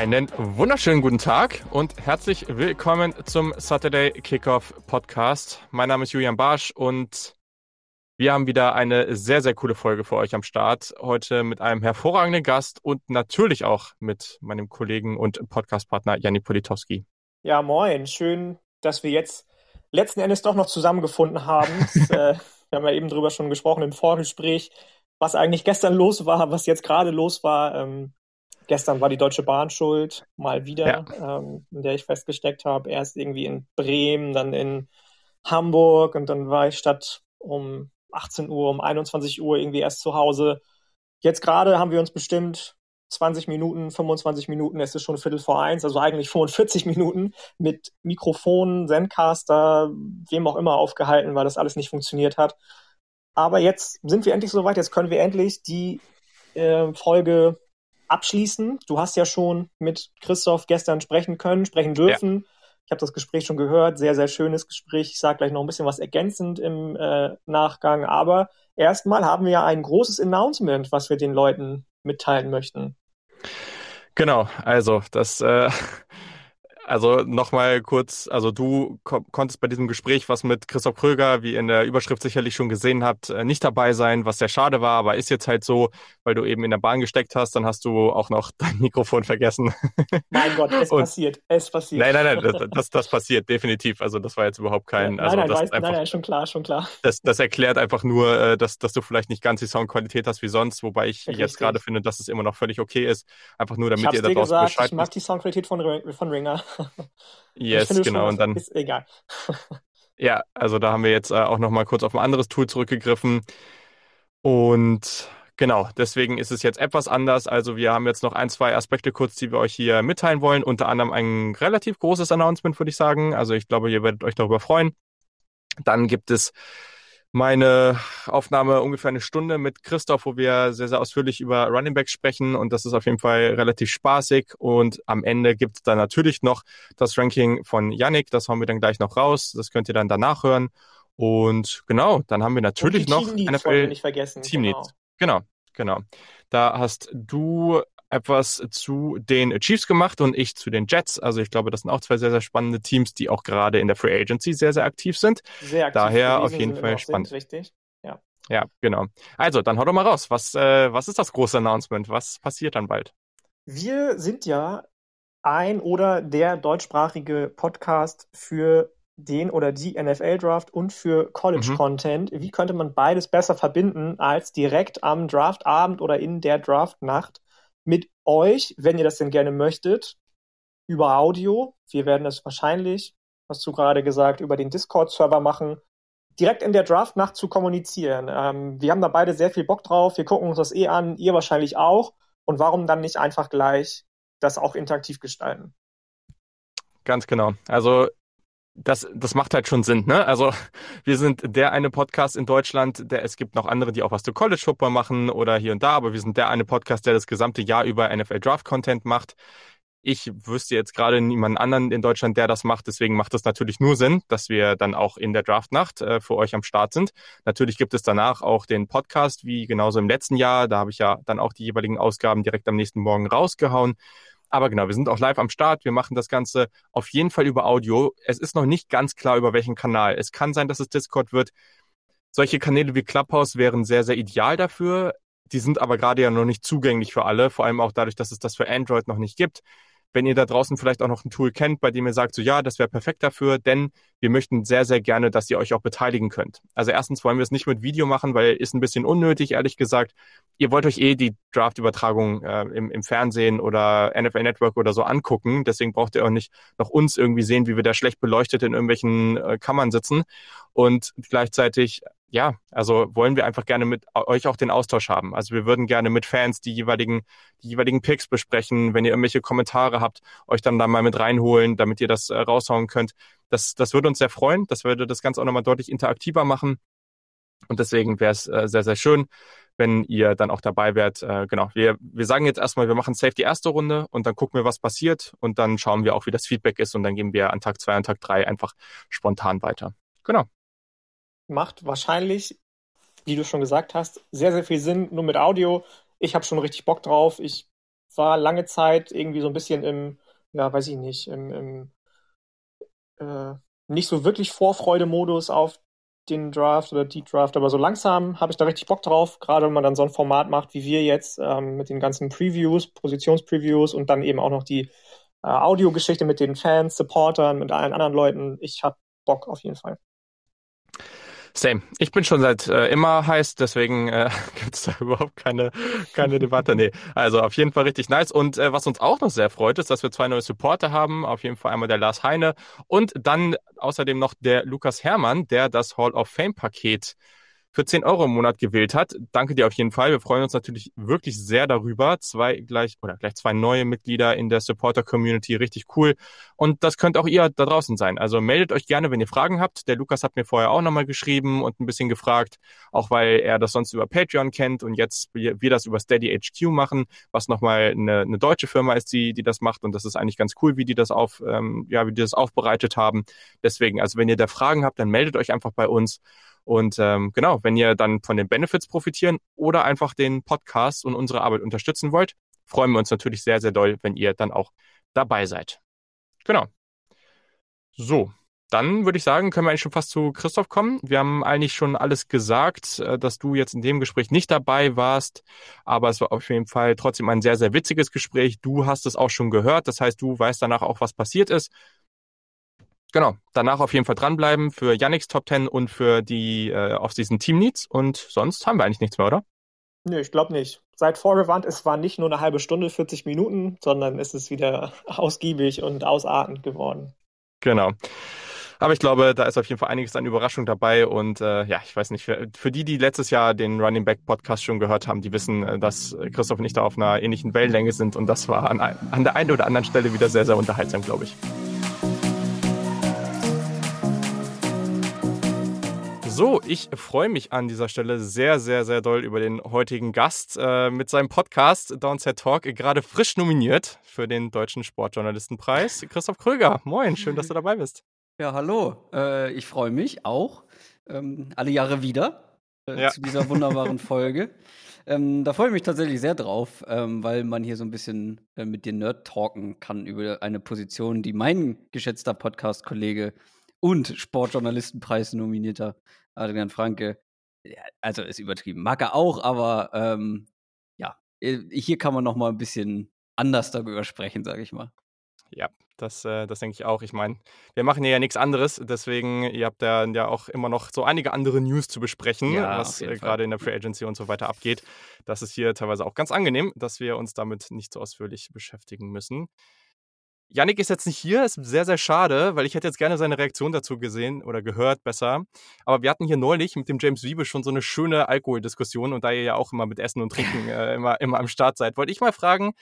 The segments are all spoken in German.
Einen wunderschönen guten Tag und herzlich willkommen zum Saturday Kickoff Podcast. Mein Name ist Julian Barsch und wir haben wieder eine sehr, sehr coole Folge für euch am Start. Heute mit einem hervorragenden Gast und natürlich auch mit meinem Kollegen und Podcastpartner Janni Politowski. Ja, moin. Schön, dass wir jetzt letzten Endes doch noch zusammengefunden haben. das, äh, wir haben ja eben drüber schon gesprochen im Vorgespräch, was eigentlich gestern los war, was jetzt gerade los war. Ähm, Gestern war die Deutsche Bahn schuld, mal wieder, ja. ähm, in der ich festgesteckt habe. Erst irgendwie in Bremen, dann in Hamburg und dann war ich statt um 18 Uhr, um 21 Uhr irgendwie erst zu Hause. Jetzt gerade haben wir uns bestimmt 20 Minuten, 25 Minuten, es ist schon Viertel vor eins, also eigentlich 45 Minuten mit Mikrofon, Zencaster, wem auch immer aufgehalten, weil das alles nicht funktioniert hat. Aber jetzt sind wir endlich soweit, jetzt können wir endlich die äh, Folge abschließen. Du hast ja schon mit Christoph gestern sprechen können, sprechen dürfen. Ja. Ich habe das Gespräch schon gehört, sehr, sehr schönes Gespräch. Ich sage gleich noch ein bisschen was ergänzend im äh, Nachgang. Aber erstmal haben wir ja ein großes Announcement, was wir den Leuten mitteilen möchten. Genau, also das äh, also nochmal kurz, also du ko konntest bei diesem Gespräch, was mit Christoph Kröger, wie in der Überschrift sicherlich schon gesehen habt, äh, nicht dabei sein, was sehr schade war, aber ist jetzt halt so, weil du eben in der Bahn gesteckt hast, dann hast du auch noch dein Mikrofon vergessen. Mein Gott, es Und, passiert, es passiert. Nein, nein, nein, das, das, das, passiert definitiv. Also das war jetzt überhaupt kein. Ja, also nein, nein, das weiß, einfach, nein, nein, schon klar, schon klar. Das, das erklärt einfach nur, äh, dass, dass du vielleicht nicht ganz die Soundqualität hast wie sonst, wobei ich Richtig. jetzt gerade finde, dass es immer noch völlig okay ist. Einfach nur, damit ihr da draußen Bescheid Ich mag die Soundqualität von, von Ringer. Yes, genau. Und dann. Ist egal. ja, also da haben wir jetzt äh, auch nochmal kurz auf ein anderes Tool zurückgegriffen. Und genau, deswegen ist es jetzt etwas anders. Also wir haben jetzt noch ein, zwei Aspekte kurz, die wir euch hier mitteilen wollen. Unter anderem ein relativ großes Announcement, würde ich sagen. Also ich glaube, ihr werdet euch darüber freuen. Dann gibt es meine Aufnahme ungefähr eine Stunde mit Christoph, wo wir sehr, sehr ausführlich über Running Back sprechen und das ist auf jeden Fall relativ spaßig und am Ende gibt es dann natürlich noch das Ranking von Yannick, das hauen wir dann gleich noch raus, das könnt ihr dann danach hören und genau, dann haben wir natürlich noch NFL nicht vergessen. Team genau. Genau, genau. Da hast du etwas zu den Chiefs gemacht und ich zu den Jets. Also ich glaube, das sind auch zwei sehr, sehr spannende Teams, die auch gerade in der Free Agency sehr, sehr aktiv sind. Sehr aktiv Daher auf jeden Fall spannend. Sind, richtig? Ja. Ja, genau. Also, dann hau doch mal raus. Was, äh, was ist das große Announcement? Was passiert dann bald? Wir sind ja ein oder der deutschsprachige Podcast für den oder die NFL-Draft und für College-Content. Mhm. Wie könnte man beides besser verbinden als direkt am Draftabend oder in der Draftnacht mit euch, wenn ihr das denn gerne möchtet, über Audio. Wir werden das wahrscheinlich, hast du gerade gesagt, über den Discord-Server machen, direkt in der Draft-Nacht zu kommunizieren. Ähm, wir haben da beide sehr viel Bock drauf. Wir gucken uns das eh an, ihr wahrscheinlich auch. Und warum dann nicht einfach gleich das auch interaktiv gestalten? Ganz genau. Also das, das macht halt schon Sinn, ne? Also wir sind der eine Podcast in Deutschland, der es gibt noch andere, die auch was zu College Football machen oder hier und da, aber wir sind der eine Podcast, der das gesamte Jahr über NFL Draft Content macht. Ich wüsste jetzt gerade niemanden anderen in Deutschland, der das macht. Deswegen macht es natürlich nur Sinn, dass wir dann auch in der Draftnacht äh, für euch am Start sind. Natürlich gibt es danach auch den Podcast, wie genauso im letzten Jahr. Da habe ich ja dann auch die jeweiligen Ausgaben direkt am nächsten Morgen rausgehauen. Aber genau, wir sind auch live am Start. Wir machen das Ganze auf jeden Fall über Audio. Es ist noch nicht ganz klar, über welchen Kanal. Es kann sein, dass es Discord wird. Solche Kanäle wie Clubhouse wären sehr, sehr ideal dafür. Die sind aber gerade ja noch nicht zugänglich für alle, vor allem auch dadurch, dass es das für Android noch nicht gibt wenn ihr da draußen vielleicht auch noch ein Tool kennt, bei dem ihr sagt, so ja, das wäre perfekt dafür, denn wir möchten sehr, sehr gerne, dass ihr euch auch beteiligen könnt. Also erstens wollen wir es nicht mit Video machen, weil ist ein bisschen unnötig, ehrlich gesagt. Ihr wollt euch eh die Draft-Übertragung äh, im, im Fernsehen oder NFL Network oder so angucken. Deswegen braucht ihr auch nicht noch uns irgendwie sehen, wie wir da schlecht beleuchtet in irgendwelchen äh, Kammern sitzen. Und gleichzeitig ja, also wollen wir einfach gerne mit euch auch den Austausch haben. Also wir würden gerne mit Fans die jeweiligen, die jeweiligen Picks besprechen. Wenn ihr irgendwelche Kommentare habt, euch dann da mal mit reinholen, damit ihr das äh, raushauen könnt. Das, das würde uns sehr freuen. Das würde das Ganze auch nochmal deutlich interaktiver machen. Und deswegen wäre es äh, sehr, sehr schön, wenn ihr dann auch dabei wärt. Äh, genau, wir, wir sagen jetzt erstmal, wir machen safe die erste Runde und dann gucken wir, was passiert und dann schauen wir auch, wie das Feedback ist und dann gehen wir an Tag zwei und Tag drei einfach spontan weiter. Genau macht wahrscheinlich, wie du schon gesagt hast, sehr, sehr viel Sinn, nur mit Audio. Ich habe schon richtig Bock drauf. Ich war lange Zeit irgendwie so ein bisschen im, ja, weiß ich nicht, im, im äh, nicht so wirklich Vorfreude-Modus auf den Draft oder die Draft, aber so langsam habe ich da richtig Bock drauf, gerade wenn man dann so ein Format macht wie wir jetzt ähm, mit den ganzen Previews, Positionspreviews und dann eben auch noch die äh, Audiogeschichte mit den Fans, Supportern, mit allen anderen Leuten. Ich habe Bock auf jeden Fall. Same. Ich bin schon seit äh, immer heiß, deswegen äh, gibt da überhaupt keine, keine Debatte. Nee, also auf jeden Fall richtig nice. Und äh, was uns auch noch sehr freut, ist, dass wir zwei neue Supporter haben. Auf jeden Fall einmal der Lars Heine und dann außerdem noch der Lukas Hermann, der das Hall of Fame Paket für 10 Euro im Monat gewählt hat. Danke dir auf jeden Fall. Wir freuen uns natürlich wirklich sehr darüber. Zwei gleich oder gleich zwei neue Mitglieder in der Supporter Community. Richtig cool. Und das könnt auch ihr da draußen sein. Also meldet euch gerne, wenn ihr Fragen habt. Der Lukas hat mir vorher auch nochmal geschrieben und ein bisschen gefragt, auch weil er das sonst über Patreon kennt und jetzt wir, das über Steady HQ machen, was nochmal eine, eine deutsche Firma ist, die, die das macht. Und das ist eigentlich ganz cool, wie die das auf, ähm, ja, wie die das aufbereitet haben. Deswegen, also wenn ihr da Fragen habt, dann meldet euch einfach bei uns. Und ähm, genau, wenn ihr dann von den Benefits profitieren oder einfach den Podcast und unsere Arbeit unterstützen wollt, freuen wir uns natürlich sehr, sehr doll, wenn ihr dann auch dabei seid. Genau. So, dann würde ich sagen, können wir eigentlich schon fast zu Christoph kommen. Wir haben eigentlich schon alles gesagt, äh, dass du jetzt in dem Gespräch nicht dabei warst, aber es war auf jeden Fall trotzdem ein sehr, sehr witziges Gespräch. Du hast es auch schon gehört, das heißt, du weißt danach auch, was passiert ist. Genau, danach auf jeden Fall dranbleiben für Yannicks Top 10 und für die äh, Off-Season Team Needs und sonst haben wir eigentlich nichts mehr, oder? Nee, ich glaube nicht. Seid vorgewarnt, es war nicht nur eine halbe Stunde, 40 Minuten, sondern es ist wieder ausgiebig und ausartend geworden. Genau. Aber ich glaube, da ist auf jeden Fall einiges an Überraschung dabei. Und äh, ja, ich weiß nicht, für, für die, die letztes Jahr den Running Back Podcast schon gehört haben, die wissen, äh, dass Christoph und ich da auf einer ähnlichen Wellenlänge sind. Und das war an, an der einen oder anderen Stelle wieder sehr, sehr unterhaltsam, glaube ich. So, ich freue mich an dieser Stelle sehr, sehr, sehr doll über den heutigen Gast äh, mit seinem Podcast Downset Talk, gerade frisch nominiert für den Deutschen Sportjournalistenpreis. Christoph Kröger, moin, schön, dass du dabei bist. Ja, hallo. Äh, ich freue mich auch ähm, alle Jahre wieder äh, ja. zu dieser wunderbaren Folge. Ähm, da freue ich mich tatsächlich sehr drauf, ähm, weil man hier so ein bisschen äh, mit dir Nerd talken kann über eine Position, die mein geschätzter Podcast-Kollege und Sportjournalistenpreis nominierter Adrian Franke, also ist übertrieben. Mag er auch, aber ähm, ja, äh, hier kann man noch mal ein bisschen anders darüber sprechen, sage ich mal. Ja, das, äh, das denke ich auch. Ich meine, wir machen hier ja nichts anderes, deswegen, ihr habt ja, ja auch immer noch so einige andere News zu besprechen, ja, was äh, gerade in der Free Agency und so weiter abgeht. Das ist hier teilweise auch ganz angenehm, dass wir uns damit nicht so ausführlich beschäftigen müssen. Yannick ist jetzt nicht hier, ist sehr, sehr schade, weil ich hätte jetzt gerne seine Reaktion dazu gesehen oder gehört besser. Aber wir hatten hier neulich mit dem James Wiebe schon so eine schöne Alkoholdiskussion und da ihr ja auch immer mit Essen und Trinken äh, immer, immer am Start seid, wollte ich mal fragen,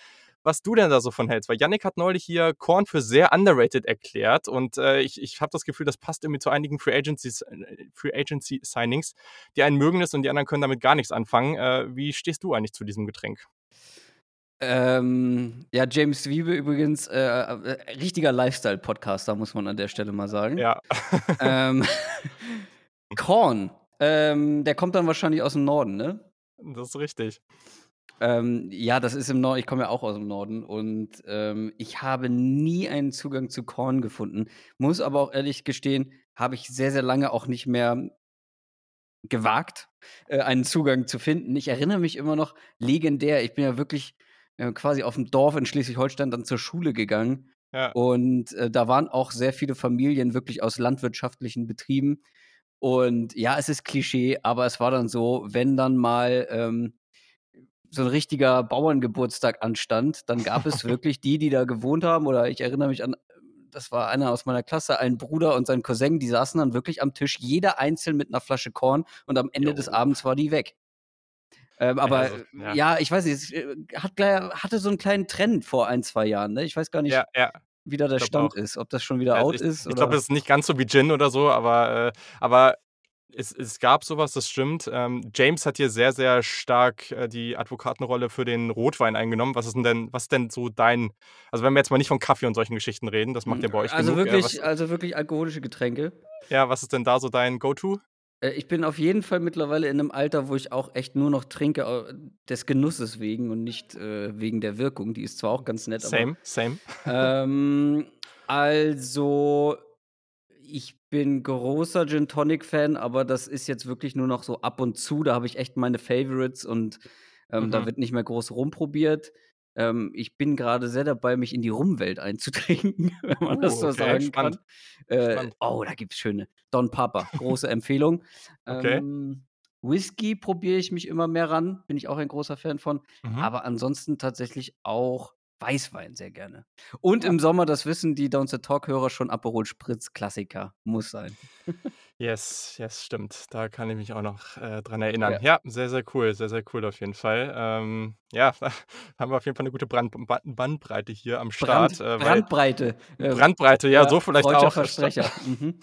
was du denn da so von hältst. Weil Yannick hat neulich hier Korn für sehr underrated erklärt und äh, ich, ich habe das Gefühl, das passt irgendwie zu einigen Free, Agencies, äh, Free Agency Signings. Die einen mögen es und die anderen können damit gar nichts anfangen. Äh, wie stehst du eigentlich zu diesem Getränk? Ähm, ja, James Wiebe übrigens, äh, äh, richtiger Lifestyle-Podcaster, muss man an der Stelle mal sagen. Ja. ähm, Korn, ähm, der kommt dann wahrscheinlich aus dem Norden, ne? Das ist richtig. Ähm, ja, das ist im Norden, ich komme ja auch aus dem Norden und ähm, ich habe nie einen Zugang zu Korn gefunden. Muss aber auch ehrlich gestehen, habe ich sehr, sehr lange auch nicht mehr gewagt, äh, einen Zugang zu finden. Ich erinnere mich immer noch legendär, ich bin ja wirklich äh, quasi auf dem Dorf in Schleswig-Holstein dann zur Schule gegangen. Ja. Und äh, da waren auch sehr viele Familien wirklich aus landwirtschaftlichen Betrieben. Und ja, es ist Klischee, aber es war dann so, wenn dann mal ähm, so ein richtiger Bauerngeburtstag anstand, dann gab es wirklich die, die da gewohnt haben. Oder ich erinnere mich an, das war einer aus meiner Klasse, ein Bruder und sein Cousin, die saßen dann wirklich am Tisch, jeder einzeln mit einer Flasche Korn und am Ende jo. des Abends war die weg. Ähm, aber also, ja. ja. ich weiß nicht, es äh, hat, hatte so einen kleinen Trend vor ein, zwei Jahren. Ne? Ich weiß gar nicht, ja, ja. wie da der Stand auch. ist, ob das schon wieder ja, out ich, ist. Ich glaube, es ist nicht ganz so wie Gin oder so, aber, äh, aber es, es, gab sowas, das stimmt. Ähm, James hat hier sehr, sehr stark äh, die Advokatenrolle für den Rotwein eingenommen. Was ist denn, was ist denn so dein, also wenn wir jetzt mal nicht von Kaffee und solchen Geschichten reden, das macht ihr bei euch also genug. Wirklich, was, also wirklich alkoholische Getränke. Ja, was ist denn da so dein Go-To? Äh, ich bin auf jeden Fall mittlerweile in einem Alter, wo ich auch echt nur noch trinke, äh, des Genusses wegen und nicht, äh, wegen der Wirkung. Die ist zwar auch ganz nett, Same, same. ähm, also, ich bin großer Gin Tonic Fan, aber das ist jetzt wirklich nur noch so ab und zu. Da habe ich echt meine Favorites und, ähm, da Mhm. wird nicht mehr groß rumprobiert. Ähm, ich bin gerade sehr dabei, mich in die Rumwelt einzutrinken, wenn man das Uh, so okay, sagen spannend, kann. Äh, spannend. oh, da gibt's schöne. Don Papa, große Empfehlung. Okay. Ähm, Whisky probiere ich mich immer mehr ran, bin ich auch ein großer Fan von, Mhm. aber ansonsten tatsächlich auch Weißwein sehr gerne. Und Ja. im Sommer, das wissen die Downs the Talk-Hörer schon, Aperol Spritz, Klassiker, muss sein. Yes, yes, stimmt. Da kann ich mich auch noch, äh, dran erinnern. Ja. Ja, sehr, sehr cool, sehr, sehr cool auf jeden Fall. Ähm, ja, haben wir auf jeden Fall 'ne gute Brand Ba Bandbreite hier am Start, Brand äh, Brandbreite. Äh, Brandbreite, ja, so vielleicht auch. Versprecher. Mhm.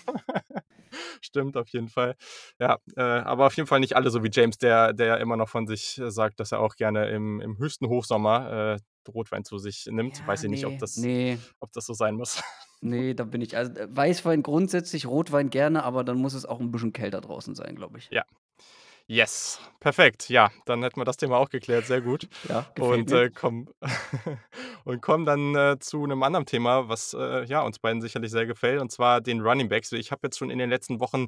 Stimmt, auf jeden Fall. Ja, äh, aber auf jeden Fall nicht alle so wie James, der der ja immer noch von sich, äh, sagt, dass er auch gerne im im höchsten Hochsommer, äh, Rotwein zu sich nimmt. Ja, Weiß ich nicht, ob das ne. ob das so sein muss. Ne, da bin ich also, äh, Weißwein grundsätzlich, Rotwein gerne, aber dann muss es auch 'n bisschen kälter draußen sein, glaube ich. Ja. Yes, perfekt. Ja, dann hätten wir das Thema auch geklärt, sehr gut. Ja, gefällt Und, mir. äh, kommen und kommen dann, äh, zu 'nem anderen Thema, was, äh, ja, uns beiden sicherlich sehr gefällt, und zwar den Running Backs. Ich habe jetzt schon in den letzten Wochen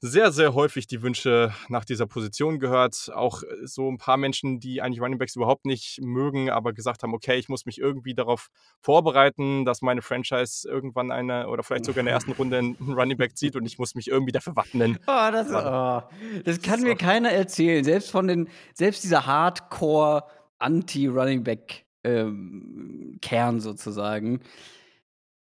sehr, sehr häufig die Wünsche nach dieser Position gehört. Auch, äh, so 'n paar Menschen, die eigentlich Running Backs überhaupt nicht mögen, aber gesagt haben: „Okay, ich muss mich irgendwie darauf vorbereiten, dass meine Franchise irgendwann eine oder vielleicht sogar in der ersten Runde 'n 'n Running Back zieht und ich muss mich irgendwie dafür wappnen.“ Oh, das oh, das kann So. mir keiner erzählen. Selbst von den selbst dieser Hardcore Anti-Running Back, ähm, Kern sozusagen.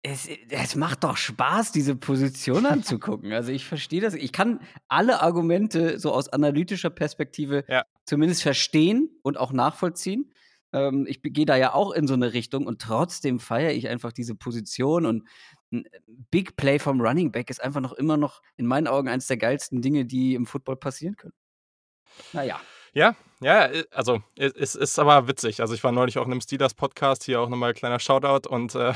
Es es macht doch Spaß, diese Position anzugucken. Also, ich verstehe das. Ich kann alle Argumente so aus analytischer Perspektive Ja. zumindest verstehen und auch nachvollziehen. Ähm, ich gehe da ja auch in so 'ne Richtung und trotzdem feiere ich einfach diese Position und 'n Big Play vom Running Back ist einfach noch immer noch in meinen Augen eins der geilsten Dinge, die im Football passieren können. Na ja. Ja, äh, also, es ist aber witzig. Also, ich war neulich auch in 'nem Steelers-Podcast, hier auch noch mal kleiner Shoutout und, äh,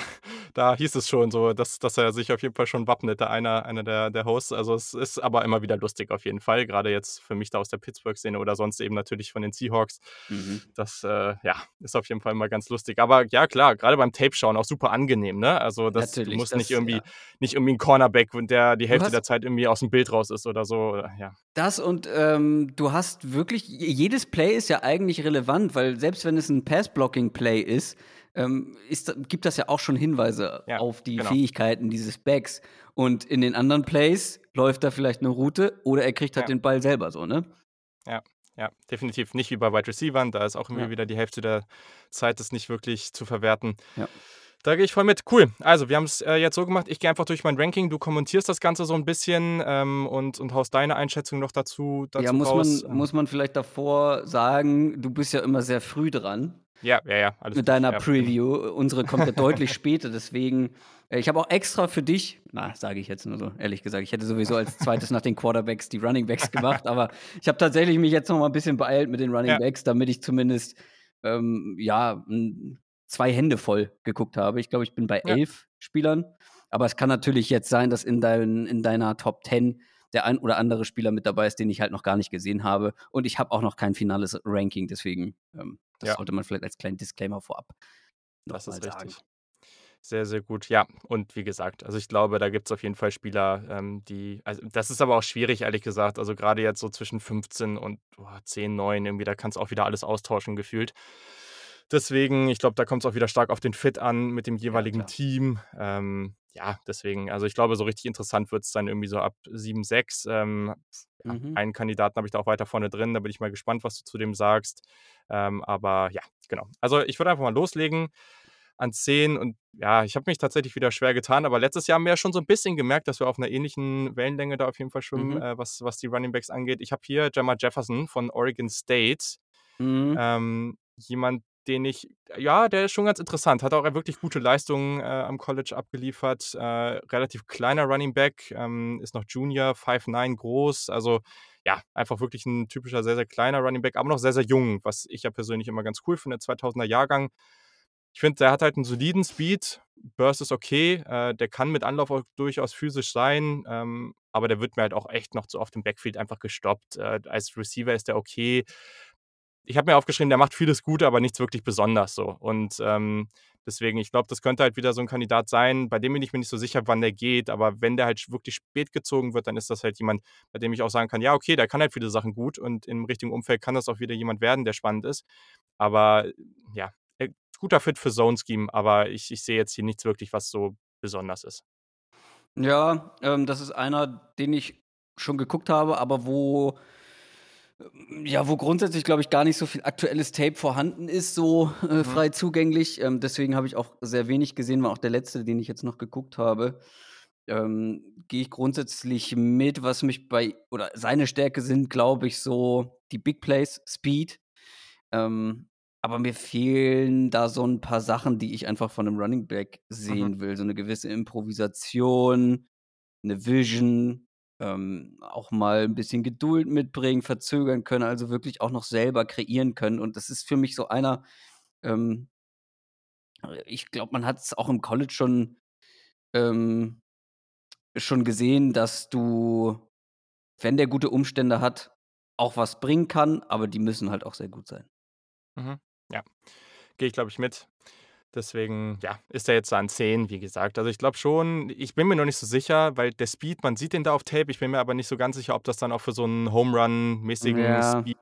da hieß es schon so, dass dass er sich auf jeden Fall schon wappnet, der einer einer der der Hosts. Also, es ist aber immer wieder lustig auf jeden Fall, grade jetzt für mich da aus der Pittsburgh-Szene oder sonst eben natürlich von den Seahawks. Mhm. Das, äh, ja, ist auf jeden Fall immer ganz lustig. Aber ja, klar, grade beim Tape-Schauen auch super angenehm, ne? Also, das Natürlich, musst das nicht irgendwie ja. nicht irgendwie 'n Cornerback, der die Hälfte der Zeit irgendwie aus'm Bild raus ist oder so, oder ja. Das und, ähm, du hast wirklich jedes Play ist ja eigentlich relevant, weil selbst wenn es 'n Pass-Blocking-Play ist, ähm, ist gibt das ja auch schon Hinweise Ja, auf die genau. Fähigkeiten dieses Backs. Und in den anderen Plays läuft da vielleicht 'ne Route oder er kriegt halt Ja. den Ball selber so, ne? Ja, ja, definitiv. Nicht wie bei Wide Receivern, da ist auch irgendwie Ja. wieder die Hälfte der Zeit ist nicht wirklich zu verwerten. Ja. Da gehe ich voll mit. Cool. Also, wir haben's, äh, jetzt so gemacht, ich gehe einfach durch mein Ranking, du kommentierst das Ganze so 'n bisschen, ähm, und und haust deine Einschätzung noch dazu dazu Ja, muss raus. man muss man vielleicht davor sagen, du bist ja immer sehr früh dran Ja, ja, ja, alles mit gut. deiner Ja, Preview. Unsere kommt ja deutlich später, deswegen äh, ich habe auch extra für dich na, sage ich jetzt nur so, ehrlich gesagt, ich hätte sowieso als 2. nach den Quarterbacks die Running Backs gemacht, aber ich habe tatsächlich mich jetzt noch mal 'n bisschen beeilt mit den Running Ja. Backs, damit ich zumindest, ähm, ja, 2 Hände voll geguckt habe. Ich glaube, ich bin bei. 11 Spielern, aber es kann natürlich jetzt sein, dass in dein in deiner Top 10 der ein oder andere Spieler mit dabei ist, den ich halt noch gar nicht gesehen habe. Und ich habe auch noch kein finales Ranking, deswegen, ähm, das Ja. sollte man vielleicht als kleinen Disclaimer vorab Das ist sagen. richtig. Sehr, sehr gut. Ja, und wie gesagt, also, ich glaube, da gibt's auf jeden Fall Spieler, ähm, die also, das ist aber auch schwierig, ehrlich gesagt. Also, grade jetzt so zwischen 15 und, boah, 10, 9 irgendwie, da kannst auch wieder alles austauschen gefühlt. Deswegen, ich glaube, da kommt's auch wieder stark auf den Fit an mit dem Ja, jeweiligen klar. Team. Ähm, ja, deswegen also, ich glaube, so richtig interessant wird's dann irgendwie so ab 7, 6. Ähm, ja, Mhm. einen Kandidaten habe ich da auch weiter vorne drin, da bin ich mal gespannt, was du zu dem sagst. Ähm, aber ja, genau. Also, ich würde einfach mal loslegen an 10 und ja, ich habe mich tatsächlich wieder schwer getan, aber letztes Jahr haben wir ja schon so 'n bisschen gemerkt, dass wir auf 'ner ähnlichen Wellenlänge da auf jeden Fall schwimmen, Mhm. äh, was was die Running Backs angeht. Ich habe hier Jermar Jefferson von Oregon State. Mhm. Ähm, jemand, den ich ja, der ist schon ganz interessant. Hat auch wirklich gute Leistungen, äh, am College abgeliefert. Äh, relativ kleiner Running Back, ähm, ist noch Junior, 5'9 groß. Also, ja, einfach wirklich 'n typischer, sehr, sehr kleiner Running Back, aber noch sehr, sehr jung, was ich ja persönlich immer ganz cool finde, 2000er Jahrgang. Ich finde, der hat halt 'n soliden Speed, Burst ist okay, äh, der kann mit Anlauf auch durchaus physisch sein, ähm, aber der wird mir halt auch echt noch zu oft im Backfield einfach gestoppt. Äh, als Receiver ist der okay. Ich habe mir aufgeschrieben, der macht vieles gut, aber nichts wirklich besonders so. Und ähm, deswegen, ich glaube, das könnte halt wieder so ein Kandidat sein, bei dem bin ich mir nicht so sicher, wann der geht. Aber wenn der halt wirklich spät gezogen wird, dann ist das halt jemand, bei dem ich auch sagen kann, ja, okay, der kann halt viele Sachen gut und im richtigen Umfeld kann das auch wieder jemand werden, der spannend ist. Aber ja, äh, guter Fit für Zone Scheme, aber ich, ich sehe jetzt hier nichts wirklich, was so besonders ist. Ja, ähm, das ist einer, den ich schon geguckt habe, aber wo ja, wo grundsätzlich, glaube ich, gar nicht so viel aktuelles Tape vorhanden ist, so äh, mhm. frei zugänglich. Ähm, deswegen habe ich auch sehr wenig gesehen, war auch der letzte, den ich jetzt noch geguckt habe. Ähm, Gehe ich grundsätzlich mit, was mich bei, oder seine Stärke sind, glaube ich, so die Big Plays, Speed. Ähm, aber mir fehlen da so ein paar Sachen, die ich einfach von einem Running Back Mhm. sehen will. So eine gewisse Improvisation, eine Vision, ähm, auch mal ein bisschen Geduld mitbringen, verzögern können, also wirklich auch noch selber kreieren können. Und das ist für mich so einer, ähm ich glaube, man hat es auch im College schon ähm, schon gesehen, dass du, wenn der gute Umstände hat, auch was bringen kann, aber die müssen halt auch sehr gut sein. Mhm. Ja, gehe ich, glaube ich, mit. Deswegen, ja, ist er jetzt an 10, wie gesagt. Also ich glaube schon, ich bin mir noch nicht so sicher, weil der Speed, man sieht den da auf Tape, ich bin mir aber nicht so ganz sicher, ob das dann auch für so einen Home Run-mäßigen Ja. Speed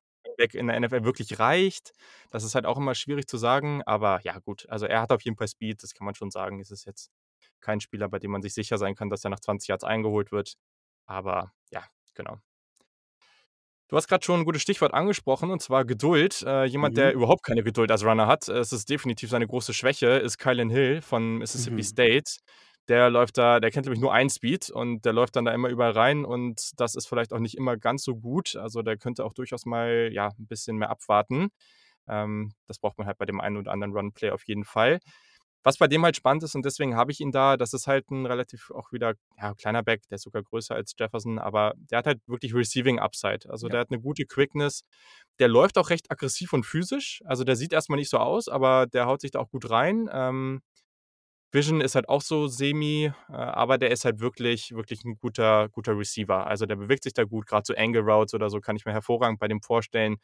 in der NFL wirklich reicht. Das ist halt auch immer schwierig zu sagen, aber ja, gut. Also er hat auf jeden Fall Speed, das kann man schon sagen. Es ist jetzt kein Spieler, bei dem man sich sicher sein kann, dass er nach 20 Yards eingeholt wird. Aber ja, genau. Du hast gerade schon ein gutes Stichwort angesprochen, und zwar Geduld. Äh, jemand, der Mhm. überhaupt keine Geduld als Runner hat, es ist definitiv seine große Schwäche, ist Kylin Hill von Mississippi Mhm. State. Der läuft da der kennt nämlich nur einen Speed und der läuft dann da immer überall rein und das ist vielleicht auch nicht immer ganz so gut. Also, der könnte auch durchaus mal, ja, 'n bisschen mehr abwarten. Ähm, das braucht man halt bei dem einen oder anderen Run-Play auf jeden Fall. Was bei dem halt spannend ist und deswegen habe ich ihn da, das ist halt ein relativ auch wieder, ja, kleiner Back, der ist sogar größer als Jefferson, aber der hat halt wirklich Receiving Upside. Also, Ja. der hat eine gute Quickness. Der läuft auch recht aggressiv und physisch. Also, der sieht erst mal nicht so aus, aber der haut sich da auch gut rein. Ähm, Vision ist halt auch so semi, äh, aber der ist halt wirklich wirklich ein guter guter Receiver. Also, der bewegt sich da gut, Gerade so Angle Routes oder so kann ich mir hervorragend bei dem vorstellen.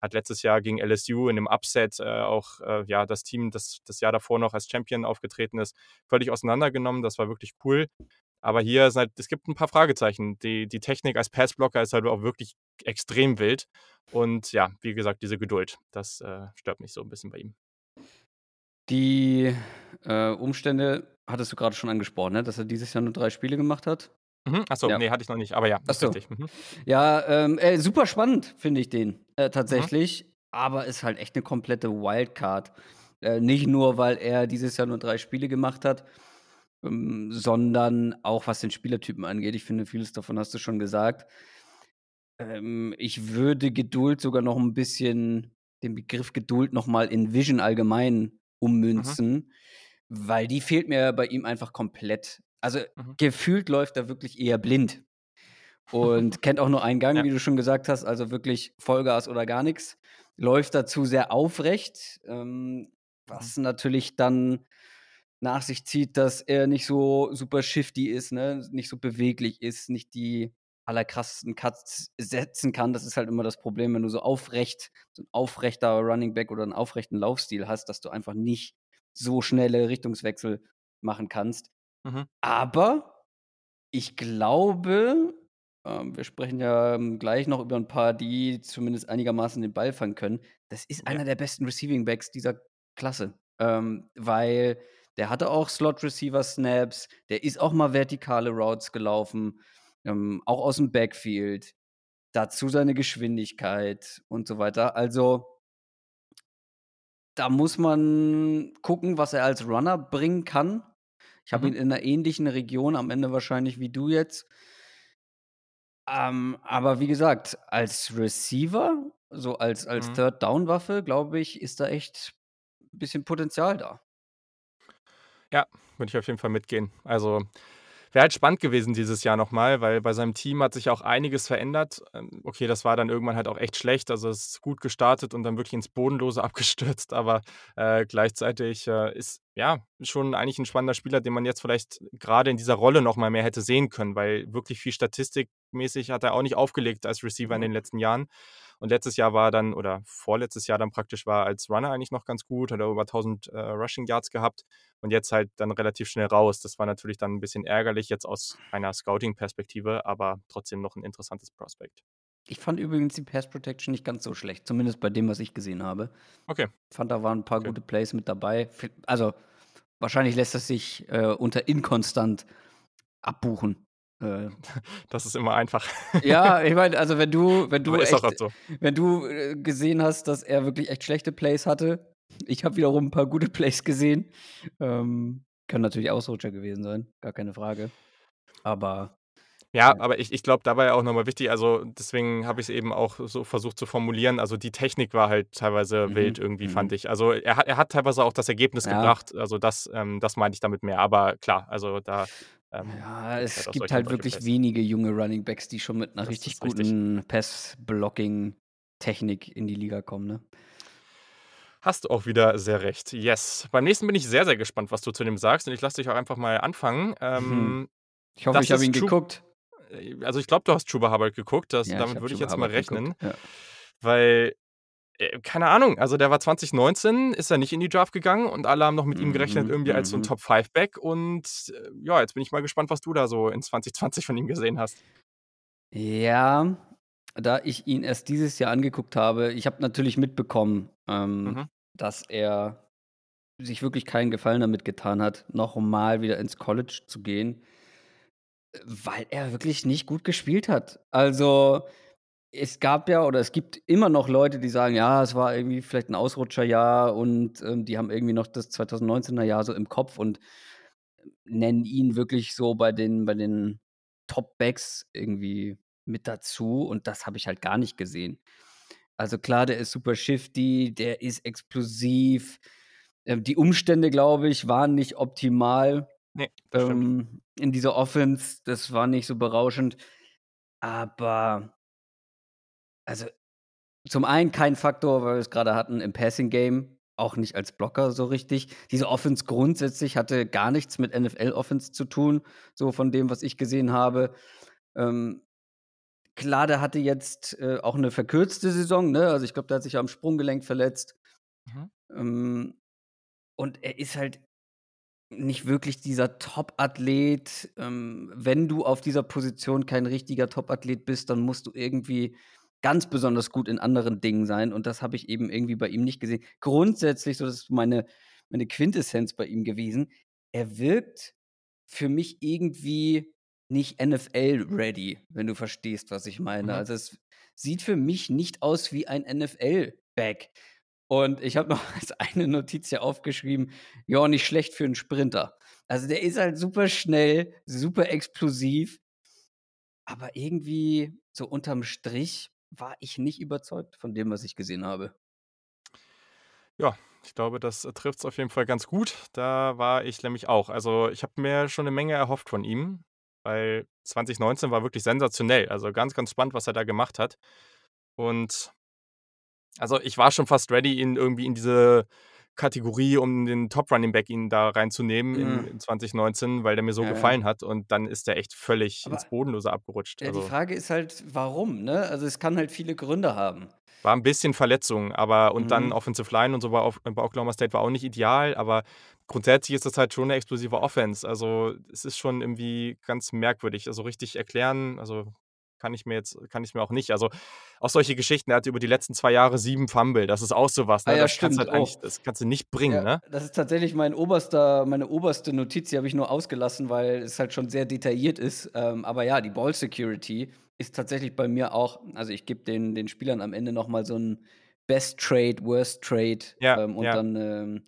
Hat letztes Jahr gegen LSU in dem Upset, äh, auch, äh, ja, das Team, das das Jahr davor noch als Champion aufgetreten ist, völlig auseinandergenommen. Das war wirklich cool. Aber hier ist halt es gibt ein paar Fragezeichen. Die die Technik als Passblocker ist halt auch wirklich extrem wild und ja, wie gesagt, diese Geduld, das, äh, stört mich so ein bisschen bei ihm. Die, äh, Umstände hattest du gerade schon angesprochen, ne, dass er dieses Jahr nur drei Spiele gemacht hat? Mhm. Ach so, Ja. ne, hatte ich noch nicht, aber ja, Ach ist richtig. Mhm. Ja, ähm, äh, super spannend finde ich den, äh, Mhm. tatsächlich, aber ist halt echt eine komplette Wildcard. Äh, nicht nur, weil er dieses Jahr nur drei Spiele gemacht hat, ähm, sondern auch was den Spielertypen angeht. Ich finde, vieles davon hast du schon gesagt. Ähm, ich würde Geduld sogar noch ein bisschen den Begriff Geduld noch mal in Vision allgemein Mhm. ummünzen, weil die fehlt mir bei ihm einfach komplett. Also, Mhm. gefühlt läuft er wirklich eher blind und kennt auch nur einen Gang, Ja. wie du schon gesagt hast, also wirklich Vollgas oder gar nix. Läuft dazu sehr aufrecht, ähm, Mhm. was natürlich dann nach sich zieht, dass er nicht so super shifty ist, ne, nicht so beweglich ist, nicht die allerkrassesten Cuts setzen kann. Das ist halt immer das Problem, wenn du so aufrecht so 'n aufrechter Running Back oder 'n aufrechten Laufstil hast, dass du einfach nicht so schnelle Richtungswechsel machen kannst. Mhm. Aber ich glaube, ähm, wir sprechen ja, ähm, gleich noch über 'n paar, die zumindest einigermaßen den Ball fangen können. Das ist einer der besten Receiving Backs dieser Klasse, ähm, weil der hatte auch Slot Receiver Snaps, der ist auch mal vertikale Routes gelaufen, ähm, auch aus'm Backfield. Dazu seine Geschwindigkeit und so weiter. Also da muss man gucken, was er als Runner bringen kann. Ich habe Mhm. ihn in 'ner ähnlichen Region am Ende wahrscheinlich wie du jetzt. Ähm, aber wie gesagt, als Receiver, so als als Mhm. Third Down Waffe, glaube ich, ist da echt 'n bisschen Potenzial da. Ja, würde ich auf jeden Fall mitgehen. Also, Wäre halt spannend gewesen dieses Jahr nochmal, weil bei seinem Team hat sich auch einiges verändert. Ähm, okay, das war dann irgendwann halt auch echt schlecht. Also es ist gut gestartet und dann wirklich ins Bodenlose abgestürzt. Aber äh, gleichzeitig äh, ist ja schon eigentlich ein spannender Spieler, den man jetzt vielleicht gerade in dieser Rolle nochmal mehr hätte sehen können, weil wirklich viel statistikmäßig hat er auch nicht aufgelegt als Receiver in den letzten Jahren. Und letztes Jahr war dann, oder vorletztes Jahr dann praktisch war als Runner eigentlich noch ganz gut, hat er über 1000 äh, Rushing Yards gehabt und jetzt halt dann relativ schnell raus. Das war natürlich dann ein bisschen ärgerlich jetzt aus einer Scouting-Perspektive, aber trotzdem noch ein interessantes Prospekt. Ich fand übrigens die Pass Protection nicht ganz so schlecht, zumindest bei dem, was ich gesehen habe. Okay. Ich fand, da waren ein paar okay. gute Plays mit dabei. Also, wahrscheinlich lässt das sich äh, unter inkonstant abbuchen. Äh, das ist immer einfach. Ja, ich meine, also wenn du, wenn du, echt, so. wenn du äh, gesehen hast, dass er wirklich echt schlechte Plays hatte, ich habe wiederum ein paar gute Plays gesehen. Ähm, können natürlich Ausrutscher gewesen sein, gar keine Frage. Aber ja, aber ich, ich glaube, dabei auch nochmal wichtig, also deswegen habe ich es eben auch so versucht zu formulieren. Also die Technik war halt teilweise mhm. wild irgendwie, mhm. fand ich. Also er hat, er hat teilweise auch das Ergebnis ja. gebracht. Also das, ähm, das meinte ich damit mehr. Aber klar, also da ähm, ja, es halt gibt halt wirklich Pass. wenige junge Running Backs, die schon mit einer das richtig guten Pass-Blocking-Technik in die Liga kommen. Ne? Hast du auch wieder sehr recht. Yes. Beim nächsten bin ich sehr, sehr gespannt, was du zu dem sagst. Und ich lasse dich auch einfach mal anfangen. Ähm, ich hoffe, ich habe ihn geguckt. Äh, also ich glaube, du hast Chuba Hubbard geguckt. Das, ja, damit würde ich jetzt Hubbard mal rechnen. Ja. Weil keine Ahnung, also der war 2019, ist er nicht in die Draft gegangen und alle haben noch mit ihm gerechnet, mhm, irgendwie als so ein mhm. Top-5-Back. Und äh, ja, jetzt bin ich mal gespannt, was du da so in 2020 von ihm gesehen hast. Ja, da ich ihn erst dieses Jahr angeguckt habe, ich habe natürlich mitbekommen, ähm, mhm. dass er sich wirklich keinen Gefallen damit getan hat, nochmal wieder ins College zu gehen, weil er wirklich nicht gut gespielt hat. Also es gab ja oder es gibt immer noch Leute, die sagen, ja, es war irgendwie vielleicht ein Ausrutscherjahr und ähm, die haben irgendwie noch das 2019er Jahr so im Kopf und äh, nennen ihn wirklich so bei den, bei den Top-Backs irgendwie mit dazu und das habe ich halt gar nicht gesehen. Also klar, der ist super shifty, der ist explosiv. Ähm, die Umstände, glaube ich, waren nicht optimal nee, ähm, in dieser Offense. Das war nicht so berauschend. Aber also, zum einen kein Faktor, weil wir es gerade hatten im Passing-Game, auch nicht als Blocker so richtig. Diese Offense grundsätzlich hatte gar nichts mit NFL-Offense zu tun, so von dem, was ich gesehen habe. Ähm, klar, der hatte jetzt äh, auch eine verkürzte Saison, ne? Also ich glaube, der hat sich am Sprunggelenk verletzt. Mhm. Ähm, und er ist halt nicht wirklich dieser Top-Athlet. Ähm, wenn du auf dieser Position kein richtiger Top-Athlet bist, dann musst du irgendwie ganz besonders gut in anderen Dingen sein und das habe ich eben irgendwie bei ihm nicht gesehen. Grundsätzlich, so das ist meine, meine Quintessenz bei ihm gewesen, er wirkt für mich irgendwie nicht NFL-ready, wenn du verstehst, was ich meine. Mhm. Also es sieht für mich nicht aus wie ein NFL-Back. Und ich habe noch als eine Notiz hier aufgeschrieben, ja, nicht schlecht für einen Sprinter. Also der ist halt super schnell, super explosiv, aber irgendwie so unterm Strich war ich nicht überzeugt von dem, was ich gesehen habe. Ja, ich glaube, das äh, trifft es auf jeden Fall ganz gut. Da war ich nämlich auch. Also ich habe mir schon eine Menge erhofft von ihm, weil 2019 war wirklich sensationell. Also ganz, ganz spannend, was er da gemacht hat. Und also ich war schon fast ready, ihn irgendwie in diese Kategorie, um den Top Running Back ihn da reinzunehmen mhm. in, 2019, weil der mir so ja, gefallen ja. hat und dann ist der echt völlig Aber ins Bodenlose abgerutscht. Ja, also. Die Frage ist halt, warum, ne? Also es kann halt viele Gründe haben. War ein bisschen Verletzung, aber und mhm. dann Offensive Line und so bei, bei Oklahoma State war auch nicht ideal, aber grundsätzlich ist das halt schon eine explosive Offense. Also es ist schon irgendwie ganz merkwürdig. Also richtig erklären, also kann ich mir jetzt, kann ich mir auch nicht. Also auch solche Geschichten, er hat über die letzten zwei Jahre sieben Fumble, das ist auch sowas, ne? Ah, ja, das, stimmt, kannst halt das kannst du nicht bringen, ja, ne? Das ist tatsächlich mein oberster, meine oberste Notiz, die habe ich nur ausgelassen, weil es halt schon sehr detailliert ist. Ähm, aber ja, die Ball Security ist tatsächlich bei mir auch, also ich gebe den, den Spielern am Ende nochmal so ein Best Trade, Worst Trade ja, ähm, und dann ähm,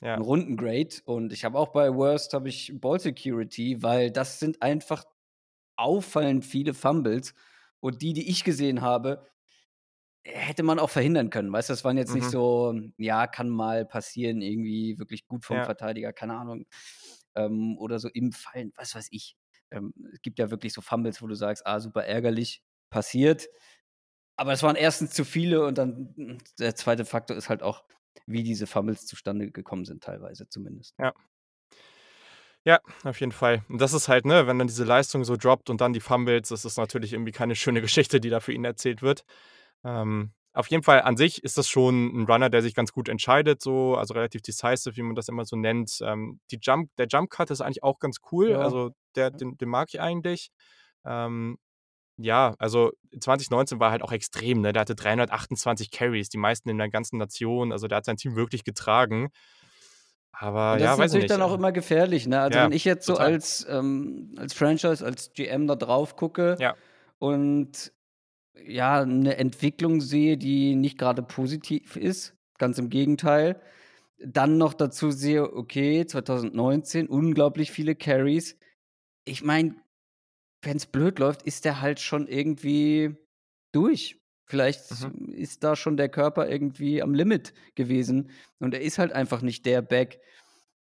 ja. einen Rundengrade. Und ich habe auch bei Worst habe ich Ball Security, weil das sind einfach auffallend viele Fumbles. Und die, die ich gesehen habe, hätte man auch verhindern können. Weißt du, das waren jetzt mhm. nicht so, ja, kann mal passieren, irgendwie wirklich gut vom ja. Verteidiger, keine Ahnung. Ähm, oder so im Fallen, was weiß ich. ähm, es gibt ja wirklich so Fumbles, wo du sagst, ah, super ärgerlich, passiert. Aber es waren erstens zu viele und dann hm, der zweite Faktor ist halt auch, wie diese Fumbles zustande gekommen sind, teilweise zumindest. Ja. Ja, auf jeden Fall. Und das ist halt, ne, wenn dann diese Leistung so droppt und dann die Fumbles, das ist natürlich irgendwie keine schöne Geschichte, die da für ihn erzählt wird. Ähm, auf jeden Fall an sich ist das schon ein Runner, der sich ganz gut entscheidet, so, also relativ decisive, wie man das immer so nennt. Ähm, die Jump, der Jump Cut ist eigentlich auch ganz cool, Ja. also der, den, den mag ich eigentlich. Ähm, ja, also 2019 war halt auch extrem, ne? Der hatte 328 Carries, die meisten in der ganzen Nation, also der hat sein Team wirklich getragen. Aber Und das ja, ist natürlich nicht. dann auch äh, immer gefährlich, ne? Also Ja, wenn ich jetzt so total. als, ähm, als Franchise, als GM da drauf gucke Ja. und ja, eine Entwicklung sehe, die nicht gerade positiv ist, ganz im Gegenteil, dann noch dazu sehe, okay, 2019 unglaublich viele Carries. Ich meine, wenn es blöd läuft, ist der halt schon irgendwie durch. Vielleicht Mhm. ist da schon der Körper irgendwie am Limit gewesen und er ist halt einfach nicht der Back,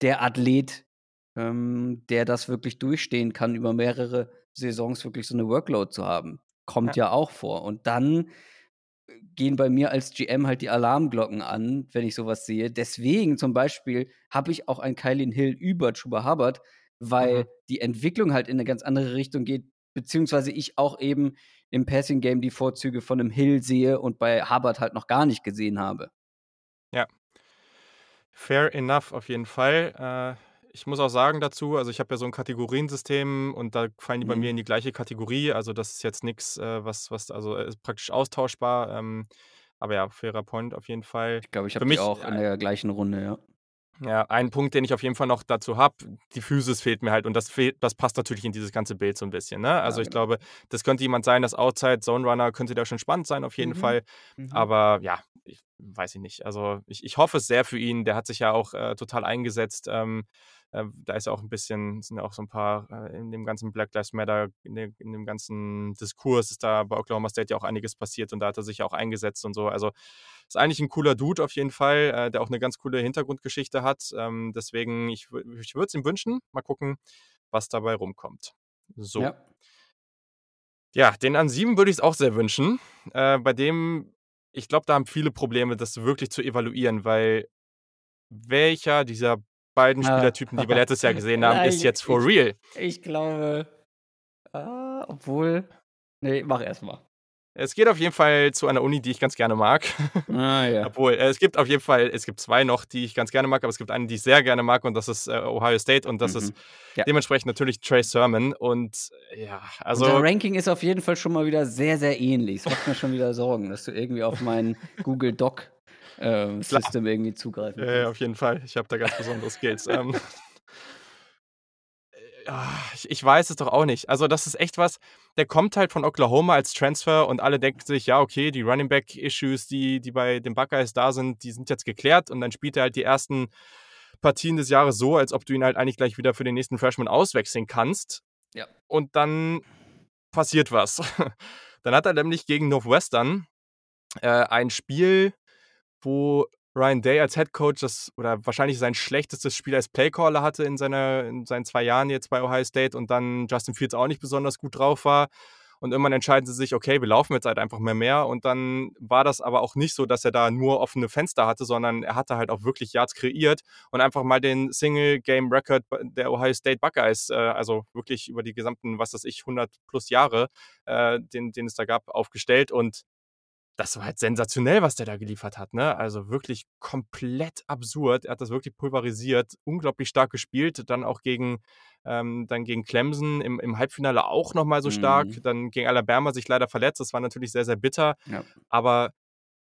der Athlet, ähm, der das wirklich durchstehen kann, über mehrere Saisons wirklich so eine Workload zu haben. Kommt ja auch vor. Und dann äh, gehen bei mir als GM halt die Alarmglocken an, wenn ich sowas sehe. Deswegen zum Beispiel habe ich auch einen Kylin Hill über Chuba Hubbard, weil Mhm. die Entwicklung halt in eine ganz andere Richtung geht, beziehungsweise ich auch eben im Passing Game die Vorzüge von einem Hill sehe und bei Hubbard halt noch gar nicht gesehen habe. Ja. Fair enough, auf jeden Fall. Äh, ich muss auch sagen dazu, also ich habe ja so ein Kategoriensystem und da fallen die bei Mhm. mir in die gleiche Kategorie. Also das ist jetzt nichts, äh, was, was, also ist praktisch austauschbar. Ähm, aber ja, fairer Point auf jeden Fall. Ich glaube, ich habe mich, auch in äh, der gleichen Runde, ja. Ja, ein Punkt, den ich auf jeden Fall noch dazu habe, die Physis fehlt mir halt und das fehlt, das passt natürlich in dieses ganze Bild so ein bisschen. Ne? Also Ja, ich genau. glaube, das könnte jemand sein, das Outside Zone Runner könnte da schon spannend sein, auf jeden Mhm. Fall. Mhm. Aber ja, ich weiß ich nicht. Also ich, ich hoffe es sehr für ihn. Der hat sich ja auch äh, total eingesetzt. Ähm, äh, da ist ja auch ein bisschen, sind ja auch so ein paar äh, in dem ganzen Black Lives Matter, in, dem- in dem ganzen Diskurs ist da bei Oklahoma State ja auch einiges passiert und da hat er sich ja auch eingesetzt und so. Also ist eigentlich ein cooler Dude auf jeden Fall, äh, der auch eine ganz coole Hintergrundgeschichte hat. Ähm, deswegen, ich, ich würde es ihm wünschen. Mal gucken, was dabei rumkommt. So. Ja. Ja, den an 7 würde ich es auch sehr wünschen. Äh, bei dem, ich glaube, da haben viele Probleme, das wirklich zu evaluieren, weil welcher dieser beiden Ah. Spielertypen, die wir letztes Jahr gesehen haben, Nein, ist jetzt for ich- real. Ich glaube, ah, obwohl. Nee, mach erst mal. Es geht auf jeden Fall zu einer Uni, die ich ganz gerne mag. Ah, ja. Obwohl, äh, es gibt auf jeden Fall, es gibt zwei noch, die ich ganz gerne mag, aber es gibt eine, die ich sehr gerne mag und das ist äh, Ohio State und das ist Mhm. Ja. dementsprechend natürlich Trey Sermon und ja, also Unser Ranking ist auf jeden Fall schon mal wieder sehr, sehr ähnlich. Es macht mir schon wieder Sorgen, dass du irgendwie auf mein Google Doc ähm. System irgendwie zugreifen Ja, ja, auf jeden Fall. Ich habe da ganz besondere Skills. ähm, äh, ah, ich, ich weiß es doch auch nicht. Also, das ist echt was, der kommt halt von Oklahoma als Transfer und alle denken sich, ja, okay, die Running Back-Issues, die, die bei den Buckeyes da sind, die sind jetzt geklärt und dann spielt er halt die ersten Partien des Jahres so, als ob du ihn halt eigentlich gleich wieder für den nächsten Freshman auswechseln kannst. Ja. Und dann passiert was. dann hat er nämlich gegen Northwestern äh, ein Spiel, wo Ryan Day als Head Coach das oder wahrscheinlich sein schlechtestes Spiel als Playcaller hatte in, seiner, in seinen zwei Jahren jetzt bei Ohio State und dann Justin Fields auch nicht besonders gut drauf war. Und irgendwann entscheiden sie sich, okay, wir laufen jetzt halt einfach mehr mehr. Und dann war das aber auch nicht so, dass er da nur offene Fenster hatte, sondern er hatte halt auch wirklich Yards kreiert und einfach mal den Single-Game-Record der Ohio State Buckeyes, äh, also wirklich über die gesamten, was weiß ich, 100 plus Jahre, äh, den, den es da gab, aufgestellt. Und das war halt sensationell, was der da geliefert hat. Ne? Also wirklich komplett absurd. Er hat das wirklich pulverisiert, unglaublich stark gespielt. Dann auch gegen, ähm, dann gegen Clemson im, im Halbfinale auch nochmal so stark. Mhm. Dann gegen Alabama sich leider verletzt. Das war natürlich sehr, sehr bitter. Ja. Aber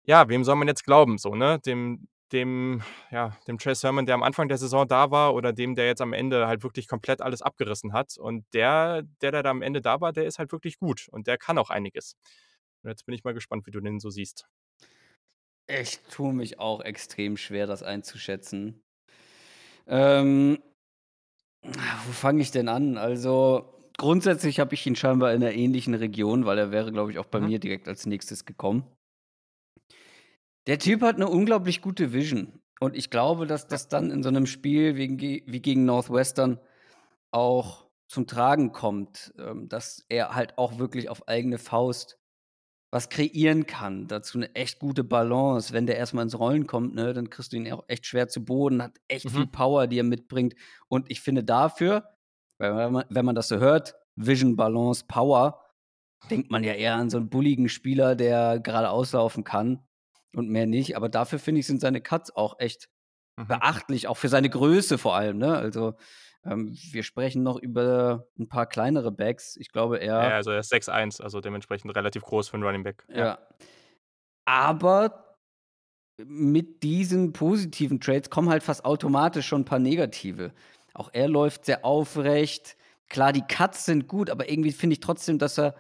ja, wem soll man jetzt glauben? So, ne? Dem, dem, ja, dem Trey Sermon, der am Anfang der Saison da war, oder dem, der jetzt am Ende halt wirklich komplett alles abgerissen hat. Und der, der, der da am Ende da war, der ist halt wirklich gut und der kann auch einiges. Und jetzt bin ich mal gespannt, wie du den so siehst. Ich tue mich auch extrem schwer, das einzuschätzen. Ähm, wo fange ich denn an? Also, grundsätzlich habe ich ihn scheinbar in einer ähnlichen Region, weil er wäre, glaube ich, auch bei Mhm. mir direkt als nächstes gekommen. Der Typ hat eine unglaublich gute Vision. Und ich glaube, dass das dann in so einem Spiel wie, wie gegen Northwestern auch zum Tragen kommt, ähm, dass er halt auch wirklich auf eigene Faust was kreieren kann. Dazu eine echt gute Balance. Wenn der erstmal ins Rollen kommt, ne, dann kriegst du ihn auch echt schwer zu Boden, hat echt mhm. viel Power, die er mitbringt. Und ich finde dafür, wenn man, wenn man das so hört, Vision, Balance, Power, denkt man ja eher an so einen bulligen Spieler, der gerade auslaufen kann und mehr nicht. Aber dafür finde ich, sind seine Cuts auch echt mhm. beachtlich, auch für seine Größe vor allem. Ne? Also ähm, wir sprechen noch über ein paar kleinere Backs. Ich glaube, er. Ja, also er ist 6'1, also dementsprechend relativ groß für einen Running Back. Ja. ja. Aber mit diesen positiven Trades kommen halt fast automatisch schon ein paar negative. Auch er läuft sehr aufrecht. Klar, die Cuts sind gut, aber irgendwie finde ich trotzdem, dass er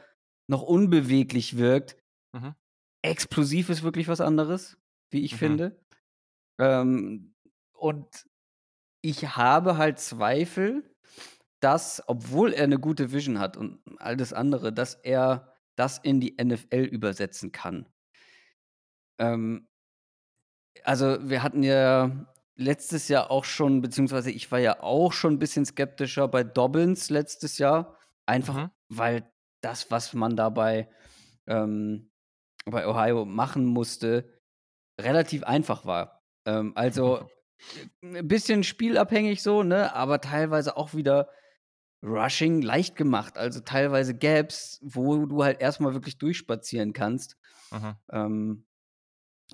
noch unbeweglich wirkt. Mhm. Explosiv ist wirklich was anderes, wie ich mhm. finde. Ähm, und ich habe halt Zweifel, dass, obwohl er eine gute Vision hat und all das andere, dass er das in die NFL übersetzen kann. Ähm, also wir hatten ja letztes Jahr auch schon, beziehungsweise ich war ja auch schon ein bisschen skeptischer bei Dobbins letztes Jahr, einfach mhm. weil das, was man dabei ähm, bei Ohio machen musste, relativ einfach war. Ähm, also ein bisschen spielabhängig so, ne? Aber teilweise auch wieder Rushing leicht gemacht. Also teilweise Gaps, wo du halt erstmal wirklich durchspazieren kannst. Ähm,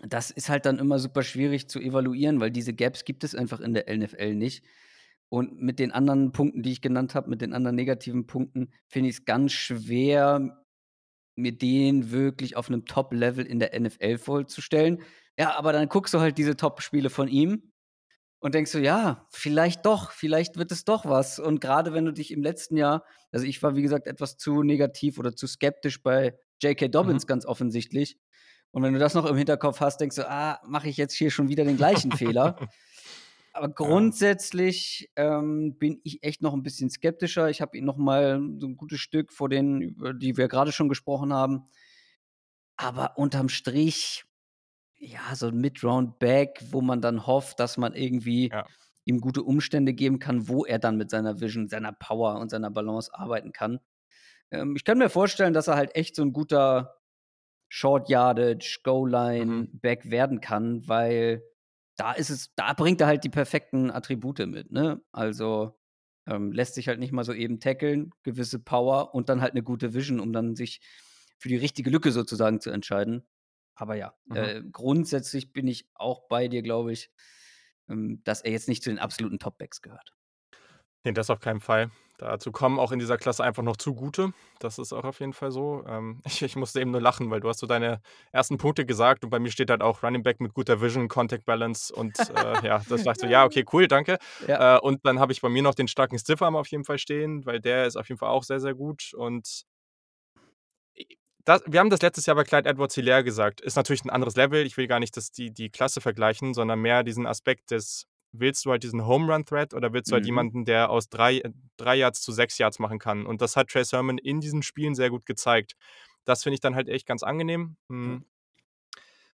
das ist halt dann immer super schwierig zu evaluieren, weil diese Gaps gibt es einfach in der NFL nicht. Und mit den anderen Punkten, die ich genannt habe, mit den anderen negativen Punkten, finde ich es ganz schwer, mir den wirklich auf einem Top-Level in der NFL vorzustellen. Ja, aber dann guckst du halt diese Top-Spiele von ihm und denkst du, ja, vielleicht doch, vielleicht wird es doch was. Und gerade wenn du dich im letzten Jahr, also ich war wie gesagt etwas zu negativ oder zu skeptisch bei J.K. Dobbins mhm. ganz offensichtlich. Und wenn du das noch im Hinterkopf hast, denkst du, ah, mache ich jetzt hier schon wieder den gleichen Fehler. Aber grundsätzlich ähm, bin ich echt noch ein bisschen skeptischer. Ich habe ihn noch mal so ein gutes Stück vor denen, über die wir gerade schon gesprochen haben. Aber unterm Strich ja, so ein Mid-Round-Back, wo man dann hofft, dass man irgendwie ja. ihm gute Umstände geben kann, wo er dann mit seiner Vision, seiner Power und seiner Balance arbeiten kann. Ähm, ich kann mir vorstellen, dass er halt echt so ein guter Short Yardage, Goal-Line-Back mhm. werden kann, weil da ist es, da bringt er halt die perfekten Attribute mit, ne? Also ähm, lässt sich halt nicht mal so eben tackeln, gewisse Power und dann halt eine gute Vision, um dann sich für die richtige Lücke sozusagen zu entscheiden. Aber ja, mhm. äh, grundsätzlich bin ich auch bei dir, glaube ich, ähm, dass er jetzt nicht zu den absoluten Topbacks gehört. Nee, das auf keinen Fall. Dazu kommen auch in dieser Klasse einfach noch zugute. Das ist auch auf jeden Fall so. Ähm, ich, ich, musste eben nur lachen, weil du hast so deine ersten Punkte gesagt und bei mir steht halt auch Running Back mit guter Vision, Contact Balance und äh, ja, das dachte so, ja, okay, cool, danke. Ja. Äh, und dann habe ich bei mir noch den starken Stiffarm auf jeden Fall stehen, weil der ist auf jeden Fall auch sehr, sehr gut und das, wir haben das letztes Jahr bei Clyde Edwards Hilaire gesagt. Ist natürlich ein anderes Level. Ich will gar nicht dass die, die Klasse vergleichen, sondern mehr diesen Aspekt des, willst du halt diesen Home Run Threat oder willst du halt mhm. jemanden, der aus drei, drei Yards zu sechs Yards machen kann? Und das hat Trey Sermon in diesen Spielen sehr gut gezeigt. Das finde ich dann halt echt ganz angenehm. Hm.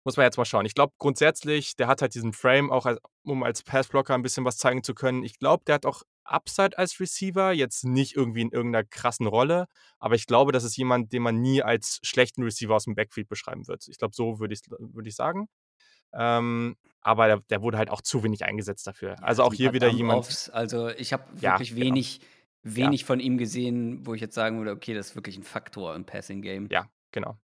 Muss man jetzt mal schauen. Ich glaube grundsätzlich, der hat halt diesen Frame auch, als, um als Passblocker ein bisschen was zeigen zu können. Ich glaube, der hat auch Upside als Receiver, jetzt nicht irgendwie in irgendeiner krassen Rolle, aber ich glaube, das ist jemand, den man nie als schlechten Receiver aus dem Backfield beschreiben wird. Ich glaube, so würde ich, würd ich sagen. Ähm, aber der, der, wurde halt auch zu wenig eingesetzt dafür. Also auch hier wieder jemand. Offs. Also ich habe wirklich ja, genau. wenig, wenig ja. von ihm gesehen, wo ich jetzt sagen würde, okay, das ist wirklich ein Faktor im Passing Game. Ja, genau.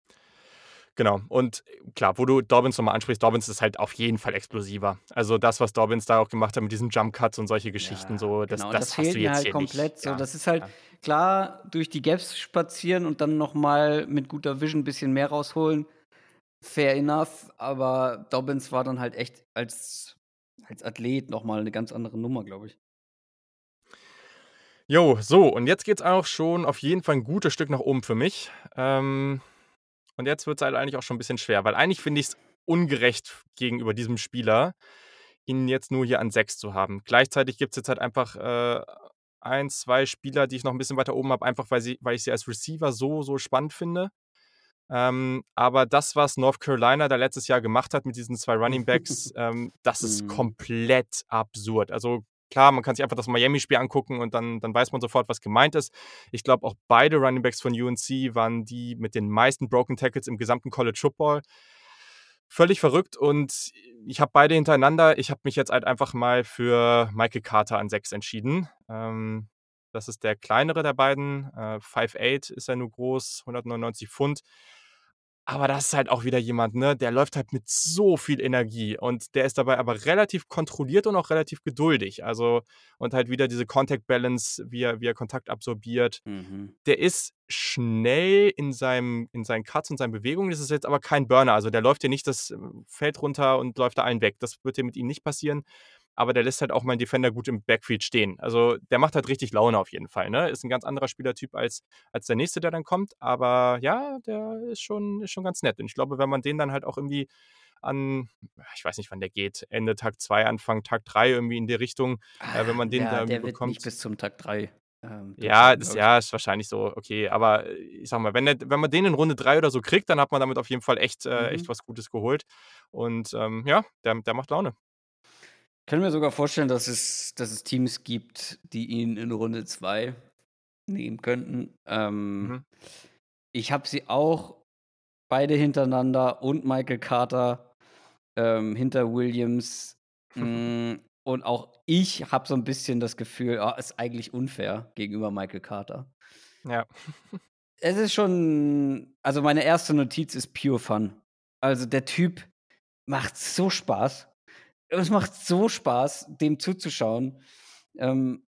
Genau. Und klar, wo du Dobbins nochmal ansprichst, Dobbins ist halt auf jeden Fall explosiver. Also das, was Dobbins da auch gemacht hat mit diesen Jump Cuts und solche Geschichten, ja, so, das, genau. das, das fehlt mir halt komplett. Nicht. So, ja. Das ist halt ja. klar, durch die Gaps spazieren und dann nochmal mit guter Vision ein bisschen mehr rausholen. Fair enough, aber Dobbins war dann halt echt als, als Athlet nochmal eine ganz andere Nummer, glaube ich. Jo, so, und jetzt geht es auch schon auf jeden Fall ein gutes Stück nach oben für mich. Ähm, und jetzt wird es halt eigentlich auch schon ein bisschen schwer, weil eigentlich finde ich es ungerecht gegenüber diesem Spieler, ihn jetzt nur hier an 6 zu haben. Gleichzeitig gibt es jetzt halt einfach äh, ein, zwei Spieler, die ich noch ein bisschen weiter oben habe, einfach weil, sie, weil ich sie als Receiver so, so spannend finde. Ähm, aber das, was North Carolina da letztes Jahr gemacht hat mit diesen zwei Running Backs, ähm, das ist mhm. komplett absurd. Also klar, man kann sich einfach das Miami-Spiel angucken und dann, dann weiß man sofort, was gemeint ist. Ich glaube, auch beide Running Backs von UNC waren die mit den meisten Broken Tackles im gesamten College Football. Völlig verrückt und ich habe beide hintereinander. Ich habe mich jetzt halt einfach mal für Michael Carter an 6 entschieden. Ähm, das ist der kleinere der beiden. Äh, 5'8 ist er nur groß, 199 Pfund. Aber das ist halt auch wieder jemand, ne, der läuft halt mit so viel Energie und der ist dabei aber relativ kontrolliert und auch relativ geduldig. Also, und halt wieder diese Contact Balance, wie er, wie er Kontakt absorbiert. Mhm. Der ist schnell in, seinem, in seinen Cuts und seinen Bewegungen. Das ist jetzt aber kein Burner. Also, der läuft dir nicht das äh, Feld runter und läuft da allen weg. Das wird dir mit ihm nicht passieren aber der lässt halt auch meinen Defender gut im Backfield stehen. Also der macht halt richtig Laune auf jeden Fall. Ne? Ist ein ganz anderer Spielertyp als, als der nächste, der dann kommt. Aber ja, der ist schon, ist schon ganz nett. Und ich glaube, wenn man den dann halt auch irgendwie an, ich weiß nicht, wann der geht, Ende Tag 2, Anfang Tag 3 irgendwie in die Richtung, äh, wenn man den ja, da der irgendwie wird bekommt. nicht bis zum Tag 3. Ähm, ja, das ja, ist wahrscheinlich so, okay. Aber äh, ich sag mal, wenn, der, wenn man den in Runde 3 oder so kriegt, dann hat man damit auf jeden Fall echt, äh, echt Mhm. was Gutes geholt. Und ähm, ja, der, der macht Laune. Ich kann mir sogar vorstellen, dass es, dass es Teams gibt, die ihn in Runde 2 nehmen könnten. Ähm, Mhm. Ich habe sie auch beide hintereinander und Michael Carter ähm, hinter Williams. Mm, und auch ich habe so ein bisschen das Gefühl, ah, ist eigentlich unfair gegenüber Michael Carter. Ja. Es ist schon, also meine erste Notiz ist pure Fun. Also der Typ macht so Spaß. Es macht so Spaß, dem zuzuschauen. Ähm,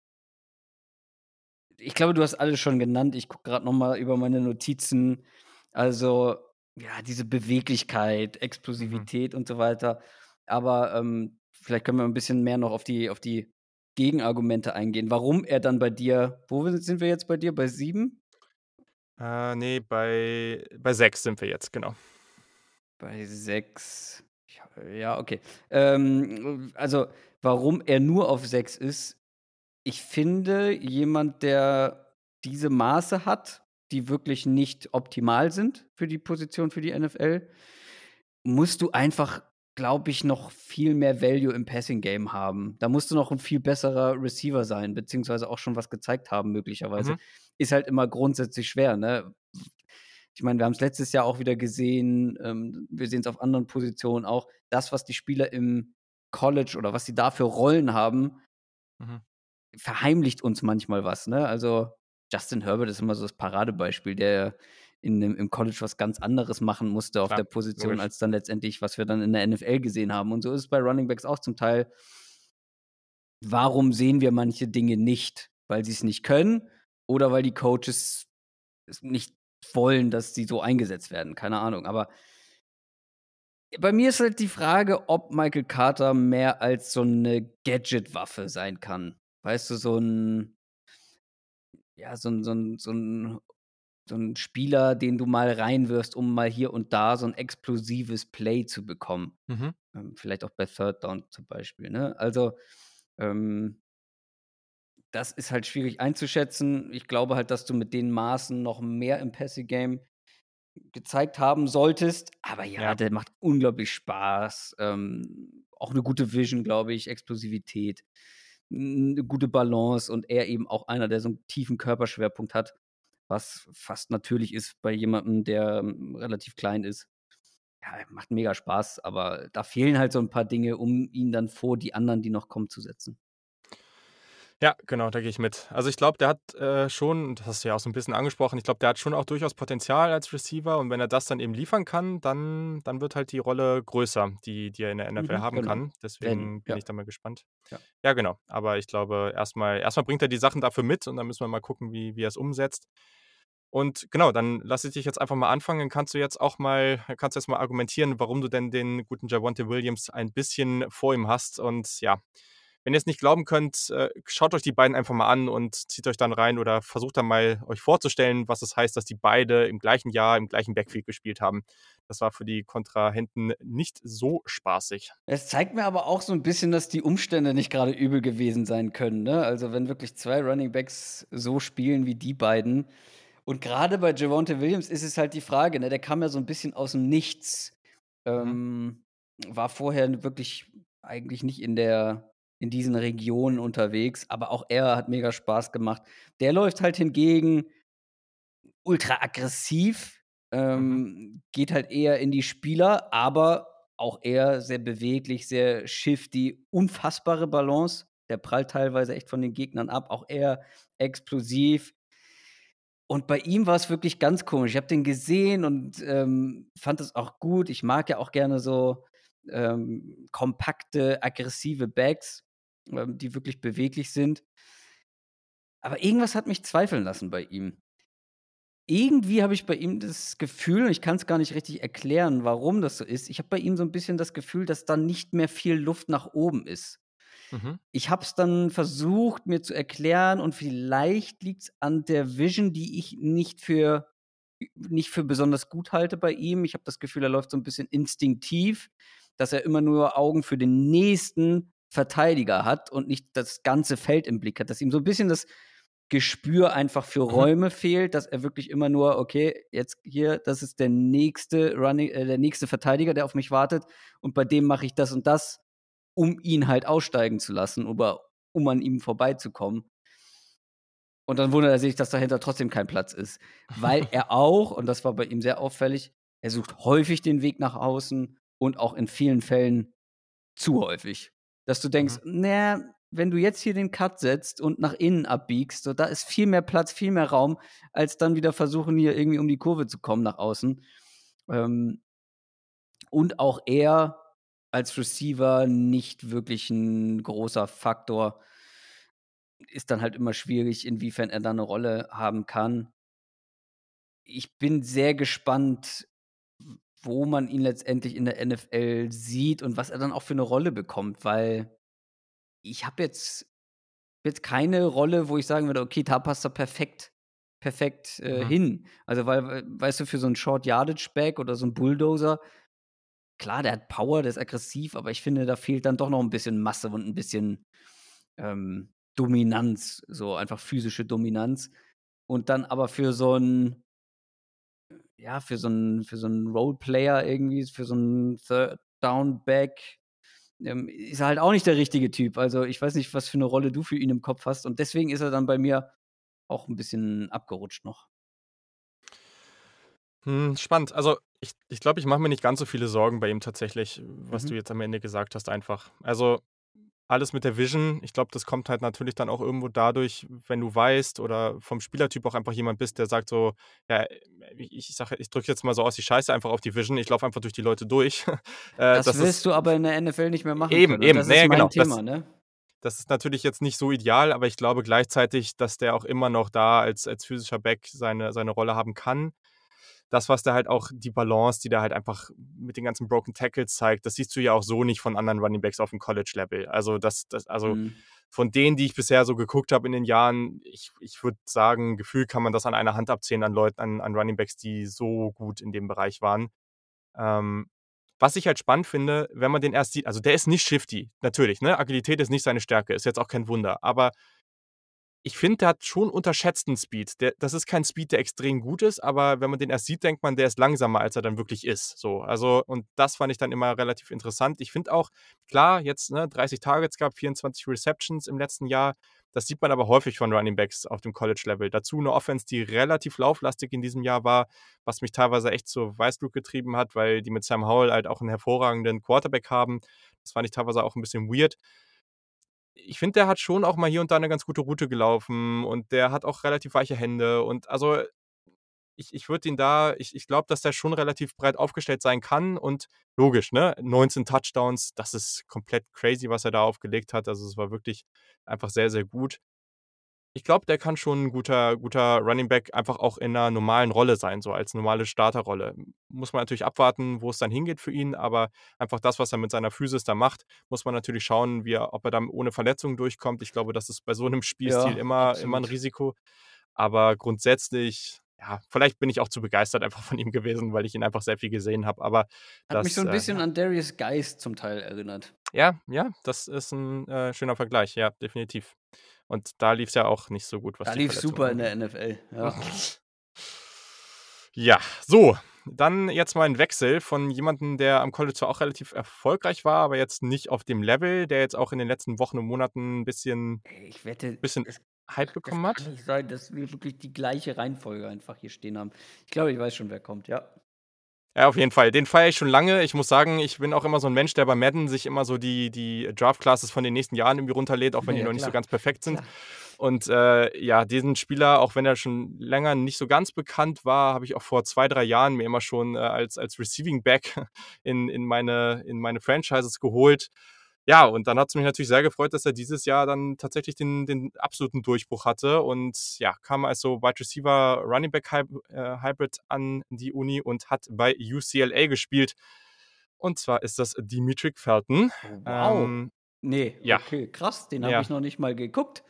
ich glaube, du hast alles schon genannt. Ich gucke gerade noch mal über meine Notizen. Also, ja, diese Beweglichkeit, Mhm. Explosivität und so weiter. Aber ähm, vielleicht können wir ein bisschen mehr noch auf die, auf die Gegenargumente eingehen. Warum er dann bei dir, wo sind wir jetzt bei dir? Bei sieben? Äh, nee, bei, bei 6 sind wir jetzt, genau. Bei sechs. Ja, okay. Ähm, also, warum er nur auf sechs ist, ich finde, jemand, der diese Maße hat, die wirklich nicht optimal sind für die Position für die NFL, musst du einfach, glaube ich, noch viel mehr Value im Passing Game haben. Da musst du noch ein viel besserer Receiver sein, beziehungsweise auch schon was gezeigt haben, möglicherweise. Mhm. Ist halt immer grundsätzlich schwer, ne? Ich meine, wir haben es letztes Jahr auch wieder gesehen, ähm, wir sehen es auf anderen Positionen auch. Das, was die Spieler im College oder was sie da für Rollen haben, Mhm. verheimlicht uns manchmal was, ne? Also, Justin Herbert ist immer so das Paradebeispiel, der in dem im College was ganz anderes machen musste auf Klar, der Position, logisch. als dann letztendlich, was wir dann in der NFL gesehen haben. Und so ist es bei Running Backs auch zum Teil. Warum sehen wir manche Dinge nicht? Weil sie es nicht können oder weil die Coaches es nicht wollen, dass sie so eingesetzt werden? Keine Ahnung. Aber bei mir ist halt die Frage, ob Michael Carter mehr als so eine Gadget-Waffe sein kann. Weißt du, so ein ja, so ein so ein so ein so 'n Spieler, den du mal reinwirfst, um mal hier und da so ein explosives Play zu bekommen. Mhm. Ähm, vielleicht auch bei Third Down zum Beispiel, ne? Also, ähm das ist halt schwierig einzuschätzen. Ich glaube halt, dass du mit den Maßen noch mehr im Passing Game gezeigt haben solltest. Aber ja, Ja. der macht unglaublich Spaß. Ähm, auch eine gute Vision, glaube ich, Explosivität, 'n 'ne gute Balance und er eben auch einer, der so einen tiefen Körperschwerpunkt hat, was fast natürlich ist bei jemandem, der, ähm, relativ klein ist. Ja, macht mega Spaß, aber da fehlen halt so ein paar Dinge, um ihn dann vor die anderen, die noch kommen, zu setzen. Ja, genau, da gehe ich mit. Also ich glaube, der hat äh, schon, das hast du ja auch so ein bisschen angesprochen, ich glaube, der hat schon auch durchaus Potenzial als Receiver und wenn er das dann eben liefern kann, dann, dann wird halt die Rolle größer, die, die er in der NFL Mhm, haben genau. kann. Deswegen Wenn, bin ja. ich da mal gespannt. Ja. Ja, genau. Aber ich glaube, erstmal, erstmal bringt er die Sachen dafür mit und dann müssen wir mal gucken, wie, wie er es umsetzt. Und genau, dann lasse ich dich jetzt einfach mal anfangen. Dann kannst du jetzt auch mal, kannst du jetzt mal argumentieren, warum du denn den guten Javonte Williams ein bisschen vor ihm hast. Und ja, wenn ihr es nicht glauben könnt, äh, schaut euch die beiden einfach mal an und zieht euch dann rein oder versucht dann mal euch vorzustellen, was es heißt, dass die beide im gleichen Jahr im gleichen Backfield gespielt haben. Das war für die Kontrahenten nicht so spaßig. Es zeigt mir aber auch so ein bisschen, dass die Umstände nicht gerade übel gewesen sein können, ne? Also, wenn wirklich 2 Running Backs so spielen wie die beiden und gerade bei Javonte Williams ist es halt die Frage, ne, der kam ja so ein bisschen aus dem Nichts. Mhm. Ähm, war vorher wirklich eigentlich nicht in der in diesen Regionen unterwegs, aber auch er hat mega Spaß gemacht. Der läuft halt hingegen ultra aggressiv, Mhm. ähm, geht halt eher in die Spieler, aber auch er sehr beweglich, sehr shifty, unfassbare Balance. Der prallt teilweise echt von den Gegnern ab, auch er explosiv. Und bei ihm war es wirklich ganz komisch. Ich habe den gesehen und, ähm, fand das auch gut. Ich mag ja auch gerne so, ähm, kompakte, aggressive Bags, ähm, die wirklich beweglich sind. Aber irgendwas hat mich zweifeln lassen bei ihm. Irgendwie habe ich bei ihm das Gefühl, und ich kann's gar nicht richtig erklären, warum das so ist. Ich habe bei ihm so 'n bisschen das Gefühl, dass da nicht mehr viel Luft nach oben ist. Mhm. Ich habe es dann versucht, mir zu erklären und vielleicht liegt's an der Vision, die ich nicht für nicht für besonders gut halte bei ihm. Ich habe das Gefühl, er läuft so 'n bisschen instinktiv, dass er immer nur Augen für den nächsten Verteidiger hat und nicht das ganze Feld im Blick hat, dass ihm so 'n bisschen das Gespür einfach für Mhm. Räume fehlt, dass er wirklich immer nur: „Okay, jetzt hier, das ist der nächste Running äh, der nächste Verteidiger, der auf mich wartet und bei dem mache ich das und das, um ihn halt aussteigen zu lassen oder um an ihm vorbeizukommen.“ Und dann wundert er sich, dass dahinter trotzdem kein Platz ist, weil er auch, und das war bei ihm sehr auffällig, er sucht häufig den Weg nach außen und auch in vielen Fällen zu häufig, dass du denkst: Mhm. „Na ja, wenn du jetzt hier den Cut setzt und nach innen abbiegst, so, da ist viel mehr Platz, viel mehr Raum, als dann wieder versuchen, hier irgendwie um die Kurve zu kommen nach außen.“ Ähm und auch er als Receiver nicht wirklich 'n großer Faktor. Ist dann halt immer schwierig, inwiefern er da 'ne Rolle haben kann. Ich bin sehr gespannt, wo man ihn letztendlich in der NFL sieht und was er dann auch für 'ne Rolle bekommt, weil ich habe jetzt jetzt keine Rolle, wo ich sagen würde: „Okay, da passt er perfekt perfekt, äh, Mhm. hin.“ Also, weil wei weißt du, für so 'n Short Yardage Back oder so 'n Bulldozer klar, der hat Power, der ist aggressiv, aber ich finde, da fehlt dann doch noch 'n bisschen Masse und 'n bisschen, ähm, Dominanz, so einfach physische Dominanz. Und dann aber für so 'n ja, für so 'n für so 'n Roleplayer irgendwie, für so 'n Third Down Back, ähm, ist er halt auch nicht der richtige Typ. Also, ich weiß nicht, was für 'ne Rolle du für ihn im Kopf hast und deswegen ist er dann bei mir auch 'n bisschen abgerutscht noch. Hm, spannend. Also, ich ich glaube, ich mache mir nicht ganz so viele Sorgen bei ihm tatsächlich, was du Mhm. jetzt am Ende gesagt hast einfach. Also, alles mit der Vision, ich glaube, das kommt halt natürlich dann auch irgendwo dadurch, wenn du weißt oder vom Spielertyp auch einfach jemand bist, der sagt so: „Ja, ich sage ich drücke jetzt mal so aus, ich scheiße einfach auf die Vision, ich laufe einfach durch die Leute durch.“ Äh, Das das wirst ist du aber in der NFL nicht mehr machen eben, können und eben. das Na ist mein genau. Das Thema, ne? das ist natürlich jetzt nicht so ideal, aber ich glaube gleichzeitig, dass der auch immer noch da als als physischer Back seine seine Rolle haben kann. Das, was der halt auch die Balance, die der halt einfach mit den ganzen Broken Tackles zeigt, das siehst du ja auch so nicht von anderen Running Backs auf'm College-Level. Also, das das also, Mhm. von denen, die ich bisher so geguckt habe in den Jahren, ich ich würde sagen, gefühlt kann man das an einer Hand abzählen an Leuten an an Running Backs, die so gut in dem Bereich waren. Ähm, was ich halt spannend finde, wenn man den erst sieht also, der ist nicht shifty, natürlich, ne? Agilität ist nicht seine Stärke, ist jetzt auch kein Wunder, aber ich finde, der hat schon unterschätzten Speed. Der das ist kein Speed, der extrem gut ist, aber wenn man den erst sieht, denkt man, der ist langsamer, als er dann wirklich ist, so. Also und das fand ich dann immer relativ interessant. Ich finde auch, klar, jetzt, ne, 30 Targets gehabt, 24 Receptions im letzten Jahr. Das sieht man aber häufig von Running Backs auf dem College-Level. Dazu 'ne Offense, die relativ lauflastig in diesem Jahr war, was mich teilweise echt zur Weißglut getrieben hat, weil die mit Sam Howell halt auch 'n hervorragenden Quarterback haben. Das fand ich teilweise auch 'n bisschen weird. Ich finde, der hat schon auch mal hier und da 'ne ganz gute Route gelaufen und der hat auch relativ weiche Hände und also, ich ich würde ihn da ich ich glaube, dass der schon relativ breit aufgestellt sein kann und logisch, ne, 19 Touchdowns, das ist komplett crazy, was er da aufgelegt hat. Also, es war wirklich einfach sehr, sehr gut. Ich glaube, der kann schon 'n guter guter Running Back einfach auch in 'ner normalen Rolle sein, so als normale Starterrolle. Muss man natürlich abwarten, wo es dann hingeht für ihn, aber einfach das, was er mit seiner Physis da macht, muss man natürlich schauen, wie er ob er dann ohne Verletzungen durchkommt. Ich glaube, das ist bei so 'nem Spielstil Ja, immer immer 'n absolut. Risiko. Aber grundsätzlich, ja, vielleicht bin ich auch zu begeistert einfach von ihm gewesen, weil ich ihn einfach sehr viel gesehen habe, aber Hat mich so das, 'n äh, bisschen ja. an Derrius Guice zum Teil erinnert. Ja, ja, das ist 'n, äh, schöner Vergleich, ja, definitiv. Und da lief's ja auch nicht so gut, was Da Verletzungen super in der NFL, ja. Ja, so, dann jetzt mal ein Wechsel von jemandem, der am College zwar auch relativ erfolgreich war, aber jetzt nicht auf dem Level, der jetzt auch in den letzten Wochen und Monaten ein bisschen, Ich wette, bisschen es, Hype bekommen das hat. kann nicht sein, dass wir wirklich die gleiche Reihenfolge einfach hier stehen haben. Ich glaube, ich weiß schon, wer kommt, ja. Ja, auf jeden Fall. Den feiere ich schon lange. Ich muss sagen, ich bin auch immer so ein Mensch, der bei Madden sich immer so die, die Draft-Classes von den nächsten Jahren irgendwie runterlädt, auch wenn die Ja, noch nicht so klar. ganz perfekt sind. Klar. Und äh, ja, diesen Spieler, auch wenn er schon länger nicht so ganz bekannt war, habe ich auch vor zwei, drei Jahren mir immer schon äh, als, als Receiving Back in, in, meine, in meine Franchises geholt. Ja, und dann hat es mich natürlich sehr gefreut, dass er dieses Jahr dann tatsächlich den, den absoluten Durchbruch hatte und ja, kam als so Wide Receiver Running Back äh, Hybrid an die Uni und hat bei UCLA gespielt. Und zwar ist das Dimitri Felton. Oh, wow. Ähm, nee, ja. okay, krass. Den habe Ja. ich noch nicht mal geguckt.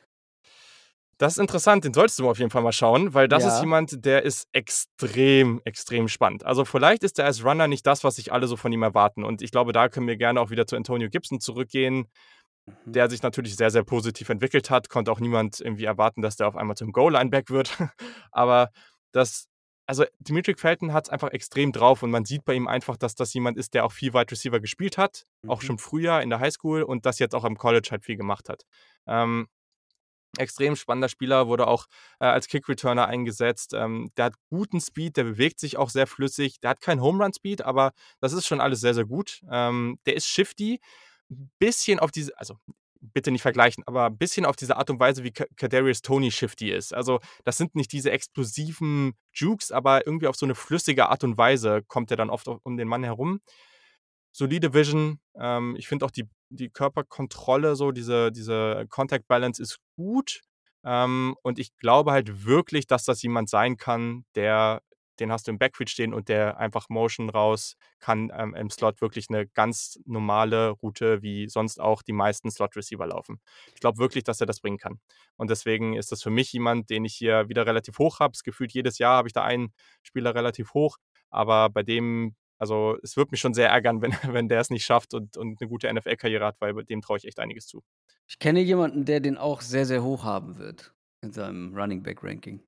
Das ist interessant, den solltest du auf jeden Fall mal schauen, weil das ist Ja. jemand, der ist extrem, extrem spannend. Also vielleicht ist er als Runner nicht das, was sich alle so von ihm erwarten. Und ich glaube, da können wir gerne auch wieder zu Antonio Gibson zurückgehen, Mhm. der sich natürlich sehr, sehr positiv entwickelt hat. Konnte auch niemand irgendwie erwarten, dass der auf einmal zum Goal-Lineback wird. Aber das, also Dimitri Felton hat es einfach extrem drauf und man sieht bei ihm einfach, dass das jemand ist, der auch viel Wide Receiver gespielt hat, auch Mhm. schon früher in der Highschool und das jetzt auch am College halt viel gemacht hat. Ähm, extrem spannender Spieler, wurde auch äh, als Kick-Returner eingesetzt. Ähm, der hat guten Speed, der bewegt sich auch sehr flüssig. Der hat keinen Home-Run-Speed, aber das ist schon alles sehr, sehr gut. Ähm, der ist shifty, bisschen auf diese, also bitte nicht vergleichen, aber ein bisschen auf diese Art und Weise, wie Ka- Kadarius Tony shifty ist. Also das sind nicht diese explosiven Jukes, aber irgendwie auf so eine flüssige Art und Weise kommt er dann oft um den Mann herum solide Vision. Ähm, ich finde auch die, die Körperkontrolle, so diese, diese Contact Balance ist gut. Ähm, und ich glaube halt wirklich, dass das jemand sein kann, der, den hast du im Backfield stehen und der einfach Motion raus kann ähm, im Slot wirklich eine ganz normale Route, wie sonst auch die meisten Slot-Receiver laufen. Ich glaube wirklich, dass er das bringen kann. Und deswegen ist das für mich jemand, den ich hier wieder relativ hoch habe. Es gefühlt jedes Jahr habe ich da einen Spieler relativ hoch. Aber bei dem also es wird mich schon sehr ärgern, wenn, wenn der es nicht schafft und, und eine gute NFL-Karriere hat, weil bei dem traue ich echt einiges zu. Ich kenne jemanden, der den auch sehr, sehr hoch haben wird in seinem Running Back Ranking.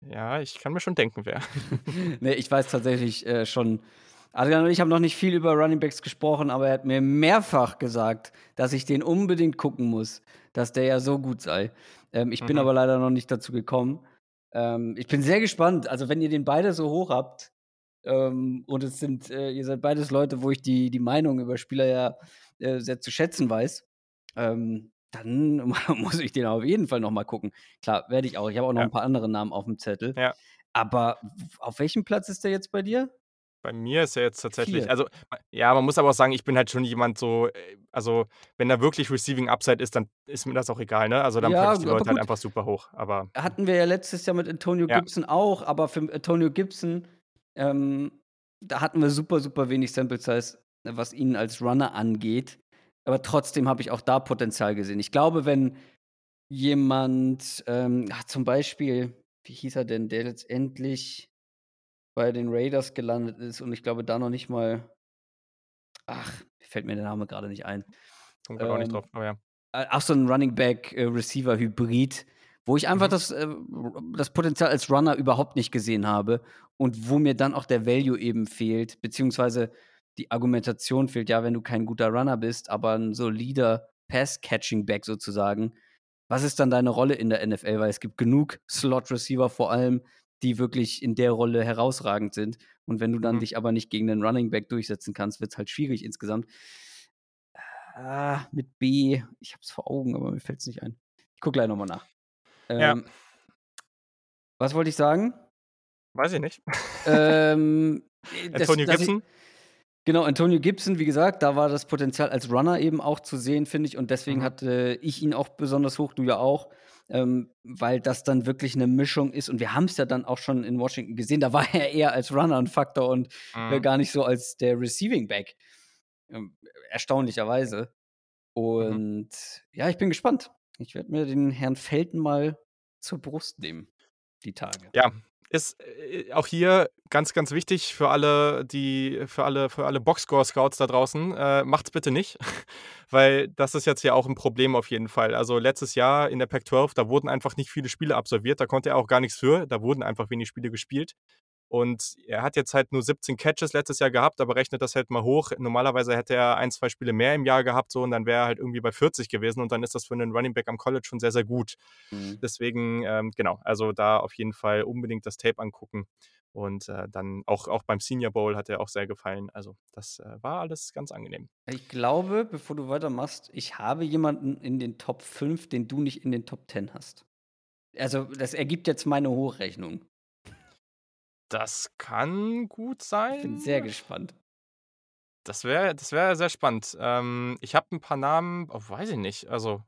Ja, ich kann mir schon denken, wer. nee, ich weiß tatsächlich äh, schon. Adrian und ich haben noch nicht viel über Running Backs gesprochen, aber er hat mir mehrfach gesagt, dass ich den unbedingt gucken muss, dass der ja so gut sei. Ähm, ich bin Mhm. aber leider noch nicht dazu gekommen. Ähm, ich bin sehr gespannt. Also, wenn ihr den beide so hoch habt, ähm, und es sind, äh, ihr seid beides Leute, wo ich die, die Meinung über Spieler ja äh, sehr zu schätzen weiß, ähm, dann muss ich den auf jeden Fall noch mal gucken. Klar, werde ich auch. Ich habe auch noch Ja. ein paar andere Namen auf dem Zettel. Ja. Aber auf welchem Platz ist der jetzt bei dir? Bei mir ist er jetzt tatsächlich, Vier. also ja, man muss aber auch sagen, ich bin halt schon jemand so, äh, also wenn da wirklich Receiving Upside ist, dann ist mir das auch egal, ne? Also dann Ja, packe ich die Leute halt gut. einfach super hoch. Aber Hatten wir ja letztes Jahr mit Antonio Ja. Gibson auch, aber für Antonio Gibson, ähm, da hatten wir super, super wenig Sample Size, was ihn als Runner angeht. Aber trotzdem habe ich auch da Potenzial gesehen. Ich glaube, wenn jemand, ähm, ach, zum Beispiel, wie hieß er denn, der letztendlich bei den Raiders gelandet ist und ich glaube da noch nicht mal, ach, fällt mir der Name gerade nicht ein. kommt gerade auch nicht Ähm, drauf. Aber ja. äh, auch so ein Running Back äh, Receiver Hybrid, wo ich einfach Mhm. das, äh, das Potenzial als Runner überhaupt nicht gesehen habe und wo mir dann auch der Value eben fehlt, beziehungsweise die Argumentation fehlt, ja, wenn du kein guter Runner bist, aber ein solider Pass-Catching-Back sozusagen, was ist dann deine Rolle in der NFL? Weil es gibt genug Slot-Receiver vor allem, die wirklich in der Rolle herausragend sind. Und wenn du dann Mhm. dich aber nicht gegen den Running Back durchsetzen kannst, wird es halt schwierig insgesamt. Ah, mit B. Ich hab's vor Augen, aber mir fällt's nicht ein. Ich gucke gleich nochmal nach. Ja. Ähm, Was wollte ich sagen? Weiß ich nicht. ähm, äh, das- Antonio dass ich- Gibson? Genau, Antonio Gibson, wie gesagt, da war das Potenzial als Runner eben auch zu sehen, finde ich. Und deswegen Mhm. hatte ich ihn auch besonders hoch, du ja auch, ähm, weil das dann wirklich eine Mischung ist. Und wir haben es ja dann auch schon in Washington gesehen. Da war er eher als Runner ein Faktor und äh, Mhm. gar nicht so als der Receiving Back. Ähm, erstaunlicherweise. Mhm. Und ja, ich bin gespannt. Ich werde mir den Herrn Felten mal zur Brust nehmen, die Tage. Ja, ist äh, auch hier ganz, ganz wichtig für alle, die, für alle, für alle Boxscore-Scouts da draußen. Äh, macht's bitte nicht, weil das ist jetzt ja auch ein Problem auf jeden Fall. Also letztes Jahr in der Pac-12, da wurden einfach nicht viele Spiele absolviert, da konnte er auch gar nichts für, da wurden einfach wenig Spiele gespielt. Und er hat jetzt halt nur 17 Catches letztes Jahr gehabt, aber rechnet das halt mal hoch. Normalerweise hätte er ein, zwei Spiele mehr im Jahr gehabt, so und dann wäre er halt irgendwie bei 40 gewesen und dann ist das für einen Running Back am College schon sehr, sehr gut. Mhm. Deswegen, ähm, genau, also da auf jeden Fall unbedingt das Tape angucken. Und äh, dann auch, auch beim Senior Bowl hat er auch sehr gefallen. Also das äh, war alles ganz angenehm. Ich glaube, bevor du weitermachst, ich habe jemanden in den Top 5, den du nicht in den Top 10 hast. Also das ergibt jetzt meine Hochrechnung. Das kann gut sein. Ich bin sehr gespannt. Das wäre das wär sehr spannend. Ähm, ich habe ein paar Namen, oh, weiß ich nicht. Also,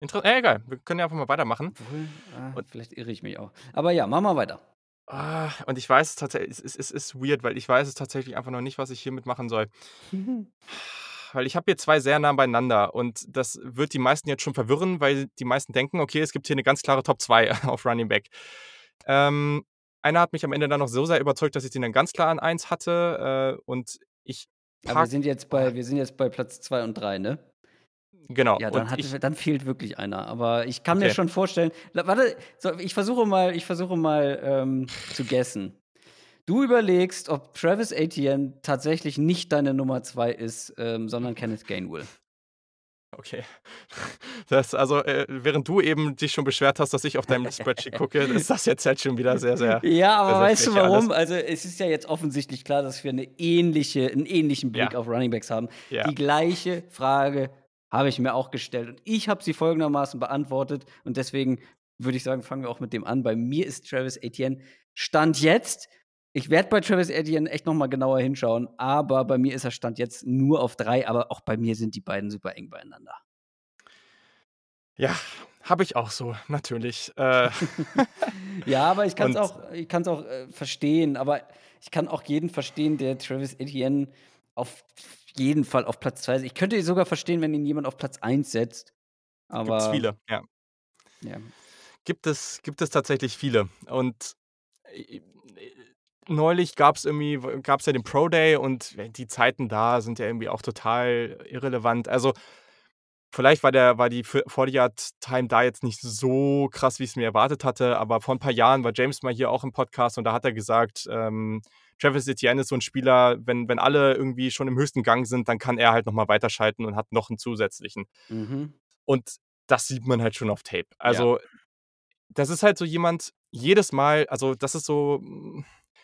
inter äh, egal, wir können ja einfach mal weitermachen. Obwohl, ah, und, vielleicht irre ich mich auch. Aber ja, machen wir weiter. Ah, und ich weiß es tatsächlich, es, es, es, ist weird, weil ich weiß es tatsächlich einfach noch nicht, was ich hiermit machen soll. weil ich habe hier zwei sehr nah beieinander und das wird die meisten jetzt schon verwirren, weil die meisten denken, okay, es gibt hier eine ganz klare Top 2 auf Running Back. Ähm, einer hat mich am Ende dann noch so sehr überzeugt, dass ich den dann ganz klar an 1 hatte äh, und ich aber wir sind jetzt bei, wir sind jetzt bei Platz 2 und 3, ne? Genau. Ja, dann, hatte, ich, dann, fehlt wirklich einer. Aber ich kann okay. mir schon vorstellen. Warte, so, ich versuche mal, ich versuche mal ähm, zu guessen. Du überlegst, ob Travis Etienne tatsächlich nicht deine Nummer 2 ist, ähm, sondern Kenneth Gainwell. Okay. Das, also, äh, während du eben dich schon beschwert hast, dass ich auf deinem Spreadsheet gucke, ist das jetzt halt schon wieder sehr, sehr. Ja, aber sehr, sehr weißt du warum? Alles. Also, es ist ja jetzt offensichtlich klar, dass wir eine ähnliche, einen ähnlichen Blick ja. auf Runningbacks haben. Ja. Die gleiche Frage habe ich mir auch gestellt. Und ich habe sie folgendermaßen beantwortet. Und deswegen würde ich sagen, fangen wir auch mit dem an. Bei mir ist Travis Etienne Stand jetzt ich werde bei Travis Etienne echt noch mal genauer hinschauen, aber bei mir ist er Stand jetzt nur auf drei, aber auch bei mir sind die beiden super eng beieinander. Ja, habe ich auch so, natürlich. Äh. ja, aber ich kann es auch, ich kann's auch äh, verstehen, aber ich kann auch jeden verstehen, der Travis Etienne auf jeden Fall auf Platz 2 Ich könnte sogar verstehen, wenn ihn jemand auf Platz 1 setzt. Aber. Gibt es viele, ja. ja. Gibt es, gibt es tatsächlich viele. Und äh, neulich gab es irgendwie, gab es ja den Pro Day und die Zeiten da sind ja irgendwie auch total irrelevant. Also vielleicht war der, war die 40-Yard-Time da jetzt nicht so krass, wie ich es mir erwartet hatte, aber vor ein paar Jahren war James mal hier auch im Podcast und da hat er gesagt, ähm, Travis Etienne ist so ein Spieler, wenn, wenn alle irgendwie schon im höchsten Gang sind, dann kann er halt nochmal weiterschalten und hat noch einen zusätzlichen. Mhm. Und das sieht man halt schon auf Tape. Also, ja. das ist halt so jemand, jedes Mal, also das ist so,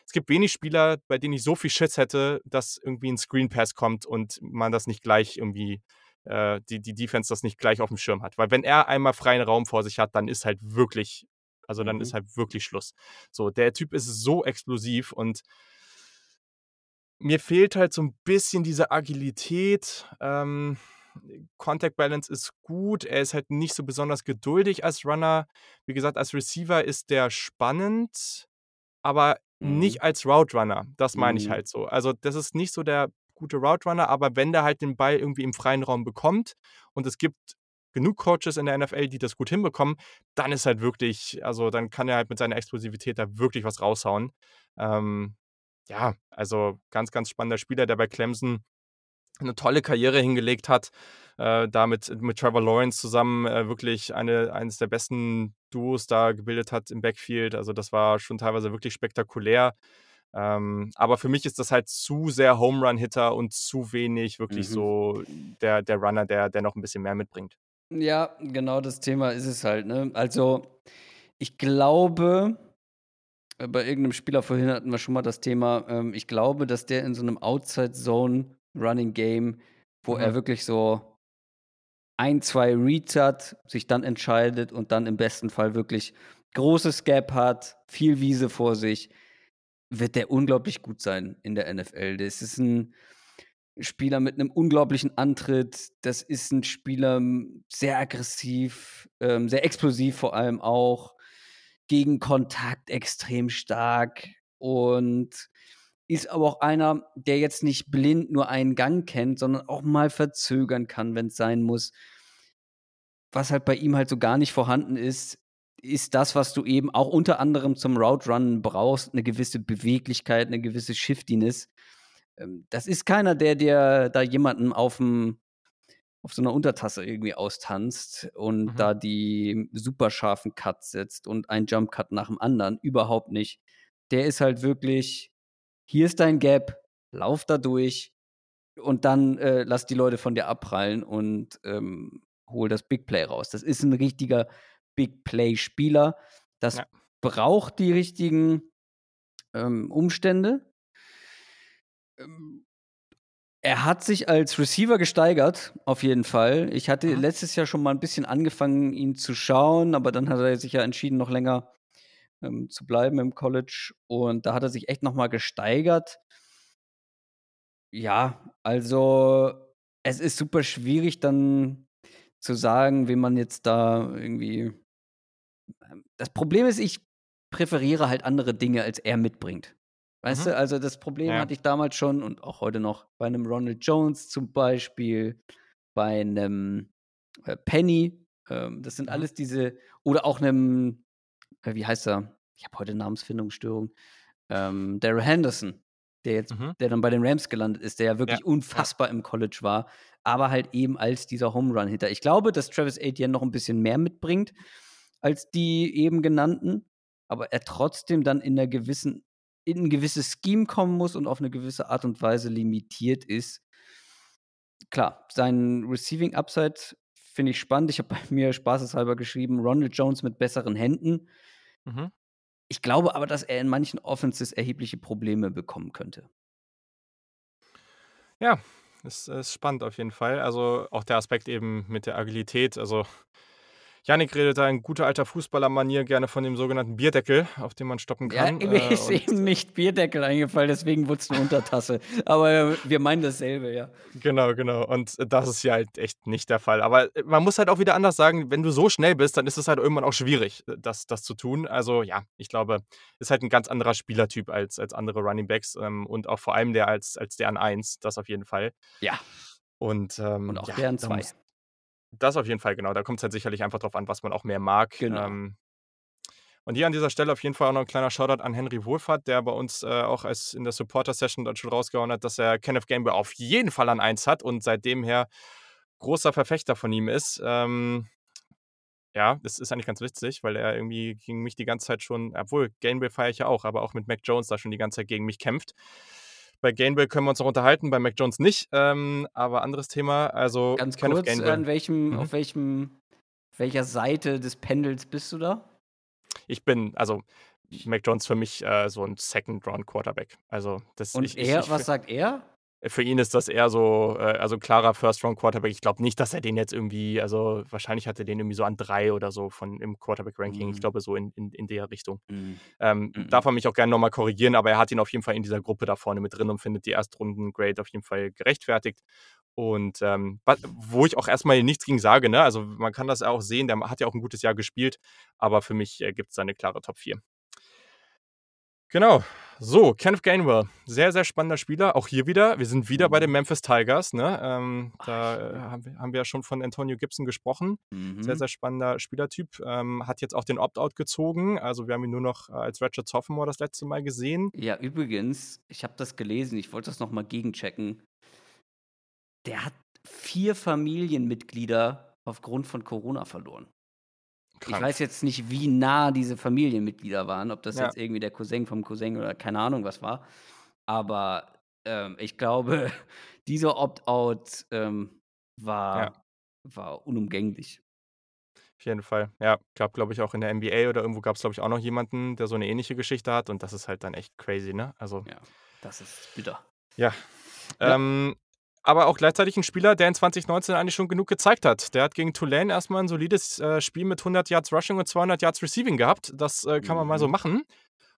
es gibt wenig Spieler, bei denen ich so viel Schiss hätte, dass irgendwie ein Screen Pass kommt und man das nicht gleich irgendwie, äh, die, die Defense das nicht gleich auf dem Schirm hat. Weil wenn er einmal freien Raum vor sich hat, dann ist halt wirklich, also dann mhm. ist halt wirklich Schluss. So, der Typ ist so explosiv und mir fehlt halt so ein bisschen diese Agilität. Ähm, Contact Balance ist gut. Er ist halt nicht so besonders geduldig als Runner. Wie gesagt, als Receiver ist der spannend, aber Mhm. Nicht als Route Runner, das meine ich mhm. halt so. Also, das ist nicht so der gute Route Runner, aber wenn der halt den Ball irgendwie im freien Raum bekommt und es gibt genug Coaches in der NFL, die das gut hinbekommen, dann ist halt wirklich, also dann kann er halt mit seiner Explosivität da wirklich was raushauen. Ähm, ja, also ganz, ganz spannender Spieler, der bei Clemson eine tolle Karriere hingelegt hat, äh, da mit, mit Trevor Lawrence zusammen äh, wirklich eine, eines der besten Duos da gebildet hat im Backfield. Also das war schon teilweise wirklich spektakulär. Ähm, aber für mich ist das halt zu sehr Home Run Hitter und zu wenig wirklich mhm. so der, der Runner, der, der noch ein bisschen mehr mitbringt. Ja, genau das Thema ist es halt. Ne? Also ich glaube, äh, bei irgendeinem Spieler vorhin hatten wir schon mal das Thema, ähm, ich glaube, dass der in so einem Outside Zone Running Game, wo mhm. er wirklich so ein, zwei Reads hat, sich dann entscheidet und dann im besten Fall wirklich großes Gap hat, viel Wiese vor sich, wird der unglaublich gut sein in der NFL. Das ist ein Spieler mit einem unglaublichen Antritt. Das ist ein Spieler sehr aggressiv, ähm, sehr explosiv vor allem auch, gegen Kontakt extrem stark und ist aber auch einer, der jetzt nicht blind nur einen Gang kennt, sondern auch mal verzögern kann, wenn es sein muss. Was halt bei ihm halt so gar nicht vorhanden ist, ist das, was du eben auch unter anderem zum Route Run brauchst, eine gewisse Beweglichkeit, eine gewisse Shiftiness. Ähm, das ist keiner, der dir da jemanden auf dem auf so einer Untertasse irgendwie austanzt und mhm. da die super scharfen Cuts setzt und ein Jump Cut nach dem anderen. Überhaupt nicht. der ist halt wirklich, hier ist dein Gap, lauf da durch und dann äh, lass die Leute von dir abprallen und ähm, hol das Big Play raus. Das ist ein richtiger Big Play-Spieler. Das ja. braucht die richtigen ähm, Umstände. Ähm, er hat sich als Receiver gesteigert, auf jeden Fall. Ich hatte mhm. letztes Jahr schon mal ein bisschen angefangen, ihn zu schauen, aber dann hat er sich ja entschieden, noch länger ähm, zu bleiben im College. Und da hat er sich echt noch mal gesteigert. Ja, also es ist super schwierig dann zu sagen, wie man jetzt da irgendwie. Ähm, das Problem ist, ich präferiere halt andere Dinge, als er mitbringt. Weißt mhm. du, also das Problem ja. hatte ich damals schon und auch heute noch bei einem Ronald Jones zum Beispiel, bei einem äh, Penny. Ähm, das sind mhm. alles diese, oder auch einem, äh, wie heißt er? Ich habe heute Namensfindungsstörung. Ähm, Daryl Henderson, der jetzt, mhm. der dann bei den Rams gelandet ist, der ja wirklich ja. unfassbar ja. im College war, aber halt eben als dieser Home Run Hitter. Ich glaube, dass Travis Etienne noch ein bisschen mehr mitbringt als die eben genannten, aber er trotzdem dann in einer gewissen in ein gewisses Scheme kommen muss und auf eine gewisse Art und Weise limitiert ist. Klar, sein Receiving Upside finde ich spannend. Ich habe bei mir spaßeshalber geschrieben, Ronald Jones mit besseren Händen. Mhm. Ich glaube aber, dass er in manchen Offenses erhebliche Probleme bekommen könnte. Ja, ist, ist spannend auf jeden Fall. Also auch der Aspekt eben mit der Agilität. Also Janik redet da in guter alter Fußballermanier gerne von dem sogenannten Bierdeckel, auf dem man stoppen kann. Ja, mir äh, ist eben nicht Bierdeckel eingefallen, deswegen wurde es eine Untertasse. Aber wir meinen dasselbe, ja. Genau, genau. Und das ist ja halt echt nicht der Fall. Aber man muss halt auch wieder anders sagen, wenn du so schnell bist, dann ist es halt irgendwann auch schwierig, das, das zu tun. Also ja, ich glaube, ist halt ein ganz anderer Spielertyp als, als andere Running Backs ähm, und auch vor allem der als, als der an 1, das auf jeden Fall. Ja. Und, ähm, und auch ja, der an 2. Das auf jeden Fall, genau. Da kommt es halt sicherlich einfach drauf an, was man auch mehr mag. Genau. Ähm, und hier an dieser Stelle auf jeden Fall auch noch ein kleiner Shoutout an Henry Wohlfahrt, der bei uns äh, auch als in der Supporter-Session dann schon rausgehauen hat, dass er Kenneth Gamble auf jeden Fall an 1 hat und seitdem her großer Verfechter von ihm ist. Ähm, ja, das ist eigentlich ganz witzig, weil er irgendwie gegen mich die ganze Zeit schon, obwohl Gamble feiere ich ja auch, aber auch mit Mac Jones da schon die ganze Zeit gegen mich kämpft. Bei Gainwell können wir uns noch unterhalten, bei Mac Jones nicht. Ähm, aber anderes Thema. Also ganz kurz, an welchem, mhm. auf welchem, welcher Seite des Pendels bist du da? Ich bin, also Mac Jones für mich äh, so ein Second Round Quarterback. Also das. Und ich, er, ich, ich, was sagt er? Für ihn ist das eher so, äh, also klarer First-Round-Quarterback. Ich glaube nicht, dass er den jetzt irgendwie, also wahrscheinlich hat er den irgendwie so an drei oder so von im Quarterback-Ranking. Mhm. Ich glaube so in, in, in der Richtung. Mhm. Ähm, mhm. Darf er mich auch gerne nochmal korrigieren, aber er hat ihn auf jeden Fall in dieser Gruppe da vorne mit drin und findet die Erstrunden-Grade auf jeden Fall gerechtfertigt. Und ähm, wo ich auch erstmal nichts gegen sage, ne? Also man kann das auch sehen, der hat ja auch ein gutes Jahr gespielt, aber für mich äh, gibt es da eine klare Top 4. Genau. So, Kenneth Gainwell, sehr, sehr spannender Spieler. Auch hier wieder. Wir sind wieder bei den mhm. Memphis Tigers. Ne? Ähm, da äh, haben, wir, haben, wir, ja schon von Antonio Gibson gesprochen. Mhm. Sehr, sehr spannender Spielertyp. Ähm, hat jetzt auch den Opt-out gezogen. Also wir haben ihn nur noch als Ratchet Sophomore das letzte Mal gesehen. Ja, übrigens, ich habe das gelesen. Ich wollte das nochmal gegenchecken. Der hat vier Familienmitglieder aufgrund von Corona verloren. Krank. Ich weiß jetzt nicht, wie nah diese Familienmitglieder waren, ob das ja. jetzt irgendwie der Cousin vom Cousin oder keine Ahnung was war. Aber ähm, ich glaube, dieser Opt-out ähm, war, ja. war unumgänglich. Auf jeden Fall. Ja, gab, glaube ich, auch in der NBA oder irgendwo gab es, glaube ich, auch noch jemanden, der so eine ähnliche Geschichte hat. Und das ist halt dann echt crazy, ne? Also. Ja, das ist bitter. Ja. ja. Ähm, aber auch gleichzeitig ein Spieler, der in 2019 eigentlich schon genug gezeigt hat. Der hat gegen Tulane erstmal ein solides äh, Spiel mit 100 Yards Rushing und 200 Yards Receiving gehabt. Das äh, kann man mal so mhm. machen.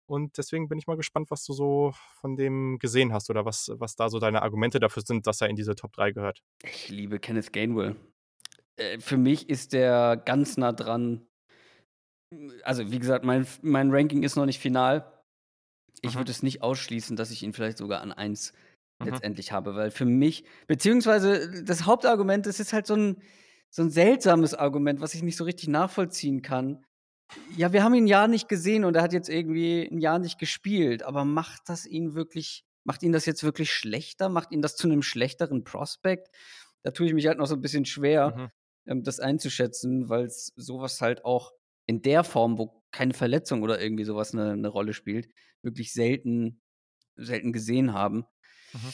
Und deswegen bin ich mal gespannt, was du so von dem gesehen hast oder was, was da so deine Argumente dafür sind, dass er in diese Top 3 gehört. Ich liebe Kenneth Gainwell. Äh, für mich ist der ganz nah dran. Also, wie gesagt, mein, mein Ranking ist noch nicht final. Ich mhm. würde es nicht ausschließen, dass ich ihn vielleicht sogar an 1 mhm. letztendlich habe. Weil für mich, beziehungsweise das Hauptargument, das ist halt so ein, so ein seltsames Argument, was ich nicht so richtig nachvollziehen kann. Ja, wir haben ihn ein Jahr nicht gesehen und er hat jetzt irgendwie ein Jahr nicht gespielt, aber macht das ihn wirklich, macht ihn das jetzt wirklich schlechter? Macht ihn das zu einem schlechteren Prospect? Da tue ich mich halt noch so ein bisschen schwer, mhm. ähm, das einzuschätzen, weil es sowas halt auch in der Form, wo keine Verletzung oder irgendwie sowas eine, eine Rolle spielt, wirklich selten, selten gesehen haben. Mhm.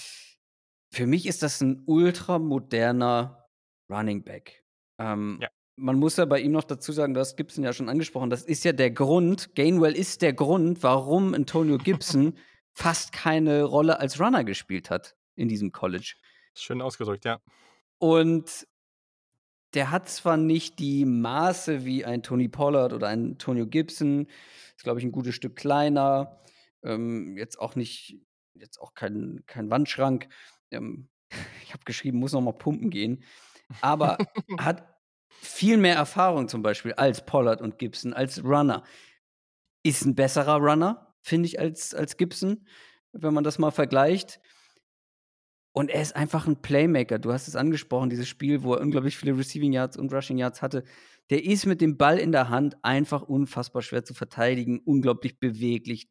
Für mich ist das ein ultramoderner Running Back. Ähm, ja. Man muss ja bei ihm noch dazu sagen, du hast Gibson ja schon angesprochen, das ist ja der Grund, Gainwell ist der Grund, warum Antonio Gibson fast keine Rolle als Runner gespielt hat in diesem College. Schön ausgedrückt, ja. Und der hat zwar nicht die Maße wie ein Tony Pollard oder ein Antonio Gibson, ist, glaube ich, ein gutes Stück kleiner, ähm, jetzt auch nicht, jetzt auch kein, kein Wandschrank. Ähm, ich habe geschrieben, muss noch mal pumpen gehen, aber hat viel mehr Erfahrung zum Beispiel als Pollard und Gibson, als Runner. Ist ein besserer Runner, finde ich, als, als Gibson, wenn man das mal vergleicht. Und er ist einfach ein Playmaker. Du hast es angesprochen, dieses Spiel, wo er unglaublich viele Receiving Yards und Rushing Yards hatte. Der ist mit dem Ball in der Hand einfach unfassbar schwer zu verteidigen, unglaublich beweglich.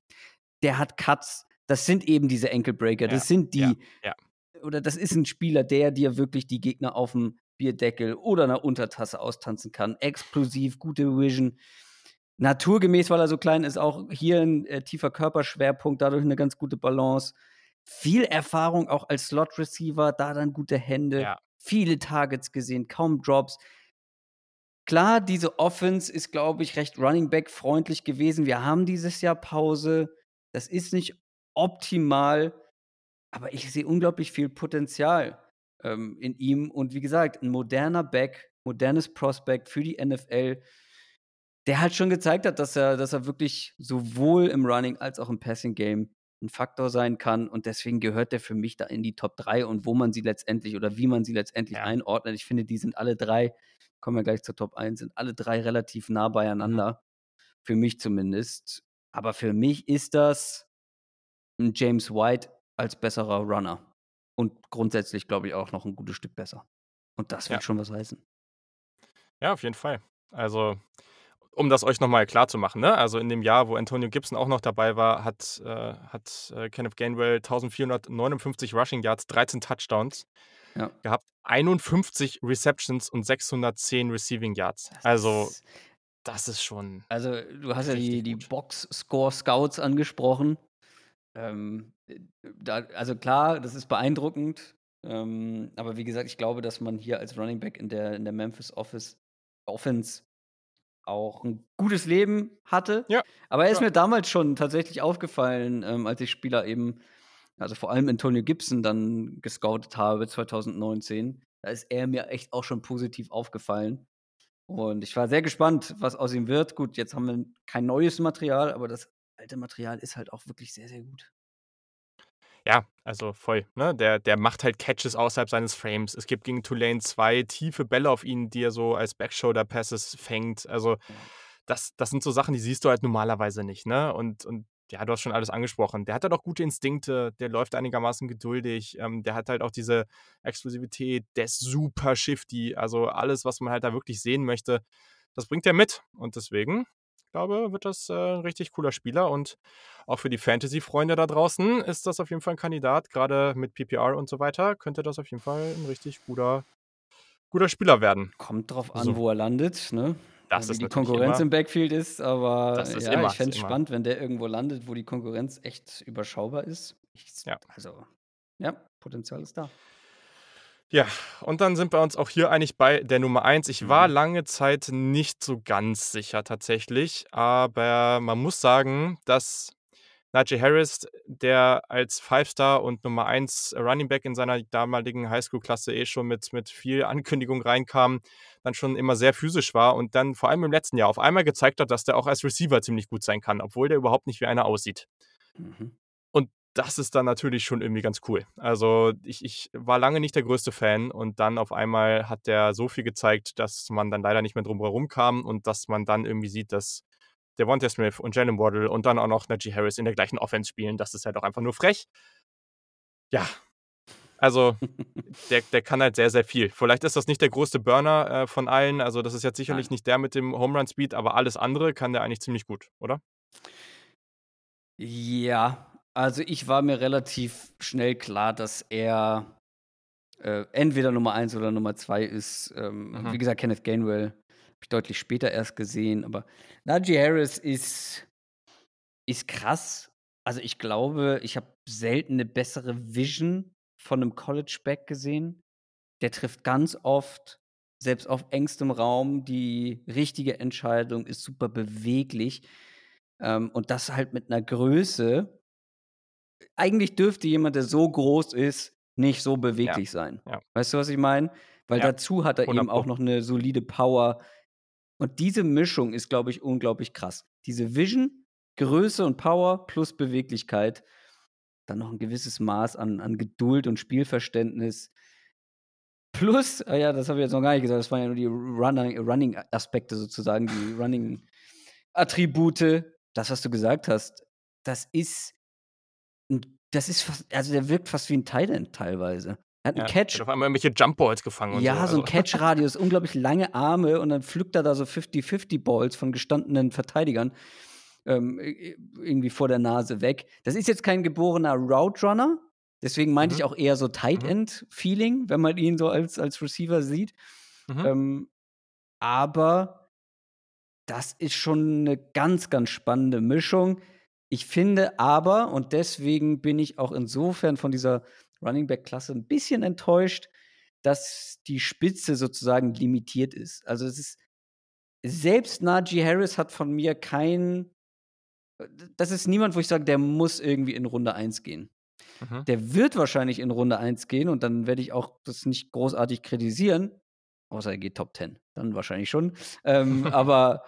Der hat Cuts. Das sind eben diese Ankle Breaker. Das ja, sind die. Ja, ja. Oder das ist ein Spieler, der dir wirklich die Gegner auf dem Bierdeckel oder einer Untertasse austanzen kann. Explosiv, gute Vision. Naturgemäß, weil er so klein ist, auch hier ein äh, tiefer Körperschwerpunkt, dadurch eine ganz gute Balance viel Erfahrung auch als Slot Receiver, da dann gute Hände, viele Targets gesehen, kaum Drops. Klar, diese Offense ist, glaube ich, recht Running Back freundlich gewesen. Wir haben dieses Jahr Pause. Das ist nicht optimal, aber ich sehe unglaublich viel Potenzial ähm, in ihm. Und wie gesagt, ein moderner Back, modernes Prospect für die NFL, der halt schon gezeigt hat, dass er, dass er wirklich sowohl im Running als auch im Passing Game ein Faktor sein kann und deswegen gehört der für mich da in die Top 3 und wo man sie letztendlich oder wie man sie letztendlich ja. einordnet. Ich finde, die sind alle drei, kommen wir gleich zur Top 1, sind alle drei relativ nah mhm. beieinander. Mhm. Für mich zumindest. Aber für mich ist das ein James White als besserer Runner. Und grundsätzlich, glaube ich, auch noch ein gutes Stück besser. Und das wird ja. schon was heißen. Ja, auf jeden Fall. Also, um das euch nochmal klar zu machen, ne? also in dem Jahr, wo Antonio Gibson auch noch dabei war, hat, äh, hat äh, Kenneth Gainwell 1459 Rushing Yards, 13 Touchdowns ja. gehabt, 51 Receptions und 610 Receiving Yards. Das also das ist schon. Also du hast ja die, die Box-Score-Scouts angesprochen. Ähm, da, also klar, das ist beeindruckend. Ähm, aber wie gesagt, ich glaube, dass man hier als Running Back in der, in der Memphis Office Offense auch ein gutes Leben hatte. Ja. Aber er ist ja. mir damals schon tatsächlich aufgefallen, ähm, als ich Spieler eben, also vor allem Antonio Gibson dann gescoutet habe 2019. Da ist er mir echt auch schon positiv aufgefallen. Und ich war sehr gespannt, was aus ihm wird. Gut, jetzt haben wir kein neues Material, aber das alte Material ist halt auch wirklich sehr, sehr gut. Ja, also voll. Ne? Der, der macht halt Catches außerhalb seines Frames. Es gibt gegen Tulane zwei tiefe Bälle auf ihn, die er so als Backshoulder-Passes fängt. Also das, das sind so Sachen, die siehst du halt normalerweise nicht. Ne? Und, und ja, du hast schon alles angesprochen. Der hat halt auch gute Instinkte, der läuft einigermaßen geduldig, ähm, der hat halt auch diese Exklusivität, der ist super shifty. Also alles, was man halt da wirklich sehen möchte, das bringt er mit. Und deswegen glaube, wird das äh, ein richtig cooler Spieler und auch für die Fantasy-Freunde da draußen ist das auf jeden Fall ein Kandidat. Gerade mit PPR und so weiter könnte das auf jeden Fall ein richtig guter, guter Spieler werden. Kommt drauf an, so. wo er landet, ne? Das wie ist die Konkurrenz immer, im Backfield ist, aber ist ja, immer, ich fände es spannend, wenn der irgendwo landet, wo die Konkurrenz echt überschaubar ist. Ich, ja. Also, ja, Potenzial ist da. Ja, und dann sind wir uns auch hier eigentlich bei der Nummer 1. Ich war mhm. lange Zeit nicht so ganz sicher tatsächlich, aber man muss sagen, dass Najee Harris, der als Five-Star und Nummer 1 Running Back in seiner damaligen Highschool-Klasse eh schon mit, mit viel Ankündigung reinkam, dann schon immer sehr physisch war und dann vor allem im letzten Jahr auf einmal gezeigt hat, dass der auch als Receiver ziemlich gut sein kann, obwohl der überhaupt nicht wie einer aussieht. Mhm das ist dann natürlich schon irgendwie ganz cool. Also ich, ich war lange nicht der größte Fan und dann auf einmal hat der so viel gezeigt, dass man dann leider nicht mehr drum herum kam und dass man dann irgendwie sieht, dass der Devonta Smith und Jalen Waddle und dann auch noch Najee Harris in der gleichen Offense spielen. Das ist halt auch einfach nur frech. Ja, also der, der kann halt sehr, sehr viel. Vielleicht ist das nicht der größte Burner äh, von allen. Also das ist jetzt sicherlich Nein. nicht der mit dem Home Run Speed, aber alles andere kann der eigentlich ziemlich gut, oder? Ja, also, ich war mir relativ schnell klar, dass er, äh, entweder Nummer 1 oder Nummer 2 ist. Ähm, Mhm. wie gesagt, Kenneth Gainwell ich deutlich später erst gesehen, aber Najee Harris ist, ist krass. Also ich glaube, ich habe selten eine bessere Vision von einem College-Back gesehen. Der trifft ganz oft, selbst auf engstem Raum, die richtige Entscheidung, ist super beweglich. Ähm, und das halt mit einer Größe. Eigentlich dürfte jemand, der so groß ist, nicht so beweglich ja. sein. Ja. Weißt du, was ich meine? Weil ja. dazu hat er eben auch noch eine solide Power. Und diese Mischung ist, glaube ich, unglaublich krass. Diese Vision, Größe und Power plus Beweglichkeit, dann noch ein gewisses Maß an, an Geduld und Spielverständnis. Plus, ah ja, das habe ich jetzt noch gar nicht gesagt, das waren ja nur die Running-Aspekte sozusagen, die Running-Attribute. Das, was du gesagt hast, das ist, das ist fast, also der wirkt fast wie ein Titan teilweise. Er hat einen ja, Catch. Hat auf einmal irgendwelche Jumpballs gefangen. Und ja, so, so ein also. Catch-Radius, unglaublich lange Arme und dann pflückt er da so 50-50-Balls von gestandenen Verteidigern ähm, irgendwie vor der Nase weg. Das ist jetzt kein geborener Route Runner. Deswegen meinte mhm. ich auch eher so Tight mhm. End Feeling, wenn man ihn so als, als Receiver sieht. Mhm. Ähm, aber das ist schon eine ganz, ganz spannende Mischung. Ich finde aber, und deswegen bin ich auch insofern von dieser Running Back Klasse ein bisschen enttäuscht, dass die Spitze sozusagen limitiert ist. Also es ist selbst Najee Harris hat von mir kein das ist niemand, wo ich sage, der muss irgendwie in Runde 1 gehen. Mhm. Der wird wahrscheinlich in Runde 1 gehen und dann werde ich auch das nicht großartig kritisieren. Außer er geht Top 10. Dann wahrscheinlich schon. Ähm, aber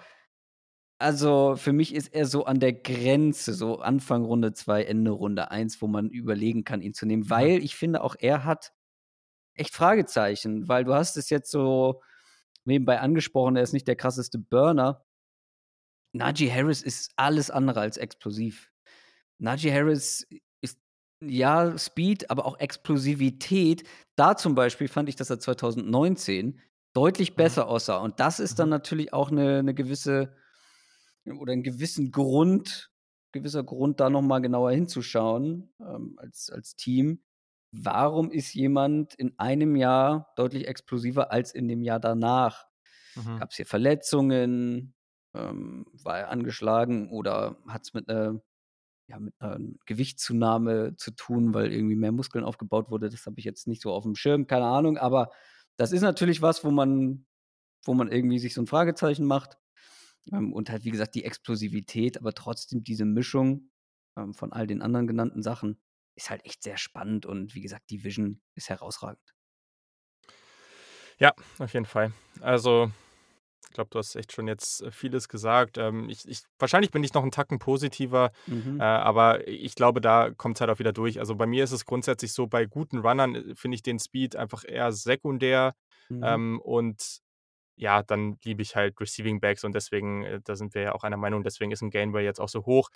also für mich ist er so an der Grenze, so Anfang Runde 2, Ende Runde 1, wo man überlegen kann, ihn zu nehmen, mhm. weil ich finde, auch er hat echt Fragezeichen, weil du hast es jetzt so nebenbei angesprochen, er ist nicht der krasseste Burner. Najee Harris ist alles andere als explosiv. Najee Harris ist ja Speed, aber auch Explosivität. Da zum Beispiel fand ich, dass er 2019 deutlich mhm. besser aussah. Und das ist dann mhm. natürlich auch eine, eine gewisse oder einen gewissen Grund, gewisser Grund, da nochmal genauer hinzuschauen ähm, als, als Team. Warum ist jemand in einem Jahr deutlich explosiver als in dem Jahr danach? Mhm. Gab es hier Verletzungen? ähm, war er angeschlagen oder hat es mit einer ja, mit einer Gewichtszunahme zu tun, weil irgendwie mehr Muskeln aufgebaut wurde. Das habe ich jetzt nicht so auf dem Schirm, keine Ahnung. Aber das ist natürlich was, wo man, wo man irgendwie sich so ein Fragezeichen macht. Ähm, und halt, wie gesagt, die Explosivität, aber trotzdem diese Mischung ähm, von all den anderen genannten Sachen ist halt echt sehr spannend. Und wie gesagt, die Vision ist herausragend. Ja, auf jeden Fall. Also ich glaube, du hast echt schon jetzt äh, vieles gesagt. Ähm, ich, ich, wahrscheinlich bin ich noch einen Tacken positiver, mhm. äh, aber ich glaube, da kommt es halt auch wieder durch. Also bei mir ist es grundsätzlich so, bei guten Runnern äh, finde ich den Speed einfach eher sekundär. Mhm. Ähm, und ja, dann liebe ich halt Receiving Backs und deswegen, äh, da sind wir ja auch einer Meinung, deswegen ist ein Gainway jetzt auch so hoch.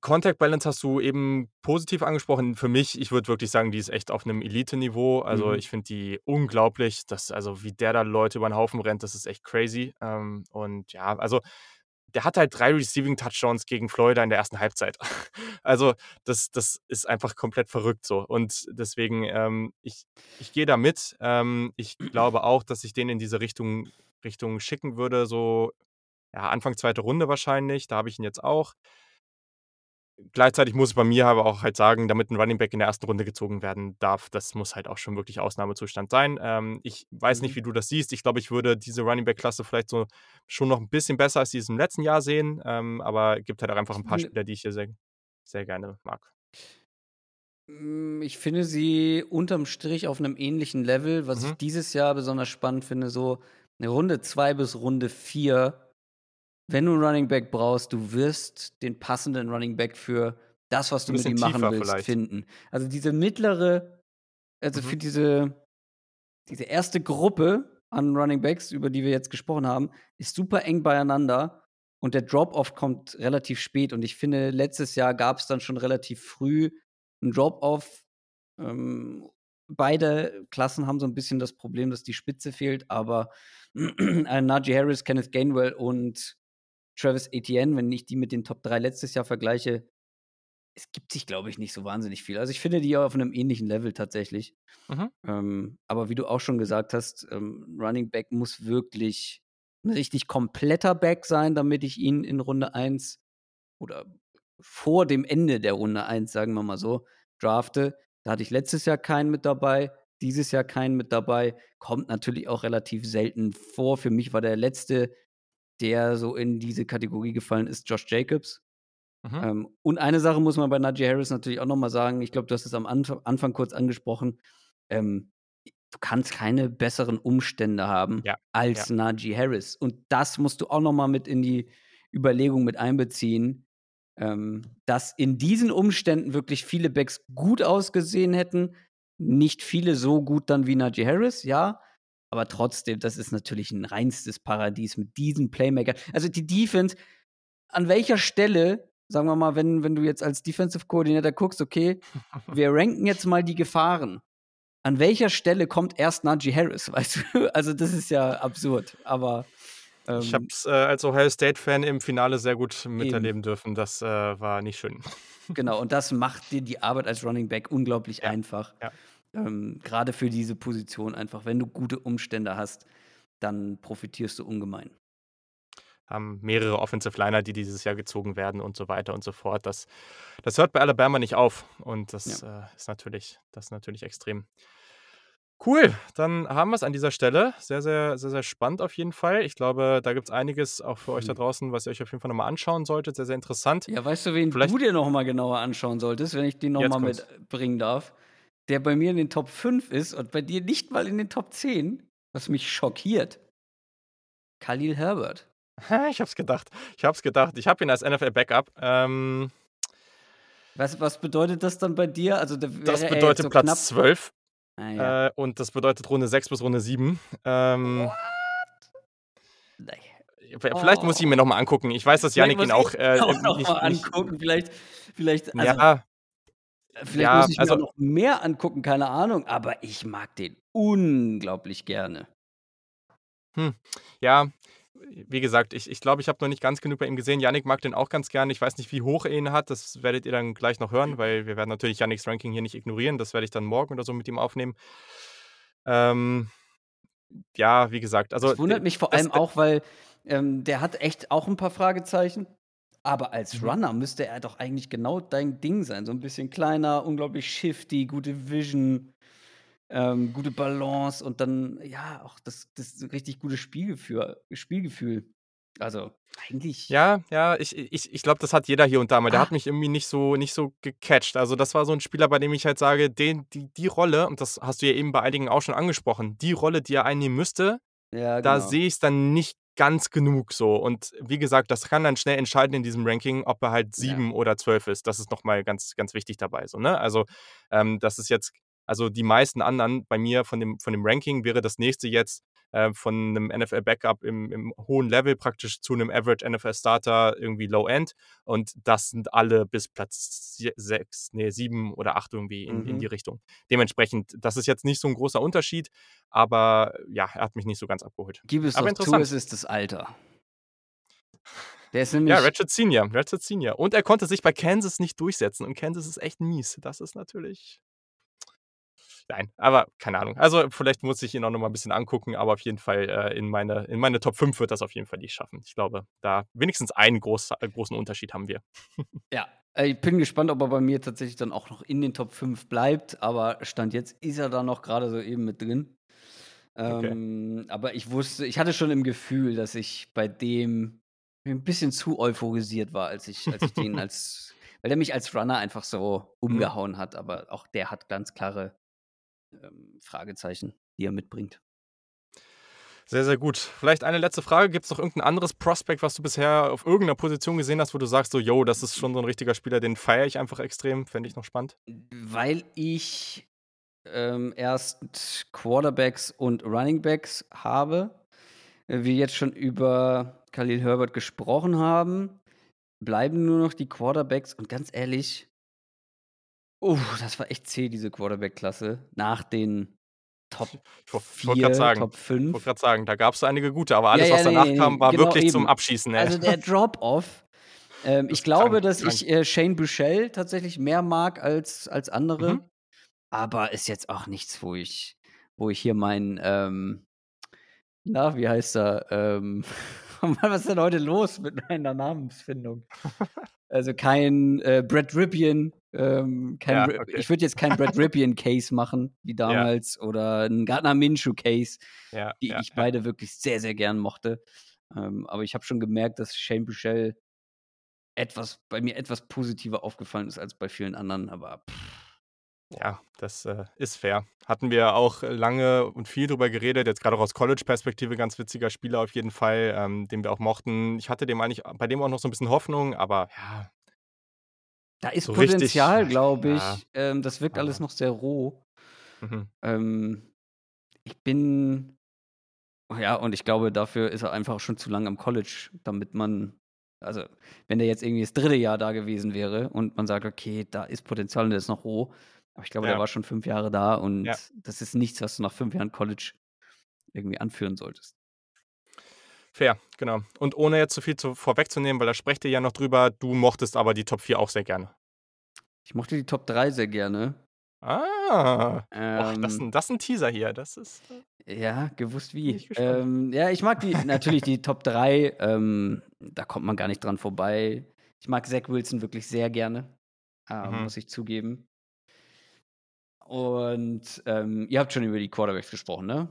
Contact Balance hast du eben positiv angesprochen. Für mich, ich würde wirklich sagen, die ist echt auf einem Elite-Niveau. Also mhm. ich finde die unglaublich, dass, also wie der da Leute über den Haufen rennt, das ist echt crazy. Ähm, und ja, also der hat halt drei Receiving Touchdowns gegen Florida in der ersten Halbzeit. Also das, das ist einfach komplett verrückt so. Und deswegen, ähm, ich, ich gehe da mit. Ähm, ich glaube auch, dass ich den in diese Richtung, Richtung schicken würde, so ja, Anfang zweite Runde wahrscheinlich. Da habe ich ihn jetzt auch gleichzeitig muss ich bei mir aber auch halt sagen, damit ein Running Back in der ersten Runde gezogen werden darf, das muss halt auch schon wirklich Ausnahmezustand sein. Ähm, ich weiß nicht, mhm. wie du das siehst. Ich glaube, ich würde diese Running Back-Klasse vielleicht so schon noch ein bisschen besser als dieses im letzten Jahr sehen. Ähm, aber es gibt halt auch einfach ein paar Spieler, die ich hier sehr, sehr gerne mag. Hm, ich finde sie unterm Strich auf einem ähnlichen Level. Was mhm. ich dieses Jahr besonders spannend finde, so eine Runde 2 bis Runde 4 wenn du einen Running Back brauchst, du wirst den passenden Running Back für das, was du mit ihm machen willst, vielleicht. finden. Also diese mittlere, also mhm. für diese, diese erste Gruppe an Running Backs, über die wir jetzt gesprochen haben, ist super eng beieinander und der Drop-Off kommt relativ spät. Und ich finde, letztes Jahr gab es dann schon relativ früh einen Drop-Off. Ähm, beide Klassen haben so ein bisschen das Problem, dass die Spitze fehlt, aber Najee Harris, Kenneth Gainwell und Travis Etienne, wenn ich die mit den Top 3 letztes Jahr vergleiche, es gibt sich, glaube ich, nicht so wahnsinnig viel. Also ich finde die auf einem ähnlichen Level tatsächlich. Mhm. Ähm, aber wie du auch schon gesagt hast, ähm, Running Back muss wirklich ein richtig kompletter Back sein, damit ich ihn in Runde 1 oder vor dem Ende der Runde 1, sagen wir mal so, drafte. Da hatte ich letztes Jahr keinen mit dabei, dieses Jahr keinen mit dabei. Kommt natürlich auch relativ selten vor. Für mich war der letzte, der so in diese Kategorie gefallen ist, Josh Jacobs. Mhm. Ähm, und eine Sache muss man bei Najee Harris natürlich auch nochmal sagen. Ich glaube, du hast es am Anf Anfang kurz angesprochen. Ähm, du kannst keine besseren Umstände haben ja. als ja. Najee Harris. Und das musst du auch nochmal mit in die Überlegung mit einbeziehen, ähm, dass in diesen Umständen wirklich viele Backs gut ausgesehen hätten. Nicht viele so gut dann wie Najee Harris, ja. Aber trotzdem, das ist natürlich ein reinstes Paradies mit diesen Playmaker. Also die Defense, an welcher Stelle sagen wir mal, wenn, wenn du jetzt als Defensive Coordinator guckst, okay, wir ranken jetzt mal die Gefahren. An welcher Stelle kommt erst Najee Harris, weißt du? Also, das ist ja absurd, aber. Ähm, ich habe es äh, als Ohio State-Fan im Finale sehr gut miterleben eben. dürfen. Das äh, war nicht schön. Genau, und das macht dir die Arbeit als Running Back unglaublich ja. einfach. Ja. Ähm, Gerade für diese Position einfach. Wenn du gute Umstände hast, dann profitierst du ungemein haben mehrere Offensive Liner, die dieses Jahr gezogen werden und so weiter und so fort. Das, das hört bei Alabama nicht auf und das ja. äh, ist natürlich, das ist natürlich extrem. Cool, dann haben wir es an dieser Stelle. Sehr, sehr, sehr, sehr spannend auf jeden Fall. Ich glaube, da gibt es einiges auch für euch da hm. draußen, was ihr euch auf jeden Fall nochmal anschauen solltet. Sehr, sehr interessant. Ja, weißt du, wen Vielleicht du dir nochmal genauer anschauen solltest, wenn ich den nochmal mitbringen darf? Der bei mir in den Top 5 ist und bei dir nicht mal in den Top 10, was mich schockiert. Khalil Herbert. Ich hab's gedacht. Ich hab's gedacht. Ich habe ihn als NFL-Backup. Ähm, was, was bedeutet das dann bei dir? Also, da das bedeutet so Platz knapp... 12. Ah, ja. äh, und das bedeutet Runde 6 bis Runde 7. Ähm, Vielleicht oh. muss ich ihn mir nochmal angucken. Ich weiß, dass Janik ihn auch, äh, auch noch nicht, angucken. Vielleicht, vielleicht, also, ja, vielleicht ja, muss ich also, mir noch mehr angucken, keine Ahnung. Aber ich mag den unglaublich gerne. Hm. Ja, wie gesagt, ich glaube, ich, glaub, ich habe noch nicht ganz genug bei ihm gesehen. Yannick mag den auch ganz gerne. Ich weiß nicht, wie hoch er ihn hat. Das werdet ihr dann gleich noch hören, weil wir werden natürlich Yannicks Ranking hier nicht ignorieren. Das werde ich dann morgen oder so mit ihm aufnehmen. Ähm, ja, wie gesagt. Also, das wundert mich vor allem auch, weil ähm, der hat echt auch ein paar Fragezeichen. Aber als mhm. Runner müsste er doch eigentlich genau dein Ding sein. So ein bisschen kleiner, unglaublich shifty, gute Vision ähm, gute Balance und dann, ja, auch das, das richtig gute Spielgefühl. Spielgefühl. Also, eigentlich. Ja, ja, ich, ich, ich glaube, das hat jeder hier und da mal. Der ah. hat mich irgendwie nicht so, nicht so gecatcht. Also, das war so ein Spieler, bei dem ich halt sage, den, die, die Rolle, und das hast du ja eben bei einigen auch schon angesprochen, die Rolle, die er einnehmen müsste, ja, genau. da sehe ich es dann nicht ganz genug so. Und wie gesagt, das kann dann schnell entscheiden in diesem Ranking, ob er halt sieben ja. oder zwölf ist. Das ist nochmal ganz, ganz wichtig dabei. So, ne? Also, ähm, das ist jetzt also die meisten anderen bei mir von dem, von dem Ranking wäre das nächste jetzt äh, von einem NFL-Backup im, im hohen Level praktisch zu einem Average NFL-Starter irgendwie Low-End. Und das sind alle bis Platz sechs, nee, sieben oder acht irgendwie in, mhm. in die Richtung. Dementsprechend, das ist jetzt nicht so ein großer Unterschied, aber ja, er hat mich nicht so ganz abgeholt. Gib es aber zu, es ist das Alter. Der ist nämlich. Ja, Ratchet Senior, Ratchet Senior. Und er konnte sich bei Kansas nicht durchsetzen. Und Kansas ist echt mies. Das ist natürlich. Nein, aber keine Ahnung. Also vielleicht muss ich ihn auch noch mal ein bisschen angucken, aber auf jeden Fall äh, in, meine, in meine Top 5 wird das auf jeden Fall nicht schaffen. Ich glaube, da wenigstens einen groß, großen Unterschied haben wir. ja, äh, ich bin gespannt, ob er bei mir tatsächlich dann auch noch in den Top 5 bleibt, aber Stand jetzt ist er da noch gerade so eben mit drin. Ähm, okay. Aber ich wusste, ich hatte schon im Gefühl, dass ich bei dem ein bisschen zu euphorisiert war, als ich, als ich den als, weil der mich als Runner einfach so mhm. umgehauen hat, aber auch der hat ganz klare ähm, Fragezeichen, die er mitbringt. Sehr, sehr gut. Vielleicht eine letzte Frage. Gibt es noch irgendein anderes Prospect, was du bisher auf irgendeiner Position gesehen hast, wo du sagst, so, yo, das ist schon so ein richtiger Spieler, den feiere ich einfach extrem, fände ich noch spannend? Weil ich ähm, erst Quarterbacks und Runningbacks habe, äh, wir jetzt schon über Khalil Herbert gesprochen haben, bleiben nur noch die Quarterbacks und ganz ehrlich, Uh, das war echt zäh, diese Quarterback-Klasse. Nach den Top ich wollte gerade sagen, Top 5. Ich wollte gerade sagen, da gab es einige gute, aber alles, ja, ja, was danach nee, kam, war genau wirklich eben. zum Abschießen. Ey. Also der Drop-Off Ähm, ich glaube, krank, dass krank. ich äh, Shane Bushell tatsächlich mehr mag als, als andere. Mhm. Aber ist jetzt auch nichts, wo ich, wo ich hier mein, ähm, na, wie heißt er? Ähm, was ist denn heute los mit meiner Namensfindung? Also kein äh, Brad Ripien, ähm, ja, okay. ich würde jetzt kein Brad Ripien Case machen, wie damals, ja. oder ein Gardner Minshew Case, ja, die ich beide wirklich sehr, sehr gern mochte. Ähm, aber ich habe schon gemerkt, dass Shane Buchel etwas, bei mir etwas positiver aufgefallen ist als bei vielen anderen, aber pff, ja, das äh, ist fair. Hatten wir auch lange und viel drüber geredet, jetzt gerade auch aus College-Perspektive, ganz witziger Spieler auf jeden Fall, ähm, den wir auch mochten. Ich hatte dem eigentlich bei dem auch noch so ein bisschen Hoffnung, aber ja. Da ist so Potenzial, glaube ich. Ja, ähm, das wirkt alles noch sehr roh. Mhm. Ähm, ich bin. Ja, und ich glaube, dafür ist er einfach schon zu lange am College, damit man also, wenn der jetzt irgendwie das dritte Jahr da gewesen wäre und man sagt, okay, da ist Potenzial und der ist noch roh, aber ich glaube, ja. der war schon fünf Jahre da und ja. das ist nichts, was du nach fünf Jahren College irgendwie anführen solltest. Fair, genau. Und ohne jetzt zu viel zu, vorwegzunehmen, weil da sprecht ihr ja noch drüber, du mochtest aber die Top 4 auch sehr gerne. Ich mochte die Top 3 sehr gerne. Ah, ähm, Och, das, das ist ein Teaser hier. Das ist. Äh, ja, gewusst wie. Ähm, ja, ich mag die natürlich die Top 3. Ähm, da kommt man gar nicht dran vorbei. Ich mag Zach Wilson wirklich sehr gerne. Äh, mhm. Muss ich zugeben. Und ähm, ihr habt schon über die Quarterbacks gesprochen, ne?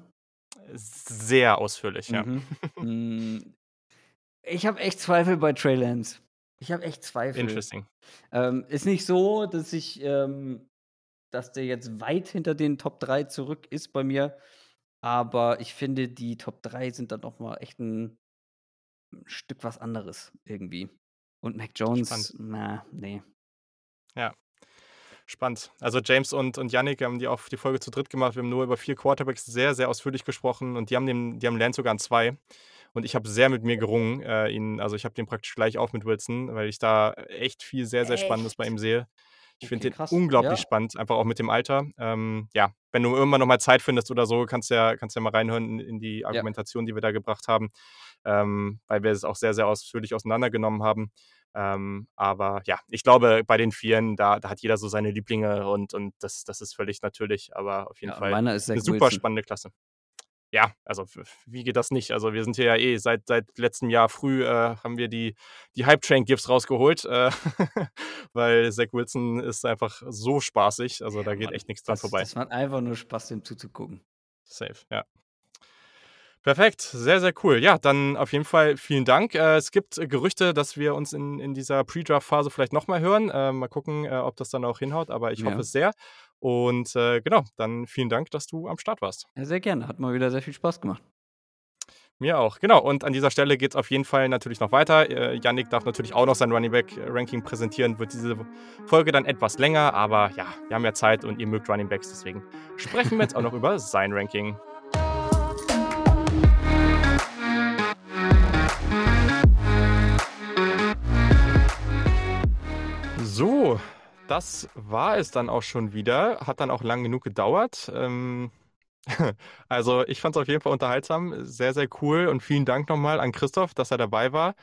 Sehr ausführlich, ja. Mhm. Mm, ich habe echt Zweifel bei Trey Lance. Ich habe echt Zweifel. Interesting. Ähm, ist nicht so, dass ich, ähm, dass der jetzt weit hinter den Top 3 zurück ist bei mir. Aber ich finde, die Top 3 sind dann noch mal echt ein, ein Stück was anderes irgendwie. Und Mac Jones, Spannend. na, nee. Ja, Spannend. Also James und, und Yannick haben die auf die Folge zu dritt gemacht. Wir haben nur über vier Quarterbacks sehr, sehr ausführlich gesprochen und die haben den, die haben Lance sogar an zwei. Und ich habe sehr mit mir gerungen, äh, ihn, also ich habe den praktisch gleich auf mit Wilson, weil ich da echt viel sehr, sehr echt? Spannendes bei ihm sehe. Ich okay, finde den krass. unglaublich ja. spannend, einfach auch mit dem Alter. Ähm, ja, wenn du irgendwann nochmal Zeit findest oder so, kannst du ja, kannst ja mal reinhören in, in die Argumentation, ja. die wir da gebracht haben, ähm, weil wir es auch sehr, sehr ausführlich auseinandergenommen haben. Ähm, aber ja, ich glaube, bei den Vieren, da, da, hat jeder so seine Lieblinge und, und das, das ist völlig natürlich, aber auf jeden ja, Fall eine super Wilson. spannende Klasse. Ja, also wie geht das nicht? Also wir sind hier ja eh seit, seit letztem Jahr früh äh, haben wir die, die Hype Train Gifts rausgeholt, äh, weil Zach Wilson ist einfach so spaßig, also ja, da geht Mann, echt nichts dran das, vorbei. Es macht einfach nur Spaß, dem zuzugucken. Safe, ja. Perfekt, sehr, sehr cool. Ja, dann auf jeden Fall vielen Dank. Äh, es gibt äh, Gerüchte, dass wir uns in, in dieser Pre-Draft-Phase vielleicht nochmal hören. Äh, mal gucken, äh, ob das dann auch hinhaut, aber ich ja. hoffe es sehr. Und genau, dann vielen Dank, dass du am Start warst. Ja, sehr gerne. Hat mal wieder sehr viel Spaß gemacht. Mir auch, genau. Und an dieser Stelle geht es auf jeden Fall natürlich noch weiter. Äh, Yannick darf natürlich auch noch sein Running Back Ranking präsentieren. Wird diese Folge dann etwas länger, aber ja, wir haben ja Zeit und ihr mögt Running Backs, deswegen sprechen wir jetzt auch noch über sein Ranking. So, das war es dann auch schon wieder. Hat dann auch lang genug gedauert. Ähm, also ich fand es auf jeden Fall unterhaltsam, sehr, sehr cool und vielen Dank nochmal an Christoph, dass er dabei war.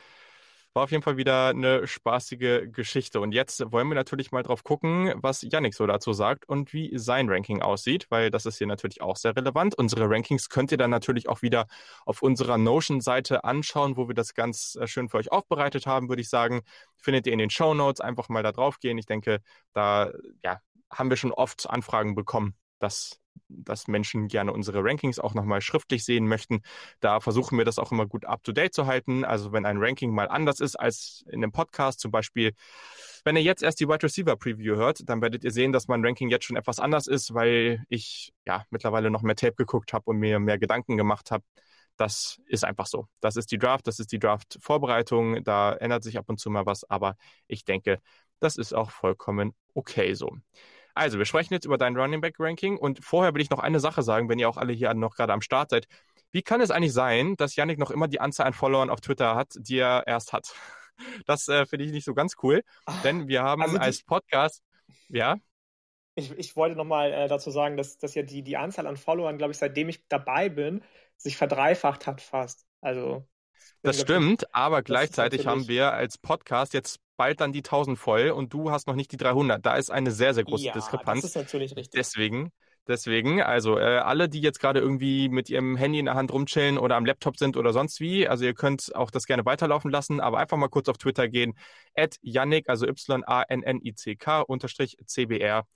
War auf jeden Fall wieder eine spaßige Geschichte. Und jetzt wollen wir natürlich mal drauf gucken, was Yannick so dazu sagt und wie sein Ranking aussieht, weil das ist hier natürlich auch sehr relevant. Unsere Rankings könnt ihr dann natürlich auch wieder auf unserer Notion-Seite anschauen, wo wir das ganz äh, schön für euch aufbereitet haben, würde ich sagen. Findet ihr in den Show Notes. Einfach mal da drauf gehen. Ich denke, da ja, haben wir schon oft Anfragen bekommen, dass dass Menschen gerne unsere Rankings auch nochmal schriftlich sehen möchten. Da versuchen wir das auch immer gut up-to-date zu halten. Also wenn ein Ranking mal anders ist als in einem Podcast, zum Beispiel, wenn ihr jetzt erst die Wide Receiver Preview hört, dann werdet ihr sehen, dass mein Ranking jetzt schon etwas anders ist, weil ich ja mittlerweile noch mehr Tape geguckt habe und mir mehr Gedanken gemacht habe. Das ist einfach so. Das ist die Draft, das ist die Draft-Vorbereitung. Da ändert sich ab und zu mal was, aber ich denke, das ist auch vollkommen okay so. Also, wir sprechen jetzt über dein Running Back Ranking und vorher will ich noch eine Sache sagen, wenn ihr auch alle hier noch gerade am Start seid. Wie kann es eigentlich sein, dass Yannick noch immer die Anzahl an Followern auf Twitter hat, die er erst hat? Das äh, finde ich nicht so ganz cool, denn wir haben also als Podcast, ja. Ich, ich wollte nochmal äh, dazu sagen, dass, dass ja die, die Anzahl an Followern, glaube ich, seitdem ich dabei bin, sich verdreifacht hat fast. Also Das stimmt, aber gleichzeitig haben wir als Podcast jetzt bald dann die 1000 voll und du hast noch nicht die 300. Da ist eine sehr, sehr große ja, Diskrepanz. Das ist natürlich richtig. Deswegen, deswegen, also äh, alle, die jetzt gerade irgendwie mit ihrem Handy in der Hand rumchillen oder am Laptop sind oder sonst wie, also ihr könnt auch das gerne weiterlaufen lassen, aber einfach mal kurz auf Twitter gehen, at Yannick, also Y-A-N-N-I-C-K unterstrich CBR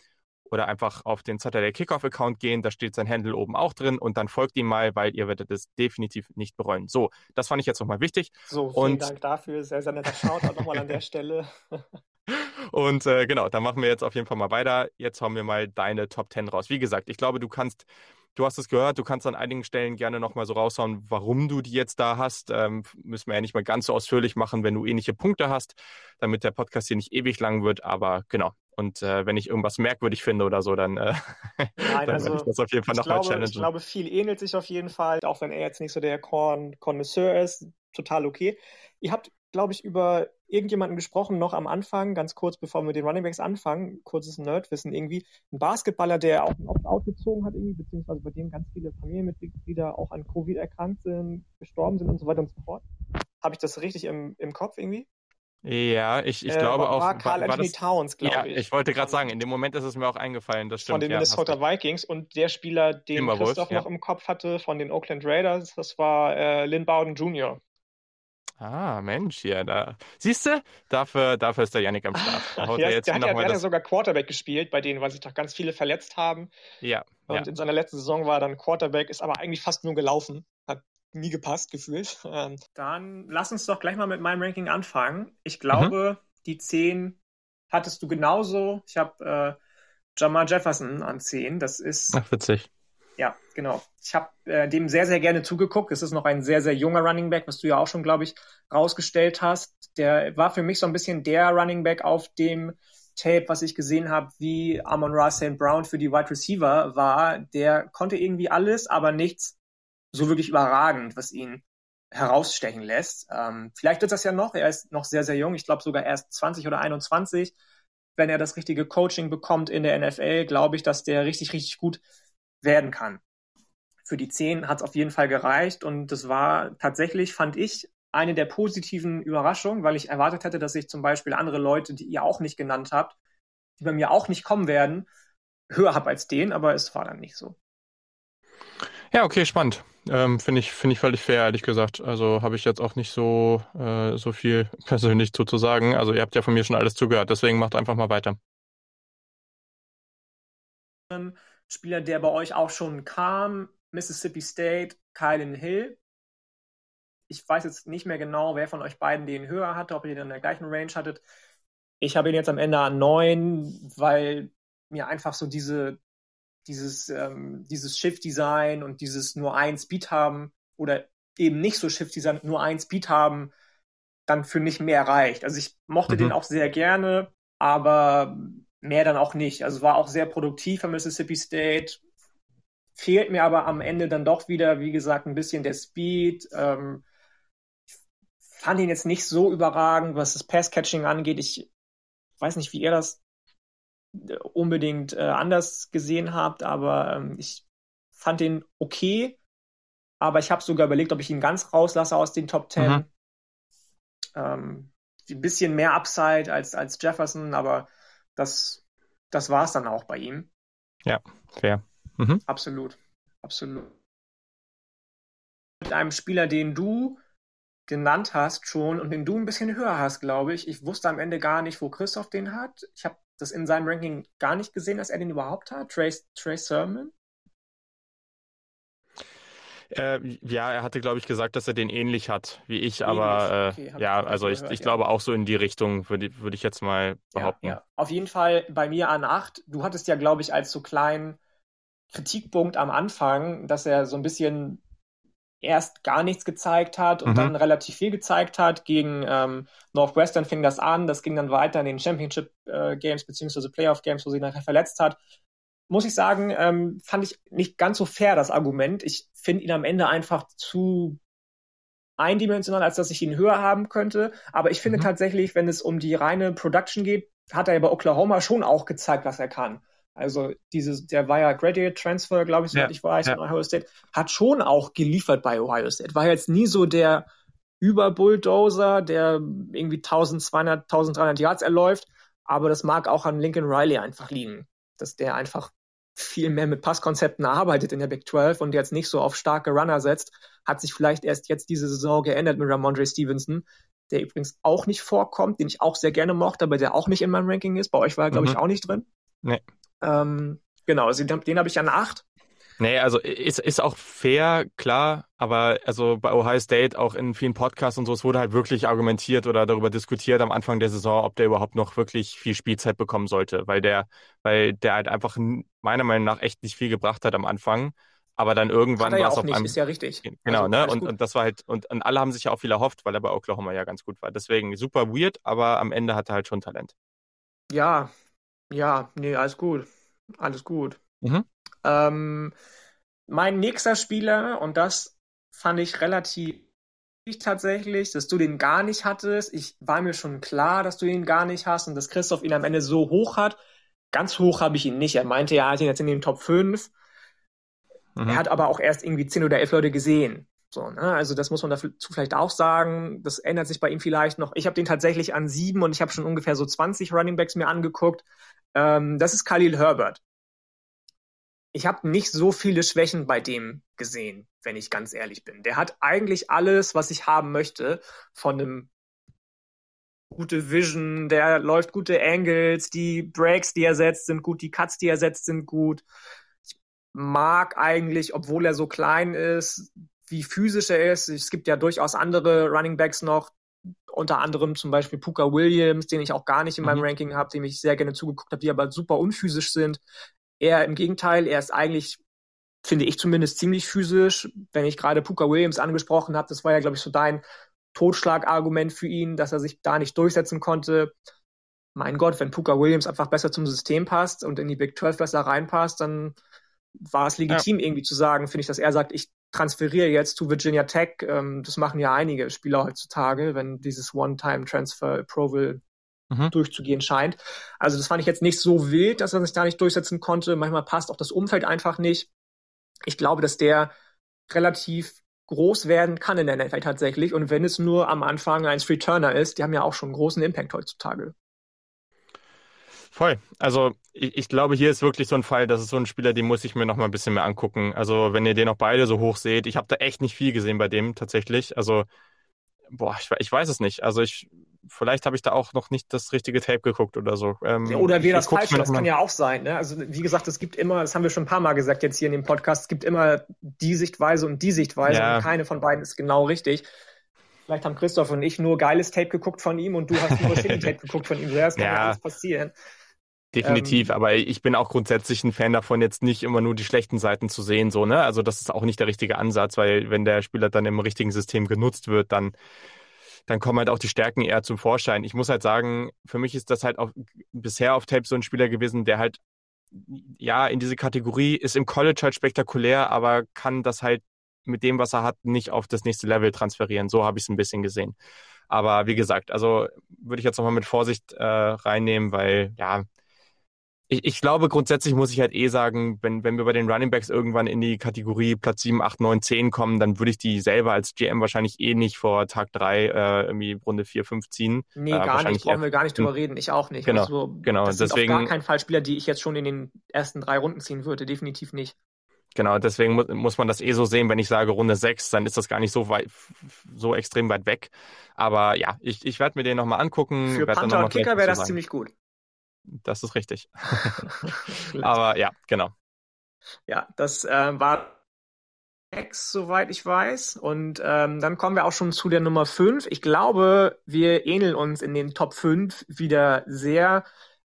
oder einfach auf den Saturday Kickoff Account gehen, da steht sein Handle oben auch drin und dann folgt ihm mal, weil ihr werdet es definitiv nicht bereuen. So, das fand ich jetzt nochmal wichtig. So, vielen und, Dank dafür, sehr, sehr netter Shoutout nochmal an der Stelle. und äh, genau, dann machen wir jetzt auf jeden Fall mal weiter. Jetzt hauen wir mal deine Top 10 raus. Wie gesagt, ich glaube, du kannst Du hast es gehört, du kannst an einigen Stellen gerne nochmal so raushauen, warum du die jetzt da hast. Ähm, müssen wir ja nicht mal ganz so ausführlich machen, wenn du ähnliche Punkte hast, damit der Podcast hier nicht ewig lang wird. Aber genau, und äh, wenn ich irgendwas merkwürdig finde oder so, dann, äh, Nein, dann also, ich das auf jeden Fall nochmal challengen. Ich glaube, viel ähnelt sich auf jeden Fall, auch wenn er jetzt nicht so der Connoisseur ist. Total okay. Ihr habt, glaube ich, über irgendjemanden gesprochen, noch am Anfang, ganz kurz bevor wir mit den Runningbacks anfangen, kurzes Nerdwissen irgendwie, ein Basketballer, der auch ein Opt-out gezogen hat irgendwie, beziehungsweise bei dem ganz viele Familienmitglieder auch an Covid erkrankt sind, gestorben sind und so weiter und so fort. Habe ich das richtig im, im Kopf irgendwie? Ja, ich, ich äh, glaube war, auch. War Carl war, Anthony das, Towns, glaube ja, ich. ich wollte gerade sagen, in dem Moment ist es mir auch eingefallen, das stimmt. Von den ja, Minnesota Vikings und der Spieler, den Timberwolf, Christoph ja. noch im Kopf hatte, von den Oakland Raiders, das war äh, Lynn Bowden Jr. Ah, Mensch, ja, da. Siehst du, dafür, dafür ist der Yannick am Start. Da ja, er jetzt der hat, ja, der ja sogar Quarterback gespielt, bei denen, weil sich doch ganz viele verletzt haben. Ja. Und ja. in seiner letzten Saison war er dann Quarterback, ist aber eigentlich fast nur gelaufen. Hat nie gepasst, gefühlt. Ähm, dann lass uns doch gleich mal mit meinem Ranking anfangen. Ich glaube, mhm die 10 hattest du genauso. Ich habe äh, Jamal Jefferson an 10. Das ist. Ach, witzig. Ja, genau. Ich habe äh, dem sehr, sehr gerne zugeguckt. Es ist noch ein sehr, sehr junger Running Back, was du ja auch schon, glaube ich, rausgestellt hast. Der war für mich so ein bisschen der Running Back auf dem Tape, was ich gesehen habe, wie Amon Ra St. Brown für die Wide Receiver war. Der konnte irgendwie alles, aber nichts so wirklich überragend, was ihn herausstechen lässt. Ähm, vielleicht wird das ja noch. Er ist noch sehr, sehr jung. Ich glaube sogar erst 20 oder 21. Wenn er das richtige Coaching bekommt in der NFL, glaube ich, dass der richtig, richtig gut werden kann. Für die 10 hat es auf jeden Fall gereicht und das war tatsächlich, fand ich, eine der positiven Überraschungen, weil ich erwartet hätte, dass ich zum Beispiel andere Leute, die ihr auch nicht genannt habt, die bei mir auch nicht kommen werden, höher habe als den, aber es war dann nicht so. Ja, okay, spannend. Ähm, Finde ich, finde ich völlig fair, ehrlich gesagt. Also habe ich jetzt auch nicht so, äh, so viel persönlich zu, zu sagen. Also ihr habt ja von mir schon alles zugehört, deswegen macht einfach mal weiter. Spieler, der bei euch auch schon kam, Mississippi State, Kylan Hill. Ich weiß jetzt nicht mehr genau, wer von euch beiden den höher hatte, ob ihr den in der gleichen Range hattet. Ich habe ihn jetzt am Ende an neun, weil mir einfach so diese dieses, ähm, dieses Shift-Design und dieses nur ein Speed haben oder eben nicht so Shift-Design, nur ein Speed haben, dann für mich mehr reicht. Also ich mochte mhm. den auch sehr gerne, aber mehr dann auch nicht. Also war auch sehr produktiv am Mississippi State. Fehlt mir aber am Ende dann doch wieder, wie gesagt, ein bisschen der Speed. Ähm, fand ihn jetzt nicht so überragend, was das Pass-Catching angeht. Ich weiß nicht, wie ihr das unbedingt äh, anders gesehen habt, aber ähm, ich fand den okay, aber ich habe sogar überlegt, ob ich ihn ganz rauslasse aus den Top Ten. Mhm. Ähm, ein bisschen mehr Upside als, als Jefferson, aber das, das war es dann auch bei ihm. Ja, fair. Mhm. Absolut, absolut. Mit einem Spieler, den du genannt hast schon und den du ein bisschen höher hast, glaube ich. Ich wusste am Ende gar nicht, wo Christoph den hat. Ich habe das in seinem Ranking gar nicht gesehen, dass er den überhaupt hat. Trace, Trace Sermon? Äh, ja, er hatte, glaube ich, gesagt, dass er den ähnlich hat wie ich, ähnlich. aber äh, okay, ja, also ich, ich ja. glaube auch so in die Richtung, würde würd ich jetzt mal behaupten. Ja, ja. Auf jeden Fall bei mir an 8. Du hattest ja, glaube ich, als so kleinen Kritikpunkt am Anfang, dass er so ein bisschen erst gar nichts gezeigt hat und mhm. dann relativ viel gezeigt hat. Gegen ähm, Northwestern fing das an, das ging dann weiter in den Championship äh, Games beziehungsweise Playoff Games, wo sie nachher verletzt hat. Muss ich sagen, ähm, fand ich nicht ganz so fair das Argument. Ich finde ihn am Ende einfach zu eindimensional, als dass ich ihn höher haben könnte. Aber ich finde mhm. tatsächlich, wenn es um die reine Production geht, hat er ja bei Oklahoma schon auch gezeigt, was er kann. Also dieses, der war ja Graduate Transfer, glaube ich, soweit ja, ich weiß, ja. von Ohio State, hat schon auch geliefert bei Ohio State. War jetzt nie so der Überbulldozer, der irgendwie 1200, 1300 Yards erläuft. Aber das mag auch an Lincoln Riley einfach liegen, dass der einfach viel mehr mit Passkonzepten arbeitet in der Big 12 und jetzt nicht so auf starke Runner setzt, hat sich vielleicht erst jetzt diese Saison geändert mit Ramondre Stevenson, der übrigens auch nicht vorkommt, den ich auch sehr gerne mochte, aber der auch nicht in meinem Ranking ist. Bei euch war er, glaube mhm. ich, auch nicht drin. Nee. Ähm, genau, also den, habe ich an acht. Nee, also ist, ist auch fair, klar, aber also bei Ohio State auch in vielen Podcasts und so, es wurde halt wirklich argumentiert oder darüber diskutiert am Anfang der Saison, ob der überhaupt noch wirklich viel Spielzeit bekommen sollte, weil der, weil der halt einfach meiner Meinung nach echt nicht viel gebracht hat am Anfang. Aber dann irgendwann war ja es auf nicht, einem. Ist ja richtig. Genau, also, ne? Und, und das war halt, und, und alle haben sich ja auch viel erhofft, weil er bei Oklahoma ja ganz gut war. Deswegen super weird, aber am Ende hat er halt schon Talent. Ja, ja, nee, alles gut. Alles gut. Mhm. Ähm, mein nächster Spieler, und das fand ich relativ tatsächlich, dass du den gar nicht hattest. Ich war mir schon klar, dass du ihn gar nicht hast und dass Christoph ihn am Ende so hoch hat. Ganz hoch habe ich ihn nicht. Er meinte, er hat ihn jetzt in den Top 5. Mhm. Er hat aber auch erst irgendwie 10 oder 11 Leute gesehen. So, ne? Also das muss man dazu vielleicht auch sagen. Das ändert sich bei ihm vielleicht noch. Ich habe den tatsächlich an sieben und ich habe schon ungefähr so 20 Running Backs mir angeguckt. Ähm, das ist Khalil Herbert ich habe nicht so viele Schwächen bei dem gesehen, wenn ich ganz ehrlich bin. Der hat eigentlich alles, was ich haben möchte, von einem gute Vision, der läuft gute Angles, die Breaks, die er setzt, sind gut, die Cuts, die er setzt, sind gut. Ich mag eigentlich, obwohl er so klein ist, wie physisch er ist. Es gibt ja durchaus andere Running Backs noch, unter anderem zum Beispiel Puka Williams, den ich auch gar nicht in meinem mhm. Ranking habe, dem ich sehr gerne zugeguckt habe, die aber super unphysisch sind. Er im Gegenteil, er ist eigentlich, finde ich zumindest, ziemlich physisch. Wenn ich gerade Puka Williams angesprochen habe, das war ja, glaube ich, so dein Totschlagargument für ihn, dass er sich da nicht durchsetzen konnte. Mein Gott, wenn Puka Williams einfach besser zum System passt und in die Big 12 besser reinpasst, dann war es legitim, ja. irgendwie zu sagen, finde ich, dass er sagt, ich transferiere jetzt zu Virginia Tech. Ähm, das machen ja einige Spieler heutzutage, wenn dieses One-Time-Transfer-Approval mhm. durchzugehen scheint. Also das fand ich jetzt nicht so wild, dass er sich da nicht durchsetzen konnte. Manchmal passt auch das Umfeld einfach nicht. Ich glaube, dass der relativ groß werden kann in der NFL tatsächlich. Und wenn es nur am Anfang ein Returner ist, die haben ja auch schon einen großen Impact heutzutage. Voll. Also ich, ich, glaube, hier ist wirklich so ein Fall, das ist so ein Spieler, den muss ich mir noch mal ein bisschen mehr angucken. Also wenn ihr den auch beide so hoch seht, ich habe da echt nicht viel gesehen bei dem tatsächlich. Also boah, ich, ich weiß es nicht. Also ich vielleicht habe ich da auch noch nicht das richtige Tape geguckt oder so. Ähm, ja, oder wir das falsch, das kann ja auch sein. Ne? Also wie gesagt, es gibt immer, das haben wir schon ein paar Mal gesagt jetzt hier in dem Podcast, es gibt immer die Sichtweise und die Sichtweise ja. und keine von beiden ist genau richtig. Vielleicht haben Christoph und ich nur geiles Tape geguckt von ihm und du hast nur Shitty Tape geguckt von ihm. Das kann ja alles passieren. Definitiv, ähm, aber ich bin auch grundsätzlich ein Fan davon, jetzt nicht immer nur die schlechten Seiten zu sehen, so, ne? Also das ist auch nicht der richtige Ansatz, weil wenn der Spieler dann im richtigen System genutzt wird, dann dann kommen halt auch die Stärken eher zum Vorschein. Ich muss halt sagen, für mich ist das halt auch bisher auf Tape so ein Spieler gewesen, der halt, ja, in diese Kategorie ist im College halt spektakulär, aber kann das halt mit dem, was er hat, nicht auf das nächste Level transferieren. So habe ich es ein bisschen gesehen. Aber wie gesagt, also würde ich jetzt nochmal mit Vorsicht äh, reinnehmen, weil ja, ich, ich glaube, grundsätzlich muss ich halt eh sagen, wenn, wenn wir bei den Running Backs irgendwann in die Kategorie Platz 7, 8, 9, 10 kommen, dann würde ich die selber als GM wahrscheinlich eh nicht vor Tag 3 äh, irgendwie Runde 4, 5 ziehen. Nee, äh, gar nicht, brauchen wir gar nicht drüber reden. Ich auch nicht. Genau, also, genau. Das deswegen, sind auf gar keinen Fall Spieler, die ich jetzt schon in den ersten drei Runden ziehen würde. Definitiv nicht. Genau, deswegen mu muss man das eh so sehen, wenn ich sage Runde 6, dann ist das gar nicht so weit, so extrem weit weg. Aber ja, ich, ich werde mir den nochmal angucken. Für Panther und Kicker wäre das ziemlich gut. Das ist richtig. Aber ja, genau. Ja, das äh, war X, soweit ich weiß. Und ähm, dann kommen wir auch schon zu der Nummer 5. Ich glaube, wir ähneln uns in den Top 5 wieder sehr,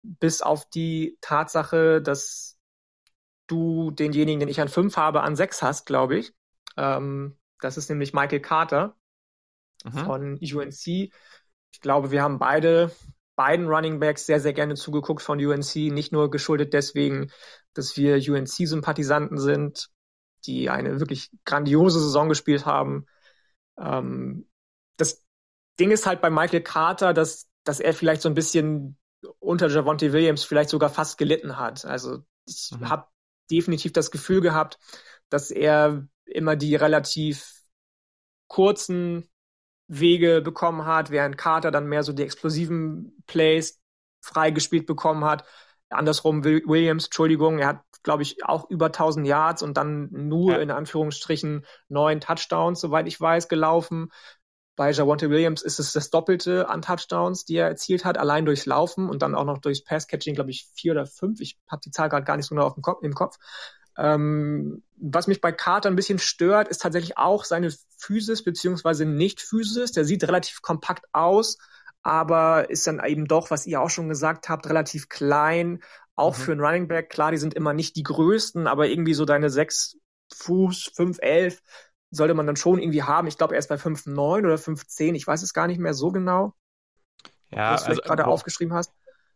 bis auf die Tatsache, dass du denjenigen, den ich an 5 habe, an 6 hast, glaube ich. Ähm, das ist nämlich Michael Carter mhm. von UNC. Ich glaube, wir haben beide beiden Running Backs sehr, sehr gerne zugeguckt von UNC. Nicht nur geschuldet deswegen, dass wir UNC-Sympathisanten sind, die eine wirklich grandiose Saison gespielt haben. Ähm, das Ding ist halt bei Michael Carter, dass, dass er vielleicht so ein bisschen unter Javonte Williams vielleicht sogar fast gelitten hat. Also ich mhm. habe definitiv das Gefühl gehabt, dass er immer die relativ kurzen Wege bekommen hat, während Carter dann mehr so die explosiven Plays freigespielt bekommen hat. Andersrum Williams, Entschuldigung, er hat, glaube ich, auch über 1000 Yards und dann nur ja. in Anführungsstrichen neun Touchdowns, soweit ich weiß, gelaufen. Bei Javonte Williams ist es das Doppelte an Touchdowns, die er erzielt hat, allein durchs Laufen und dann auch noch durchs Passcatching, glaube ich, vier oder fünf. Ich habe die Zahl gerade gar nicht so genau auf dem Kopf, im Kopf. Ähm, was mich bei Carter ein bisschen stört, ist tatsächlich auch seine Physis beziehungsweise Nicht-Physis. Der sieht relativ kompakt aus, aber ist dann eben doch, was ihr auch schon gesagt habt, relativ klein. Auch mhm. für einen Running Back. Klar, die sind immer nicht die größten, aber irgendwie so deine sechs Fuß, fünf, elf sollte man dann schon irgendwie haben. Ich glaube, er ist bei 5,9 oder 5,10. Ich weiß es gar nicht mehr so genau. Ja, was du also, gerade aufgeschrieben hast.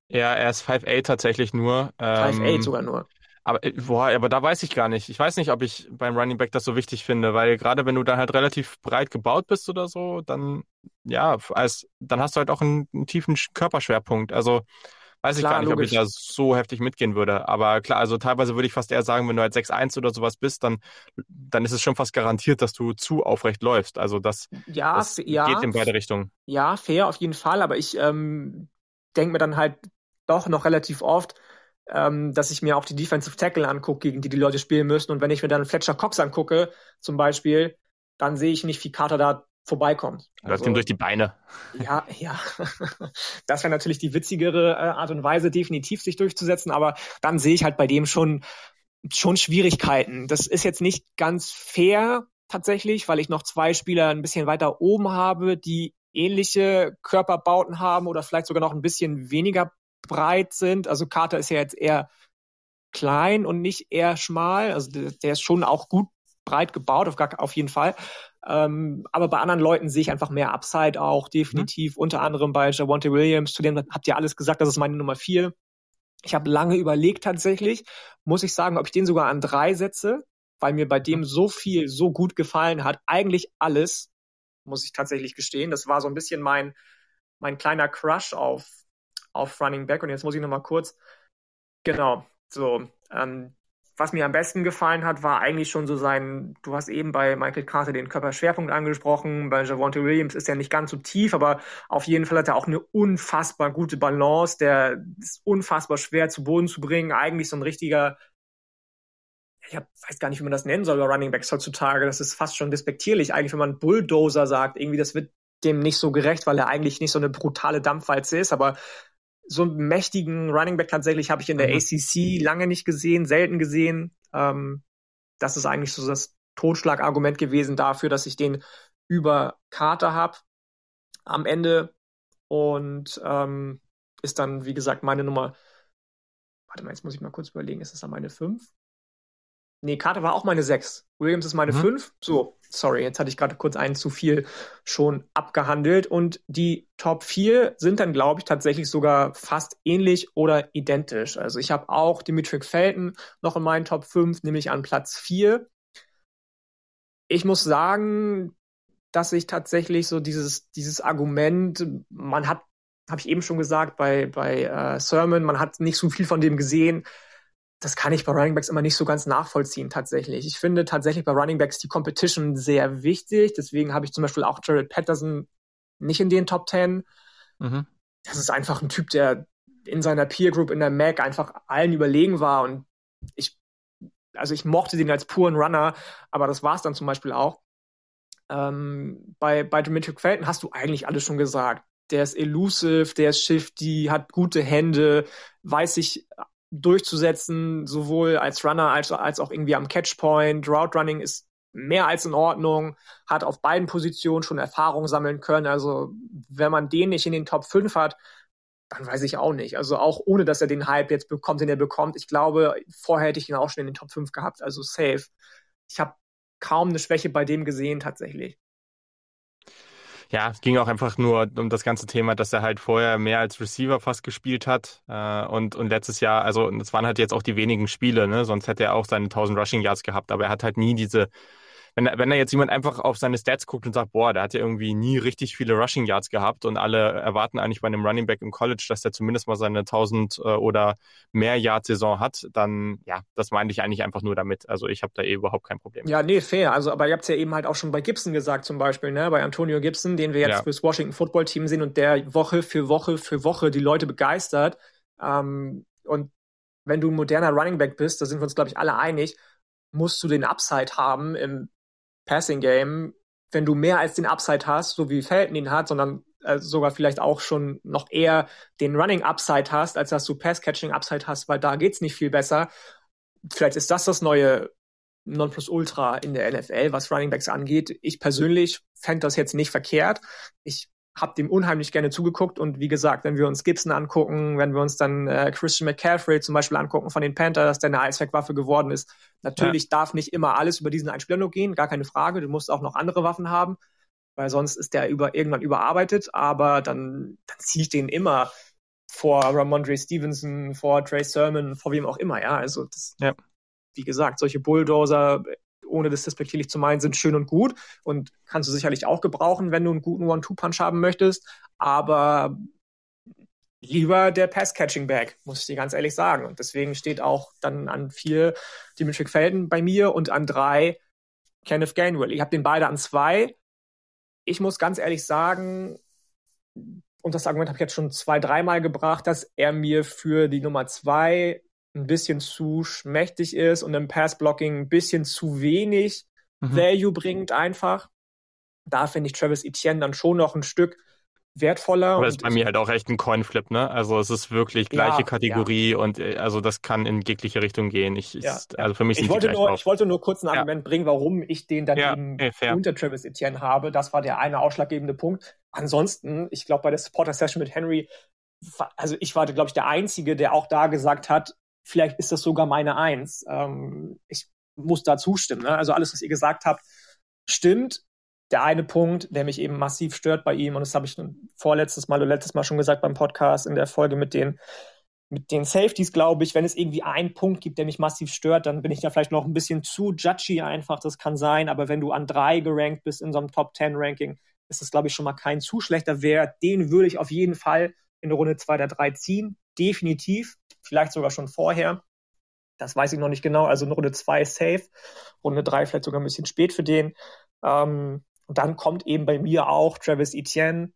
Ja, er ist 5,8 tatsächlich nur. 5,8 ähm, sogar nur. Aber, äh, boah, aber da weiß ich gar nicht. Ich weiß nicht, ob ich beim Running Back das so wichtig finde, weil gerade wenn du dann halt relativ breit gebaut bist oder so, dann, ja, als, dann hast du halt auch einen, einen tiefen Körperschwerpunkt. Also, weiß ich gar nicht, logisch. ob ich da so heftig mitgehen würde. Aber klar, also teilweise würde ich fast eher sagen, wenn du halt 6-1 oder sowas bist, dann, dann ist es schon fast garantiert, dass du zu aufrecht läufst. Also das, ja, das ja, geht in beide Richtungen. Ja, fair auf jeden Fall, aber ich ähm, denke mir dann halt doch noch relativ oft, ähm, dass ich mir auch die Defensive Tackle angucke, gegen die die Leute spielen müssen. Und wenn ich mir dann Fletcher Cox angucke, zum Beispiel, dann sehe ich nicht, wie Carter da vorbeikommt. Läuft also, ihm durch die Beine. Ja, ja. Das wäre natürlich die witzigere äh, Art und Weise, definitiv sich durchzusetzen, aber dann sehe ich halt bei dem schon, schon Schwierigkeiten. Das ist jetzt nicht ganz fair tatsächlich, weil ich noch zwei Spieler ein bisschen weiter oben habe, die ähnliche Körperbauten haben oder vielleicht sogar noch ein bisschen weniger breit sind. Also Carter ist ja jetzt eher klein und nicht eher schmal. Also der, der ist schon auch gut breit gebaut, auf, gar, auf jeden Fall. Ähm, aber bei anderen Leuten sehe ich einfach mehr Upside auch, definitiv. Mhm. Unter anderem bei Javonte Williams, zu dem habt ihr alles gesagt, das ist meine Nummer vier. Ich habe lange überlegt tatsächlich, muss ich sagen, ob ich den sogar an drei setze, weil mir bei dem so viel so gut gefallen hat. Eigentlich alles, muss ich tatsächlich gestehen. Das war so ein bisschen mein, mein kleiner Crush auf, auf Running Back. Und jetzt muss ich nochmal kurz, genau, so, ähm, was mir am besten gefallen hat, war eigentlich schon so sein, du hast eben bei Michael Carter den Körperschwerpunkt angesprochen, bei Javonte Williams ist er nicht ganz so tief, aber auf jeden Fall hat er auch eine unfassbar gute Balance, der ist unfassbar schwer zu Boden zu bringen, eigentlich so ein richtiger, ich hab, weiß gar nicht, wie man das nennen soll bei Running Backs heutzutage, das ist fast schon despektierlich, eigentlich wenn man Bulldozer sagt, irgendwie das wird dem nicht so gerecht, weil er eigentlich nicht so eine brutale Dampfwalze ist, aber so einen mächtigen Running Back tatsächlich habe ich in der mhm. ACC lange nicht gesehen, selten gesehen. Ähm, das ist eigentlich so das Totschlagargument gewesen dafür, dass ich den über Carter habe am Ende und ähm, ist dann, wie gesagt, meine Nummer. Warte mal, jetzt muss ich mal kurz überlegen, ist das dann meine 5? Nee, Carter war auch meine 6. Williams ist meine 5. Mhm. So, sorry, jetzt hatte ich gerade kurz einen zu viel schon abgehandelt. Und die Top 4 sind dann, glaube ich, tatsächlich sogar fast ähnlich oder identisch. Also ich habe auch Dimitri Felton noch in meinen Top 5, nämlich an Platz 4. Ich muss sagen, dass ich tatsächlich so dieses, dieses Argument, man hat, habe ich eben schon gesagt, bei, bei äh, Sermon, man hat nicht so viel von dem gesehen das kann ich bei Running Backs immer nicht so ganz nachvollziehen tatsächlich. Ich finde tatsächlich bei Running Backs die Competition sehr wichtig. Deswegen habe ich zum Beispiel auch Jared Patterson nicht in den Top Ten. Mhm. Das ist einfach ein Typ, der in seiner Peer Group in der MAC einfach allen überlegen war und ich, also ich mochte den als puren Runner, aber das war es dann zum Beispiel auch. Ähm, bei, bei Dimitri Felton hast du eigentlich alles schon gesagt. Der ist elusive, der ist shifty, hat gute Hände, weiß sich durchzusetzen, sowohl als Runner als, als auch irgendwie am Catchpoint. Route Running ist mehr als in Ordnung, hat auf beiden Positionen schon Erfahrung sammeln können. Also wenn man den nicht in den Top 5 hat, dann weiß ich auch nicht. Also auch ohne, dass er den Hype jetzt bekommt, den er bekommt. Ich glaube, vorher hätte ich ihn auch schon in den Top 5 gehabt. Also safe. Ich habe kaum eine Schwäche bei dem gesehen tatsächlich ja, es ging auch einfach nur um das ganze Thema, dass er halt vorher mehr als Receiver fast gespielt hat. Äh, und, und letztes Jahr, also das waren halt jetzt auch die wenigen Spiele, ne? sonst hätte er auch seine 1000 Rushing Yards gehabt, aber er hat halt nie diese, wenn, wenn da jetzt jemand einfach auf seine Stats guckt und sagt, boah, der hat ja irgendwie nie richtig viele Rushing Yards gehabt und alle erwarten eigentlich bei einem Running Back im College, dass der zumindest mal seine 1000 äh, oder mehr Yard Saison hat, dann ja, das meine ich eigentlich einfach nur damit. Also ich habe da eh überhaupt kein Problem. Ja, nee, fair. Also, aber ihr habt es ja eben halt auch schon bei Gibson gesagt zum Beispiel, ne, bei Antonio Gibson, den wir jetzt ja. fürs Washington Football Team sehen und der Woche für Woche für Woche die Leute begeistert. Ähm, und wenn du ein moderner Running Back bist, da sind wir uns glaube ich alle einig, musst du den Upside haben im Passing Game, wenn du mehr als den Upside hast, so wie Felton ihn hat, sondern äh, sogar vielleicht auch schon noch eher den Running Upside hast, als dass du Pass Catching Upside hast, weil da geht's nicht viel besser. Vielleicht ist das das neue Nonplusultra in der NFL, was Running Backs angeht. Ich persönlich fände das jetzt nicht verkehrt. Ich habe dem unheimlich gerne zugeguckt und wie gesagt, wenn wir uns Gibson angucken, wenn wir uns dann äh, Christian McCaffrey zum Beispiel angucken von den Panthers, der eine Eisbergwaffe geworden ist, natürlich ja. darf nicht immer alles über diesen einen Spieler nur gehen, gar keine Frage. Du musst auch noch andere Waffen haben, weil sonst ist der über irgendwann überarbeitet. Aber dann, dann ziehe ich den immer vor Ramondre Stevenson, vor Trey Sermon, vor wem auch immer. Ja, also das, ja. wie gesagt, solche Bulldozer ohne das despektierlich zu meinen, sind schön und gut und kannst du sicherlich auch gebrauchen, wenn du einen guten One-Two-Punch haben möchtest. Aber lieber der Pass-Catching-Bag, muss ich dir ganz ehrlich sagen. Und deswegen steht auch dann an vier Dimitri Felden bei mir und an drei Kenneth Gainwell. Ich habe den beide an zwei. Ich muss ganz ehrlich sagen, und das Argument habe ich jetzt schon zwei, dreimal gebracht, dass er mir für die Nummer zwei ein bisschen zu schmächtig ist und im Pass-Blocking ein bisschen zu wenig mhm. Value bringt einfach. Da finde ich Travis Etienne dann schon noch ein Stück wertvoller. Aber das ist bei mir halt auch echt ein Coinflip, ne? Also es ist wirklich gleiche ja, Kategorie ja. und äh, also das kann in jegliche Richtung gehen. Ich, ja, ist, also für mich ich wollte nur, ich wollte nur kurz ein Argument bringen, warum ich den dann eben ey, unter Travis Etienne habe. Das war der eine ausschlaggebende Punkt. Ansonsten, ich glaube, bei der Supporter Session mit Henry, also ich war, glaube ich, der Einzige, der auch da gesagt hat, Vielleicht ist das sogar meine Eins. Ähm, ich muss da zustimmen. Ne? Also alles, was ihr gesagt habt, stimmt. Der eine Punkt, der mich eben massiv stört bei ihm, und das habe ich vorletztes Mal oder letztes Mal schon gesagt beim Podcast in der Folge mit den mit den Safeties, glaube ich, wenn es irgendwie einen Punkt gibt, der mich massiv stört, dann bin ich da vielleicht noch ein bisschen zu judgy einfach. Das kann sein. Aber wenn du an drei gerankt bist in so einem Top Ten Ranking, ist das, glaube ich, schon mal kein zu schlechter Wert. Den würde ich auf jeden Fall in Runde zwei der drei ziehen. Definitiv vielleicht sogar schon vorher. Das weiß ich noch nicht genau. Also Runde 2 safe, Runde 3 vielleicht sogar ein bisschen spät für den. Ähm, und dann kommt eben bei mir auch Travis Etienne,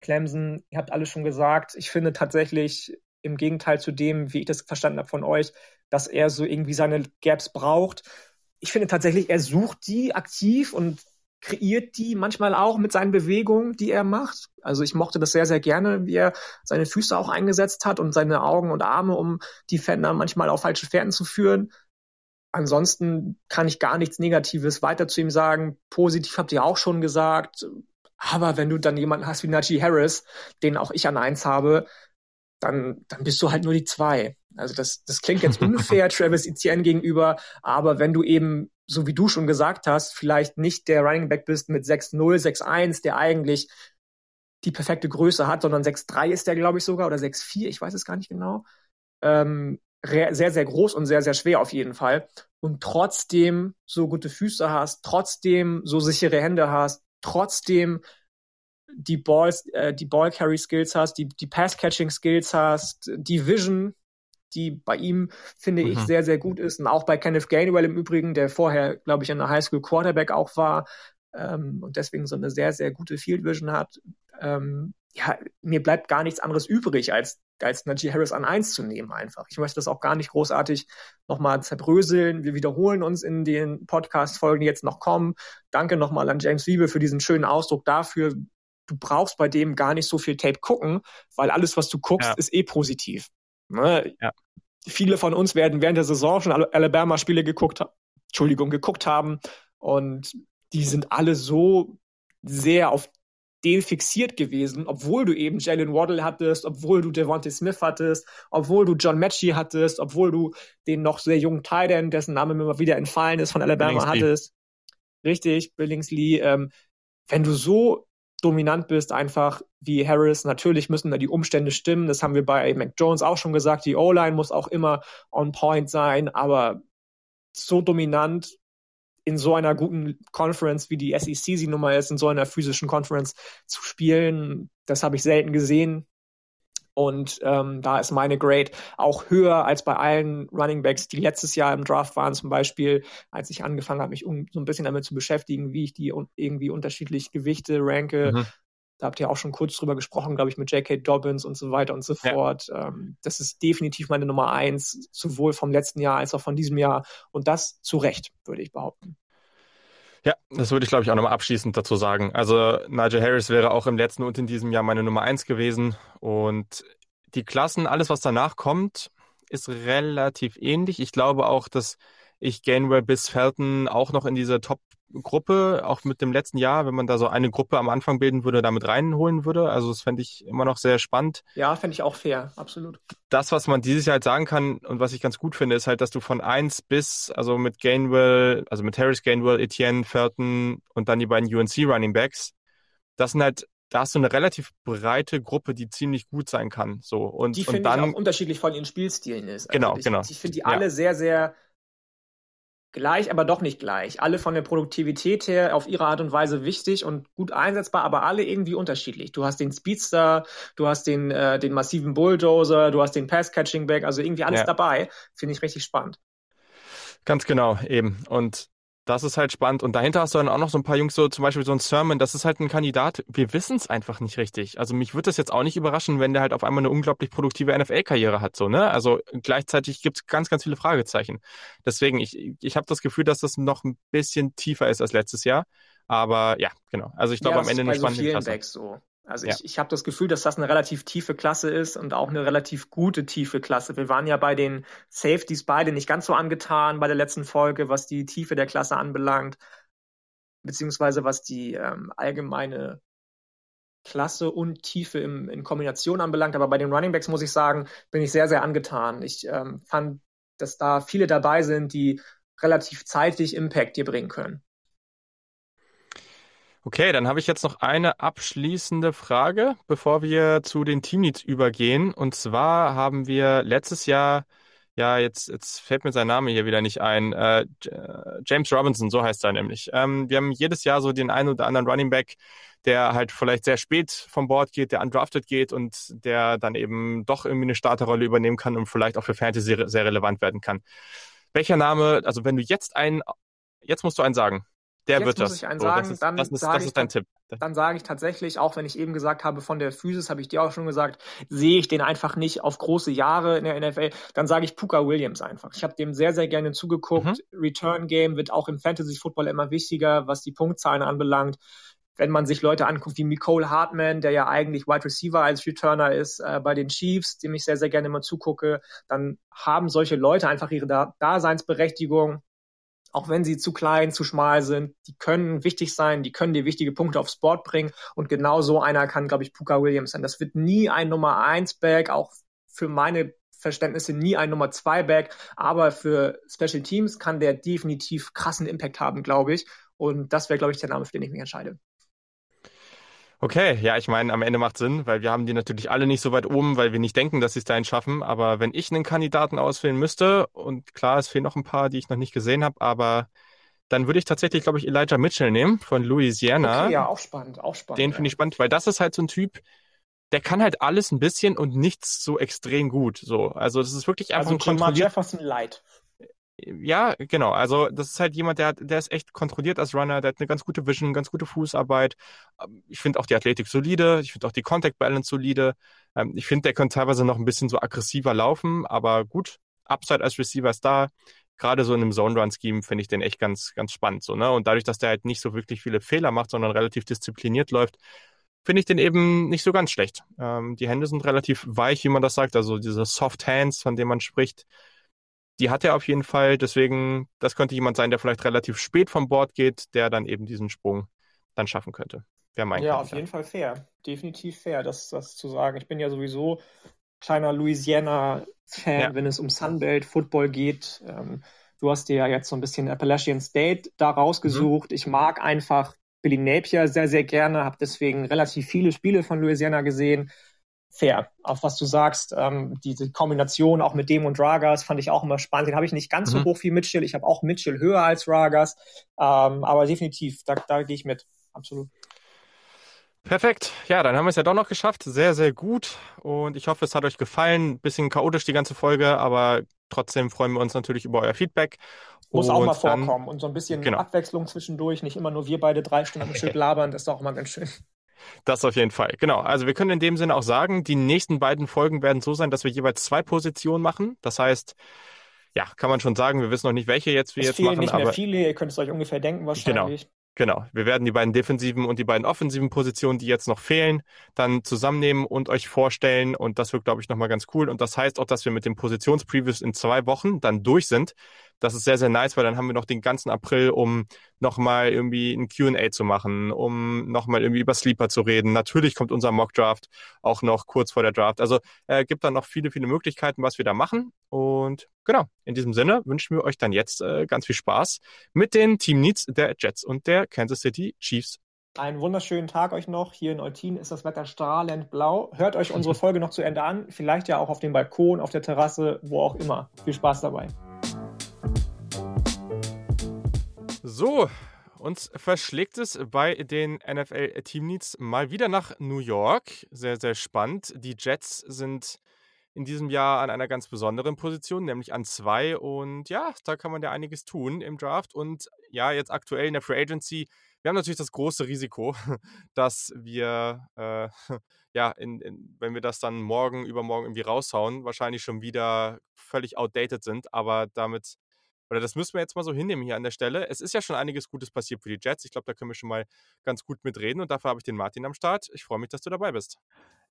Clemson. Ihr habt alles schon gesagt. Ich finde tatsächlich im Gegenteil zu dem, wie ich das verstanden habe von euch, dass er so irgendwie seine Gaps braucht. Ich finde tatsächlich, er sucht die aktiv und kreiert die manchmal auch mit seinen Bewegungen, die er macht. Also ich mochte das sehr, sehr gerne, wie er seine Füße auch eingesetzt hat und seine Augen und Arme, um die Fender manchmal auf falsche Fährten zu führen. Ansonsten kann ich gar nichts Negatives weiter zu ihm sagen. Positiv habt ihr auch schon gesagt. Aber wenn du dann jemanden hast wie Najee Harris, den auch ich an eins habe, dann, dann bist du halt nur die zwei. Also das, das klingt jetzt unfair Travis Etienne gegenüber, aber wenn du eben so wie du schon gesagt hast, vielleicht nicht der Running Back bist mit 6-0, 6-1, der eigentlich die perfekte Größe hat, sondern 6-3 ist der, glaube ich, sogar, oder 6-4, ich weiß es gar nicht genau. Ähm, sehr, sehr groß und sehr, sehr schwer auf jeden Fall. Und trotzdem so gute Füße hast, trotzdem so sichere Hände hast, trotzdem die Balls, äh, die Ball Carry Skills hast, die, die Pass Catching Skills hast, die Vision, die bei ihm, finde mhm. ich, sehr, sehr gut ist. Und auch bei Kenneth Gainwell im Übrigen, der vorher, glaube ich, in der Highschool Quarterback auch war ähm, und deswegen so eine sehr, sehr gute Field Vision hat. Ähm, ja, mir bleibt gar nichts anderes übrig, als, als Najee Harris an eins zu nehmen einfach. Ich möchte das auch gar nicht großartig nochmal zerbröseln. Wir wiederholen uns in den Podcast-Folgen, die jetzt noch kommen. Danke nochmal an James Wiebe für diesen schönen Ausdruck dafür. Du brauchst bei dem gar nicht so viel Tape gucken, weil alles, was du guckst, ja. ist eh positiv. Ne? Ja. Viele von uns werden während der Saison schon Alabama-Spiele geguckt, Entschuldigung, geguckt haben und die sind alle so sehr auf den fixiert gewesen, obwohl du eben Jalen Waddle hattest, obwohl du Devontae Smith hattest, obwohl du John Matchy hattest, obwohl du den noch sehr jungen Titan, dessen Name mir mal wieder entfallen ist, von Alabama Billingsley. hattest. Richtig, Billingsley. Ähm, wenn du so dominant bist, einfach wie Harris. Natürlich müssen da die Umstände stimmen. Das haben wir bei Mac Jones auch schon gesagt. Die O-Line muss auch immer on point sein, aber so dominant in so einer guten Conference, wie die SEC sie nun mal ist, in so einer physischen Conference zu spielen. Das habe ich selten gesehen. Und ähm, da ist meine Grade auch höher als bei allen Running Backs, die letztes Jahr im Draft waren, zum Beispiel, als ich angefangen habe, mich um, so ein bisschen damit zu beschäftigen, wie ich die un irgendwie unterschiedlich Gewichte ranke. Mhm. Da habt ihr auch schon kurz drüber gesprochen, glaube ich, mit J.K. Dobbins und so weiter und so ja. fort. Ähm, das ist definitiv meine Nummer eins, sowohl vom letzten Jahr als auch von diesem Jahr. Und das zu Recht, würde ich behaupten. Ja, das würde ich, glaube ich, auch nochmal abschließend dazu sagen. Also Nigel Harris wäre auch im letzten und in diesem Jahr meine Nummer eins gewesen. Und die Klassen, alles, was danach kommt, ist relativ ähnlich. Ich glaube auch, dass ich Gainwell bis Felton auch noch in diese Top-Gruppe, auch mit dem letzten Jahr, wenn man da so eine Gruppe am Anfang bilden würde, damit reinholen würde. Also das fände ich immer noch sehr spannend. Ja, fände ich auch fair, absolut. Das, was man dieses Jahr halt sagen kann und was ich ganz gut finde, ist halt, dass du von eins bis, also mit Gainwell, also mit Harris Gainwell, Etienne, Felton und dann die beiden UNC Running Backs, das sind halt da hast du eine relativ breite Gruppe, die ziemlich gut sein kann. So und die finde ich auch unterschiedlich von ihren Spielstilen ist. Also genau, ich, genau. Ich finde die alle ja. sehr, sehr gleich, aber doch nicht gleich. Alle von der Produktivität her auf ihre Art und Weise wichtig und gut einsetzbar, aber alle irgendwie unterschiedlich. Du hast den Speedster, du hast den, äh, den massiven Bulldozer, du hast den Pass-Catching-Back, also irgendwie alles ja. dabei. Finde ich richtig spannend. Ganz genau, eben. Und das ist halt spannend. Und dahinter hast du dann auch noch so ein paar Jungs, so zum Beispiel so ein Sermon, das ist halt ein Kandidat, wir wissen es einfach nicht richtig. Also mich würde das jetzt auch nicht überraschen, wenn der halt auf einmal eine unglaublich produktive NFL-Karriere hat, so, ne? Also gleichzeitig gibt es ganz, ganz viele Fragezeichen. Deswegen, ich, ich habe das Gefühl, dass das noch ein bisschen tiefer ist als letztes Jahr. Aber ja, genau. Also ich glaube ja, am Ende eine spannende so Klasse. so. Also ja. ich, ich habe das Gefühl, dass das eine relativ tiefe Klasse ist und auch eine relativ gute tiefe Klasse. Wir waren ja bei den Safeties beide nicht ganz so angetan bei der letzten Folge, was die Tiefe der Klasse anbelangt, beziehungsweise was die ähm, allgemeine Klasse und Tiefe im, in Kombination anbelangt. Aber bei den Runningbacks muss ich sagen, bin ich sehr, sehr angetan. Ich ähm, fand, dass da viele dabei sind, die relativ zeitig Impact dir bringen können. Okay, dann habe ich jetzt noch eine abschließende Frage, bevor wir zu den Teamleads übergehen. Und zwar haben wir letztes Jahr, ja, jetzt, jetzt fällt mir sein Name hier wieder nicht ein, äh, James Robinson, so heißt er nämlich. Ähm, wir haben jedes Jahr so den einen oder anderen Running Back, der halt vielleicht sehr spät vom Board geht, der undrafted geht und der dann eben doch irgendwie eine Starterrolle übernehmen kann und vielleicht auch für Fantasy sehr relevant werden kann. Welcher Name, also wenn du jetzt einen, jetzt musst du einen sagen. Der Jetzt wird muss das. Ich einen so, sagen, das ist, dann das ist, das ist dein Tipp. Dann sage ich tatsächlich, auch wenn ich eben gesagt habe, von der Physis, habe ich dir auch schon gesagt, sehe ich den einfach nicht auf große Jahre in der NFL. Dann sage ich Puka Williams einfach. Ich habe dem sehr, sehr gerne zugeguckt. Mhm. Return Game wird auch im Fantasy Football immer wichtiger, was die Punktzahlen anbelangt wenn man sich Leute anguckt wie Nicole Hartman, der ja eigentlich Wide Receiver als Returner ist äh, bei den Chiefs, dem ich sehr, sehr gerne immer zugucke, dann haben solche Leute einfach ihre Daseinsberechtigung auch wenn sie zu klein, zu schmal sind, die können wichtig sein, die können dir wichtige Punkte aufs Board bringen. Und genau so einer kann, glaube ich, Puka Williams sein. Das wird nie ein Nummer 1 Back, auch für meine Verständnisse nie ein Nummer 2 Back, aber für Special Teams kann der definitiv krassen Impact haben, glaube ich. Und das wäre, glaube ich, der Name, für den ich mich entscheide. Okay, ja, ich meine, am Ende macht Sinn, weil wir haben die natürlich alle nicht so weit oben, weil wir nicht denken, dass sie es dahin schaffen. Aber wenn ich einen Kandidaten auswählen müsste, und klar, es fehlen noch ein paar, die ich noch nicht gesehen habe, aber dann würde ich tatsächlich, glaube ich, Elijah Mitchell nehmen von Louisiana. Okay, ja, auch spannend, auch spannend. Den finde ich spannend, weil das ist halt so ein Typ, der kann halt alles ein bisschen und nichts so extrem gut. So, also das ist wirklich einfach also ein kontrolliert. Jefferson Light. Ja, genau. Also das ist halt jemand, der, hat, der ist echt kontrolliert als Runner, der hat eine ganz gute Vision, ganz gute Fußarbeit. Ähm, ich finde auch die Athletik solide, ich finde auch die Contact Balance solide. Ähm, ich finde, der könnte teilweise noch ein bisschen so aggressiver laufen, aber gut, Upside als Receiver ist da. Gerade so in einem Zone-Run-Scheme finde ich den echt ganz, ganz spannend. So, ne? Und dadurch, dass der halt nicht so wirklich viele Fehler macht, sondern relativ diszipliniert läuft, finde ich den eben nicht so ganz schlecht. Ähm, die Hände sind relativ weich, wie man das sagt, also diese Soft Hands, von denen man spricht die hat er auf jeden Fall. Deswegen, das könnte jemand sein, der vielleicht relativ spät vom Bord geht, der dann eben diesen Sprung dann schaffen könnte. Wäre mein Ja, auf jeden Fall fair. Definitiv fair, das, das zu sagen. Ich bin ja sowieso kleiner Louisiana-Fan, ja. wenn es um Sunbelt Football geht. Ähm, du hast dir ja jetzt so ein bisschen Appalachian State da rausgesucht. Mhm. Ich mag einfach Billy Napier sehr, sehr gerne, habe deswegen relativ viele Spiele von Louisiana gesehen fair. Auf was du sagst, ähm, diese Kombination auch mit dem und Ragas fand ich auch immer spannend. Den habe ich nicht ganz mhm. so hoch wie Mitchell. Ich habe auch Mitchell höher als Ragas, ähm, aber definitiv, da, da gehe ich mit. Absolut. Perfekt. Ja, dann haben wir es ja doch noch geschafft. Sehr, sehr gut. Und ich hoffe, es hat euch gefallen. Bisschen chaotisch die ganze Folge, aber trotzdem freuen wir uns natürlich über euer Feedback. Muss und auch mal vorkommen. Dann, und so ein bisschen genau. Abwechslung zwischendurch. Nicht immer nur wir beide drei Stunden am Stück labern. Das ist auch immer ganz schön. Das auf jeden Fall. Genau. Also wir können in dem Sinne auch sagen, die nächsten beiden Folgen werden so sein, dass wir jeweils zwei Positionen machen. Das heißt, ja, kann man schon sagen, wir wissen noch nicht, welche jetzt wir es jetzt machen. nicht mehr viele, ihr könnt es euch ungefähr denken wahrscheinlich. Genau. Genau, wir werden die beiden defensiven und die beiden offensiven Positionen, die jetzt noch fehlen, dann zusammennehmen und euch vorstellen. Und das wird, glaube ich, nochmal ganz cool. Und das heißt auch, dass wir mit den Positionspreviews in zwei Wochen dann durch sind. Das ist sehr, sehr nice, weil dann haben wir noch den ganzen April, um nochmal irgendwie ein Q&A zu machen, um nochmal irgendwie über Sleeper zu reden. Natürlich kommt unser Mock-Draft auch noch kurz vor der Draft. Also äh, gibt dann noch viele, viele Möglichkeiten, was wir da machen. Und genau, in diesem Sinne wünschen wir euch dann jetzt äh, ganz viel Spaß mit den Team Needs der Jets und der Kansas City Chiefs. Einen wunderschönen Tag euch noch. Hier in Eutin ist das Wetter strahlend blau. Hört euch unsere Folge noch zu Ende an. Vielleicht ja auch auf dem Balkon, auf der Terrasse, wo auch immer. Viel Spaß dabei. So, uns verschlägt es bei den NFL Team Needs mal wieder nach New York. Sehr, sehr spannend. Die Jets sind in diesem Jahr an einer ganz besonderen Position, nämlich an zwei. Und ja, da kann man ja einiges tun im Draft. Und ja, jetzt aktuell in der Free Agency. Wir haben natürlich das große Risiko, dass wir, äh, ja, in, in, wenn wir das dann morgen, übermorgen irgendwie raushauen, wahrscheinlich schon wieder völlig outdated sind. Aber damit oder das müssen wir jetzt mal so hinnehmen hier an der Stelle. Es ist ja schon einiges Gutes passiert für die Jets. Ich glaube, da können wir schon mal ganz gut mitreden und dafür habe ich den Martin am Start. Ich freue mich, dass du dabei bist.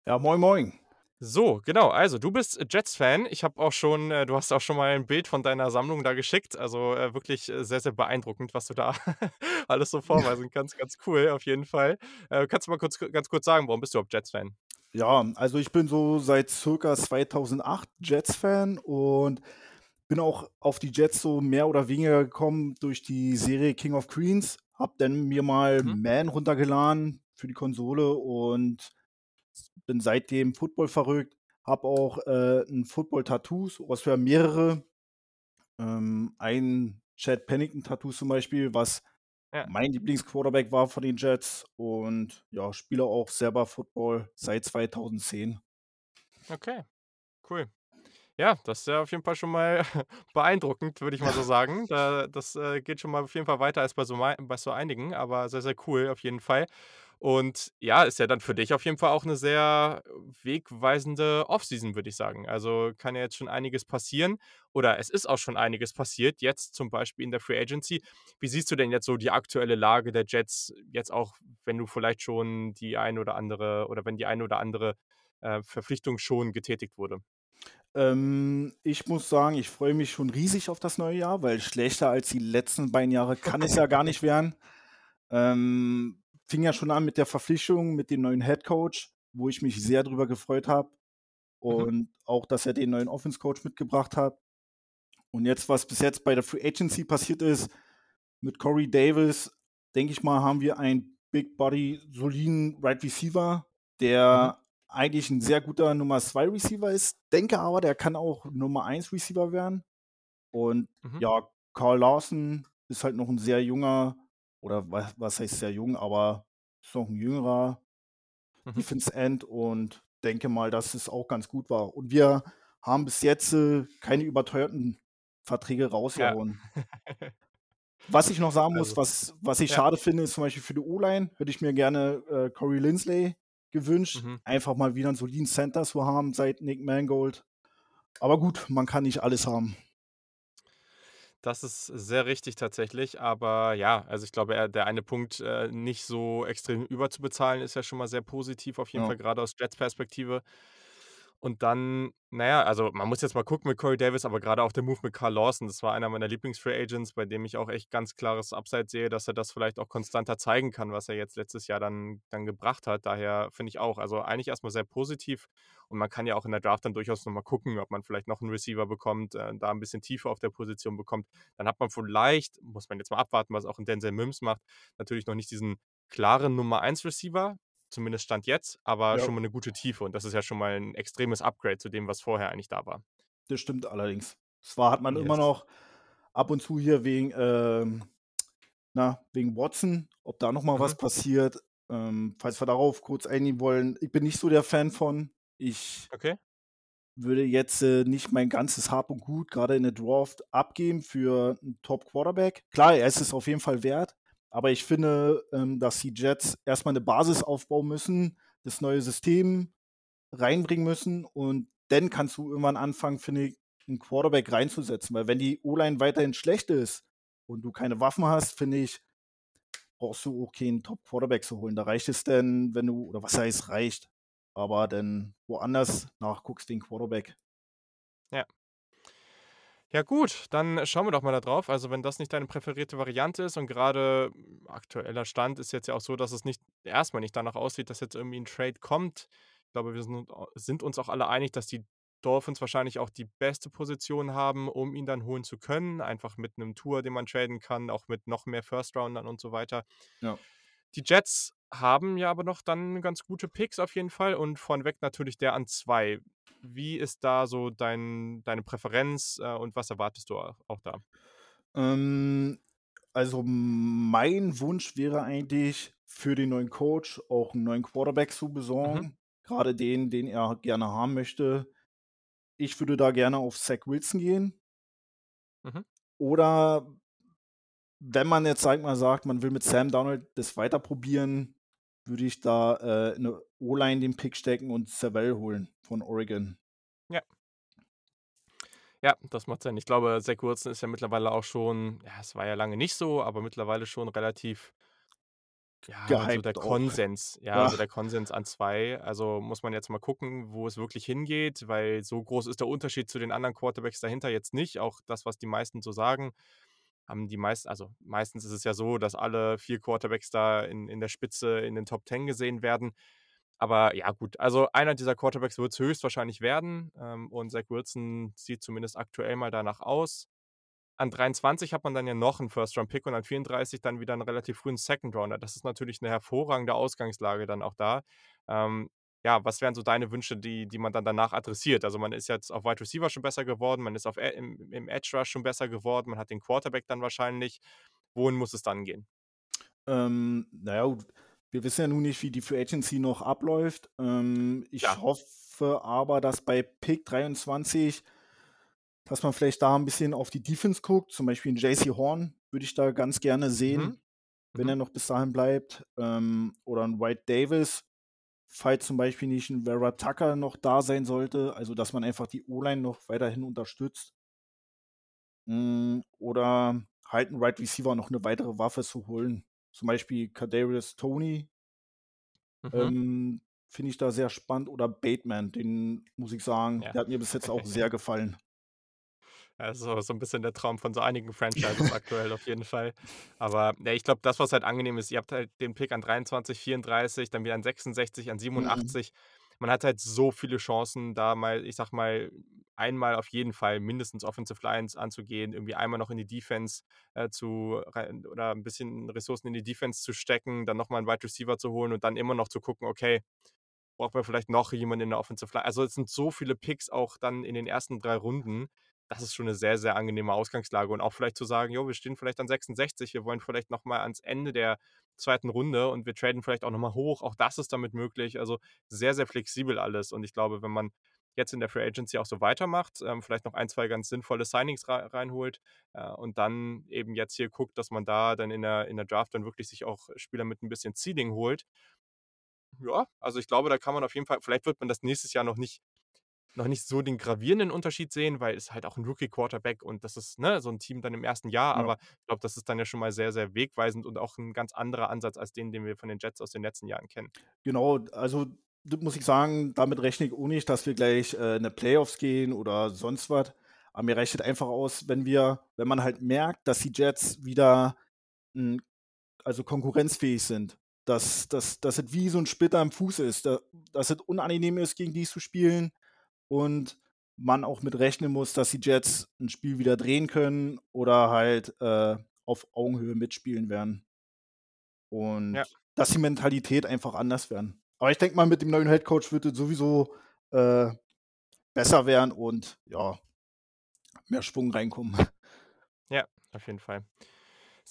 Ja, moin, moin. So, genau. Also, du bist Jets-Fan. Ich habe auch schon, äh, du hast auch schon mal ein Bild von deiner Sammlung da geschickt. Also äh, wirklich äh, sehr, sehr beeindruckend, was du da alles so vorweisen kannst. Ganz cool, auf jeden Fall. Äh, kannst du mal kurz, ganz kurz sagen, warum bist du überhaupt Jets-Fan? Ja, also ich bin so seit circa 2008 Jets-Fan und bin auch auf die Jets so mehr oder weniger gekommen durch die Serie King of Queens. Hab dann mir mal mhm. Man runtergeladen für die Konsole und bin seitdem Football verrückt. Hab auch äh, ein Football-Tattoos, was für mehrere. Ähm, ein Chad Pennington-Tattoo zum Beispiel, was ja. mein Lieblingsquarterback war von den Jets und ja, spiele auch selber Football seit 2010. Okay, cool. Ja, das ist ja auf jeden Fall schon mal beeindruckend, würde ich mal so sagen. Da, das äh, geht schon mal auf jeden Fall weiter als bei so, bei so einigen, aber sehr, sehr cool auf jeden Fall. Und ja, ist ja dann für dich auf jeden Fall auch eine sehr wegweisende Offseason, würde ich sagen. Also kann ja jetzt schon einiges passieren oder es ist auch schon einiges passiert, jetzt zum Beispiel in der Free Agency. Wie siehst du denn jetzt so die aktuelle Lage der Jets, jetzt auch, wenn du vielleicht schon die ein oder andere oder wenn die eine oder andere äh, Verpflichtung schon getätigt wurde? Ähm, ich muss sagen, ich freue mich schon riesig auf das neue Jahr, weil schlechter als die letzten beiden Jahre kann es ja gar nicht werden. Ähm, fing ja schon an mit der Verpflichtung mit dem neuen Head Coach, wo ich mich sehr drüber gefreut habe. Mhm. Und mhm. auch, dass er den neuen Offense Coach mitgebracht hat. Und jetzt, was bis jetzt bei der Free Agency passiert ist, mit Corey Davis, denke ich mal, haben wir einen Big Body, soliden Right Receiver, der mhm eigentlich ein sehr guter Nummer 2 Receiver ist. Denke aber, der kann auch Nummer 1 Receiver werden. Und mhm. ja, Carl Lawson ist halt noch ein sehr junger, oder was, was heißt sehr jung, aber ist noch ein jüngerer mhm. Defense End und denke mal, dass es auch ganz gut war. Und wir haben bis jetzt äh, keine überteuerten Verträge rausgehauen. Ja. was ich noch sagen muss, also, was, was ich ja. schade finde, ist zum Beispiel für die O-Line, hätte ich mir gerne äh, Corey Lindsley gewünscht, mhm. einfach mal wieder einen soliden Center zu haben seit Nick Mangold. Aber gut, man kann nicht alles haben. Das ist sehr richtig tatsächlich, aber ja, also ich glaube, der eine Punkt, äh, nicht so extrem überzubezahlen, ist ja schon mal sehr positiv, auf jeden ja. Fall gerade aus Jets Perspektive. Und dann, naja, also man muss jetzt mal gucken mit Corey Davis, aber gerade auch der Move mit Carl Lawson, das war einer meiner Lieblings-Free Agents, bei dem ich auch echt ganz klares Upside sehe, dass er das vielleicht auch konstanter zeigen kann, was er jetzt letztes Jahr dann, dann gebracht hat. Daher finde ich auch, also eigentlich erstmal sehr positiv. Und man kann ja auch in der Draft dann durchaus nochmal gucken, ob man vielleicht noch einen Receiver bekommt, äh, da ein bisschen tiefer auf der Position bekommt. Dann hat man vielleicht, muss man jetzt mal abwarten, was auch in Denzel Mims macht, natürlich noch nicht diesen klaren Nummer 1 Receiver, zumindest Stand jetzt, aber Ja. schon mal eine gute Tiefe und das ist ja schon mal ein extremes Upgrade zu dem, was vorher eigentlich da war. Das stimmt allerdings. Zwar hat man immer Yes. noch ab und zu hier wegen, ähm, na, wegen Watson, ob da noch mal was Mhm. passiert. Ähm, falls wir darauf kurz eingehen wollen, ich bin nicht so der Fan von. Ich Okay. würde jetzt äh, nicht mein ganzes Hab und Gut gerade in der Draft abgeben für einen Top-Quarterback. Klar, er ist es auf jeden Fall wert, aber ich finde, ähm, dass die Jets erstmal eine Basis aufbauen müssen, das neue System reinbringen müssen und dann kannst du irgendwann anfangen, finde ich, einen Quarterback reinzusetzen. Weil wenn die O-Line weiterhin schlecht ist und du keine Waffen hast, finde ich, brauchst du auch keinen Top-Quarterback zu holen. Da reicht es denn, wenn du, oder was heißt reicht, aber dann woanders nachguckst den Quarterback. Ja gut, dann schauen wir doch mal da drauf. Also, wenn das nicht deine präferierte Variante ist und gerade aktueller Stand ist jetzt ja auch so, dass es nicht erstmal nicht danach aussieht, dass jetzt irgendwie ein Trade kommt. Ich glaube, wir sind sind uns auch alle einig, dass die Dolphins wahrscheinlich auch die beste Position haben, um ihn dann holen zu können. Einfach mit einem Tour, den man traden kann, auch mit noch mehr First-Roundern und so weiter. Ja. Die Jets haben ja aber noch dann ganz gute Picks auf jeden Fall und vorneweg natürlich der an 2. Wie ist da so dein deine Präferenz, äh, und was erwartest du au auch da? Ähm, also mein Wunsch wäre eigentlich für den neuen Coach auch einen neuen Quarterback zu Mhm. besorgen, grade den, den er gerne haben möchte. Ich würde da gerne auf Zach Wilson gehen. Mhm. Oder wenn man jetzt, ich mal, sagt, man will mit Sam Darnold das weiter probieren, würde ich da, äh, in 'ne O-Line den Pick stecken und Savell holen von Oregon. Ja. Ja, das macht Sinn. Ich glaube, Zach Wilson ist ja mittlerweile auch schon ja, es war ja lange nicht so, aber mittlerweile schon relativ ja, so Gehypt der auch. Konsens. Ja, Ja. der Konsens an 2. Also, muss man jetzt mal gucken, wo es wirklich hingeht, weil so groß ist der Unterschied zu den anderen Quarterbacks dahinter jetzt nicht. Auch das, was die meisten so sagen, haben die meisten also, meistens ist es ja so, dass alle 4 Quarterbacks da in in der Spitze in den Top 10 gesehen werden. Aber ja, gut, also einer dieser Quarterbacks wird es höchstwahrscheinlich werden, ähm, und Zach Wilson sieht zumindest aktuell mal danach aus. An 23 hat man dann ja noch 'n First-Round-Pick und an 34 dann wieder 'n relativ frühen Second-Rounder. Das ist natürlich 'ne hervorragende Ausgangslage dann auch da. Ähm, ja, was wären so deine Wünsche, die die man dann danach adressiert? Also, man ist jetzt auf Wide Receiver schon besser geworden, man ist auf im im Edge Rush schon besser geworden, man hat den Quarterback dann wahrscheinlich. Wohin muss es dann gehen? Ähm, na ja, gut, wir wissen ja nun nicht, wie die Free Agency noch abläuft. Ähm, ich Klar. hoffe aber, dass bei Pick 23 dass man vielleicht da 'n bisschen auf die Defense guckt. Zum Beispiel 'n Jaycee Horn würde ich da ganz gerne sehen, Mhm. wenn Mhm. er noch bis dahin bleibt. Ähm, oder 'n White Davis, falls zum Beispiel nicht 'n Vera Tucker noch da sein sollte. Also, dass man einfach die O-Line noch weiterhin unterstützt. Hm, oder halt 'n Wide Receiver noch 'ne weitere Waffe zu holen. Zum Beispiel Kadarius Toney. Mhm. Ähm, finde ich da sehr spannend. Oder Bateman, den muss ich sagen, Ja. der hat mir bis jetzt auch sehr gefallen. Ja, so so 'n bisschen der Traum von so einigen Franchises aktuell auf jeden Fall. Aber, ja, ich glaube, das, was halt angenehm ist, ihr habt halt den Pick an 23, 34, dann wieder an 66, an Mhm. 87. Man hat halt so viele Chancen, da mal, ich sage mal, einmal auf jeden Fall mindestens Offensive Lines anzugehen, irgendwie einmal noch in die Defense, äh, zu oder 'n bisschen Ressourcen in die Defense zu stecken, dann noch mal 'n Wide Receiver zu holen und dann immer noch zu gucken: „Okay, braucht man vielleicht noch jemanden in der Offensive Line?“ Also, es sind so viele Picks auch dann in den ersten 3 Runden. Das ist schon 'ne sehr, sehr angenehme Ausgangslage und auch vielleicht zu sagen: „Jo, wir stehen vielleicht an 66, wir wollen vielleicht noch mal ans Ende der 2. Runde und wir traden vielleicht auch noch mal hoch.“ Auch das ist damit möglich. Also, sehr, sehr flexibel alles. Und ich glaube, wenn man jetzt in der Free Agency auch so weitermacht, ähm, vielleicht noch 1, 2 ganz sinnvolle Signings rei reinholt, äh, und dann eben jetzt hier guckt, dass man da dann in der in der Draft dann wirklich sich auch Spieler mit 'n bisschen Ceiling holt. Ja, also, ich glaube, da kann man auf jeden Fall vielleicht wird man das nächstes Jahr noch nicht noch nicht so den gravierenden Unterschied sehen, weil es halt auch 'n Rookie-Quarterback und das ist, ne, so 'n Team dann im 1. Jahr. Ja. Aber ich glaube, das ist dann ja schon mal sehr, sehr wegweisend und auch 'n ganz anderer Ansatz als den, den wir von den Jets aus den letzten Jahren kennen. Genau, also, muss ich sagen, damit rechne ich auch nicht, dass wir gleich, äh, in die Playoffs gehen oder sonst was. Aber mir reicht es einfach aus, wenn wir wenn man halt merkt, dass die Jets wieder, hm, also, konkurrenzfähig sind. Dass dass dass es wie so 'n Splitter im Fuß ist, da dass es unangenehm ist, gegen die zu spielen und man auch mit rechnen muss, dass die Jets 'n Spiel wieder drehen können oder halt, äh, auf Augenhöhe mitspielen werden. Und Ja. dass die Mentalität einfach anders werden. Aber ich denke mal, mit dem neuen Headcoach wird es sowieso äh, besser werden und ja, mehr Schwung reinkommen. Ja, auf jeden Fall.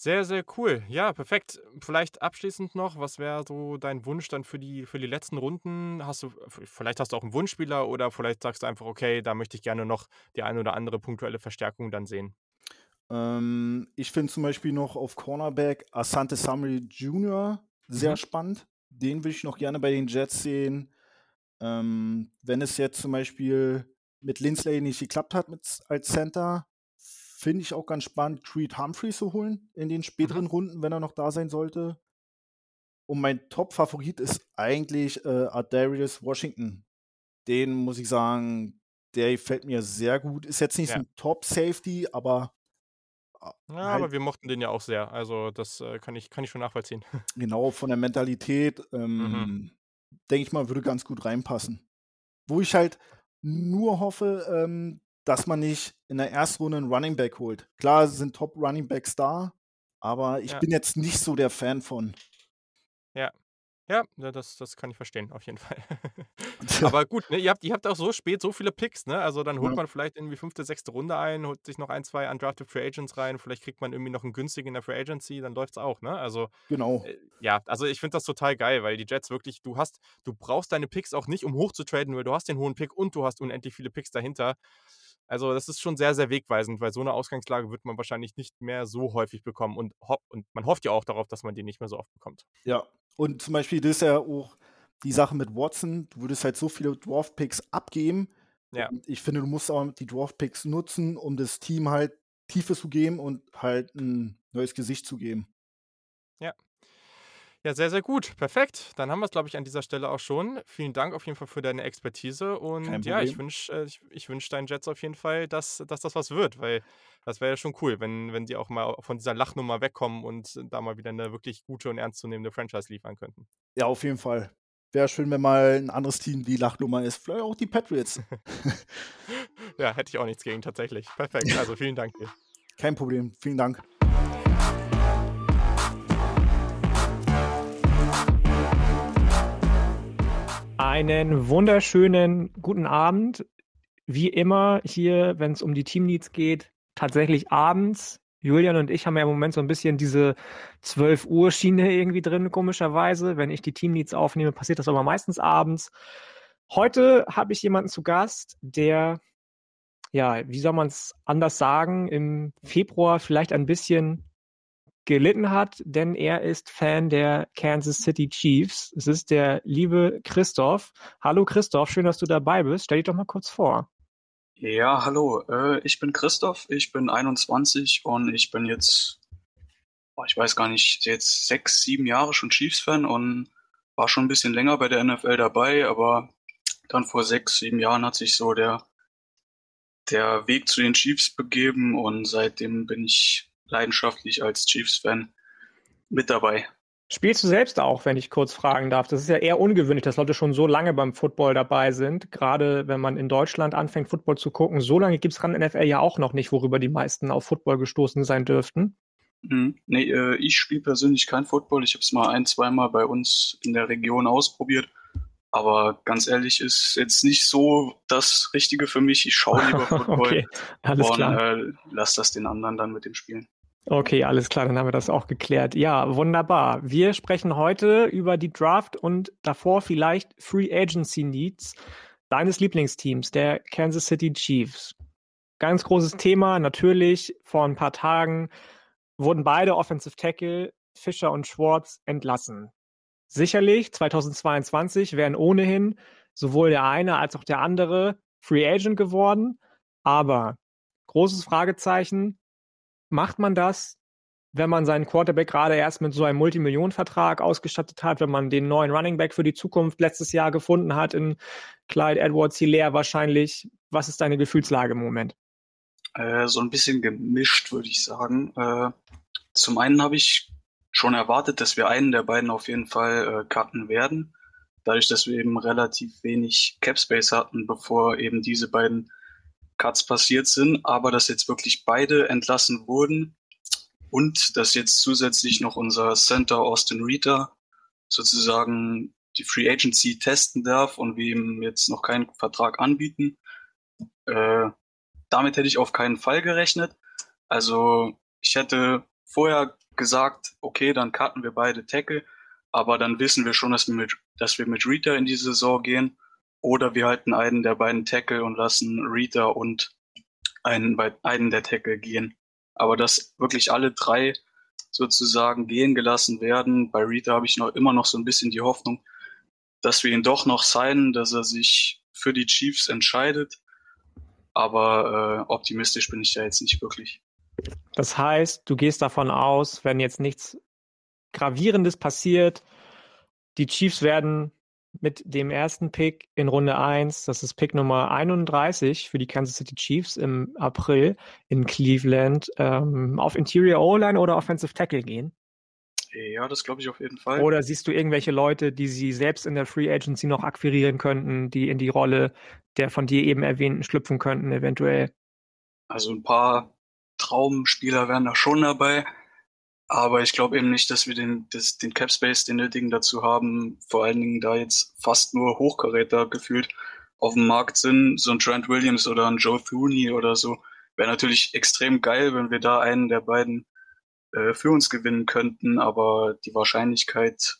Sehr, sehr cool. Ja, perfekt. Vielleicht abschließend noch, was wäre so dein Wunsch dann für die, für die letzten Runden? Hast du, vielleicht hast du auch einen Wunschspieler oder vielleicht sagst du einfach, okay, da möchte ich gerne noch die eine oder andere punktuelle Verstärkung dann sehen. Ähm, ich finde zum Beispiel noch auf Cornerback Asante Samuel Jr. sehr mhm. spannend. Den würde ich noch gerne bei den Jets sehen. Ähm, wenn es jetzt zum Beispiel mit Lindsley nicht geklappt hat mit, als Center, finde ich auch ganz spannend, Creed Humphrey zu holen in den späteren mhm. Runden, wenn er noch da sein sollte. Und mein Top-Favorit ist eigentlich äh, Adarius Washington. Den muss ich sagen, der gefällt mir sehr gut. Ist jetzt nicht ja. ein Top-Safety, aber. Äh, ja, halt, aber wir mochten den ja auch sehr. Also, das äh, kann, ich, kann ich schon nachvollziehen. Genau, von der Mentalität, ähm, mhm. denke ich mal, würde ganz gut reinpassen. Wo ich halt nur hoffe, ähm, dass man nicht in der ersten Runde einen Running Back holt. Klar sind Top Running Backs da, aber ich ja. bin jetzt nicht so der Fan von. Ja. Ja, das, das kann ich verstehen, auf jeden Fall. Aber gut, ne, ihr, habt, ihr habt auch so spät so viele Picks, ne? Also dann holt ja. man vielleicht irgendwie fünfte, sechste Runde ein, holt sich noch ein, zwei undrafted Free Agents rein, vielleicht kriegt man irgendwie noch einen günstigen in der Free Agency, dann läuft's auch, ne? Also genau. Äh, ja, also ich finde das total geil, weil die Jets wirklich, du hast, du brauchst deine Picks auch nicht, um hoch zu traden, weil du hast den hohen Pick und du hast unendlich viele Picks dahinter. Also das ist schon sehr, sehr wegweisend, weil so eine Ausgangslage wird man wahrscheinlich nicht mehr so häufig bekommen. Und, und man hofft ja auch darauf, dass man die nicht mehr so oft bekommt. Ja, und zum Beispiel, das ist ja auch die Sache mit Watson. Du würdest halt so viele Dwarf-Picks abgeben. Ja. Und ich finde, du musst auch die Dwarf-Picks nutzen, um das Team halt Tiefe zu geben und halt ein neues Gesicht zu geben. Ja, ja, sehr, sehr gut. Perfekt. Dann haben wir es, glaube ich, an dieser Stelle auch schon. Vielen Dank auf jeden Fall für deine Expertise. Und ja, ich wünsche äh, ich, ich wünsch deinen Jets auf jeden Fall, dass, dass das was wird, weil das wäre ja schon cool, wenn, wenn die auch mal von dieser Lachnummer wegkommen und da mal wieder eine wirklich gute und ernstzunehmende Franchise liefern könnten. Ja, auf jeden Fall. Wäre schön, wenn mal ein anderes Team die Lachnummer ist. Vielleicht auch die Patriots. ja, hätte ich auch nichts gegen, tatsächlich. Perfekt. Also vielen Dank dir. Kein Problem. Vielen Dank. Einen wunderschönen guten Abend. Wie immer hier, wenn es um die Teamleads geht, tatsächlich abends. Julian und ich haben ja im Moment so ein bisschen diese 12 Uhr Schiene irgendwie drin, komischerweise. Wenn ich die Teamleads aufnehme, passiert das aber meistens abends. Heute habe ich jemanden zu Gast, der, ja, wie soll man es anders sagen, im Februar vielleicht ein bisschen gelitten hat, denn er ist Fan der Kansas City Chiefs. Es ist der liebe Christoph. Hallo Christoph, schön, dass du dabei bist. Stell dich doch mal kurz vor. Ja, hallo, äh, ich bin Christoph, ich bin 21 und ich bin jetzt, ich weiß gar nicht, jetzt sechs, sieben Jahre schon Chiefs-Fan und war schon ein bisschen länger bei der NFL dabei, aber dann vor sechs, sieben Jahren hat sich so der, der Weg zu den Chiefs begeben und seitdem bin ich leidenschaftlich als Chiefs-Fan mit dabei. Spielst du selbst auch, wenn ich kurz fragen darf? Das ist ja eher ungewöhnlich, dass Leute schon so lange beim Football dabei sind. Gerade wenn man in Deutschland anfängt, Football zu gucken. So lange gibt es ran NFL ja auch noch nicht, worüber die meisten auf Football gestoßen sein dürften. Hm, nee, äh, ich spiele persönlich kein Football. Ich habe es mal ein, zweimal bei uns in der Region ausprobiert. Aber ganz ehrlich, ist jetzt nicht so das Richtige für mich. Ich schaue lieber Football okay, alles und klar. Äh, lass das den anderen dann mit dem Spielen. Okay, alles klar, dann haben wir das auch geklärt. Ja, wunderbar. Wir sprechen heute über die Draft und davor vielleicht Free Agency Needs deines Lieblingsteams, der Kansas City Chiefs. Ganz großes Thema, natürlich. Vor ein paar Tagen wurden beide Offensive Tackle, Fischer und Schwartz, entlassen. Sicherlich, 2022 wären ohnehin sowohl der eine als auch der andere Free Agent geworden. Aber großes Fragezeichen, macht man das, wenn man seinen Quarterback gerade erst mit so einem Multimillionenvertrag ausgestattet hat, wenn man den neuen Running Back für die Zukunft letztes Jahr gefunden hat in Clyde Edwards Hilaire wahrscheinlich. Was ist deine Gefühlslage im Moment? Äh, so ein bisschen gemischt, würde ich sagen. Äh, zum einen habe ich schon erwartet, dass wir einen der beiden auf jeden Fall äh, cutten werden. Dadurch, dass wir eben relativ wenig Cap Space hatten, bevor eben diese beiden Cuts passiert sind, aber dass jetzt wirklich beide entlassen wurden und dass jetzt zusätzlich noch unser Center Austin Rita sozusagen die Free Agency testen darf und wir ihm jetzt noch keinen Vertrag anbieten. Äh, damit hätte ich auf keinen Fall gerechnet. Also ich hätte vorher gesagt, okay, dann cutten wir beide Tackle, aber dann wissen wir schon, dass wir mit, dass wir mit Rita in die Saison gehen oder wir halten einen der beiden Tackle und lassen Rita und einen, einen der Tackle gehen. Aber dass wirklich alle drei sozusagen gehen gelassen werden, bei Rita habe ich noch immer noch so ein bisschen die Hoffnung, dass wir ihn doch noch signen, dass er sich für die Chiefs entscheidet. Aber äh, optimistisch bin ich ja jetzt nicht wirklich. Das heißt, du gehst davon aus, wenn jetzt nichts Gravierendes passiert, die Chiefs werden mit dem ersten Pick in Runde 1, das ist Pick Nummer 31 für die Kansas City Chiefs im April in Cleveland, ähm, auf Interior O-Line oder Offensive Tackle gehen? Ja, das glaube ich auf jeden Fall. Oder siehst du irgendwelche Leute, die sie selbst in der Free Agency noch akquirieren könnten, die in die Rolle der von dir eben erwähnten schlüpfen könnten, eventuell? Also ein paar Traumspieler wären da schon dabei. Aber ich glaube eben nicht, dass wir den, das, den Cap Space, den nötigen dazu haben, vor allen Dingen da jetzt fast nur Hochkaräter gefühlt auf dem Markt sind, so ein Trent Williams oder ein Joe Thuney oder so. Wäre natürlich extrem geil, wenn wir da einen der beiden äh, für uns gewinnen könnten, aber die Wahrscheinlichkeit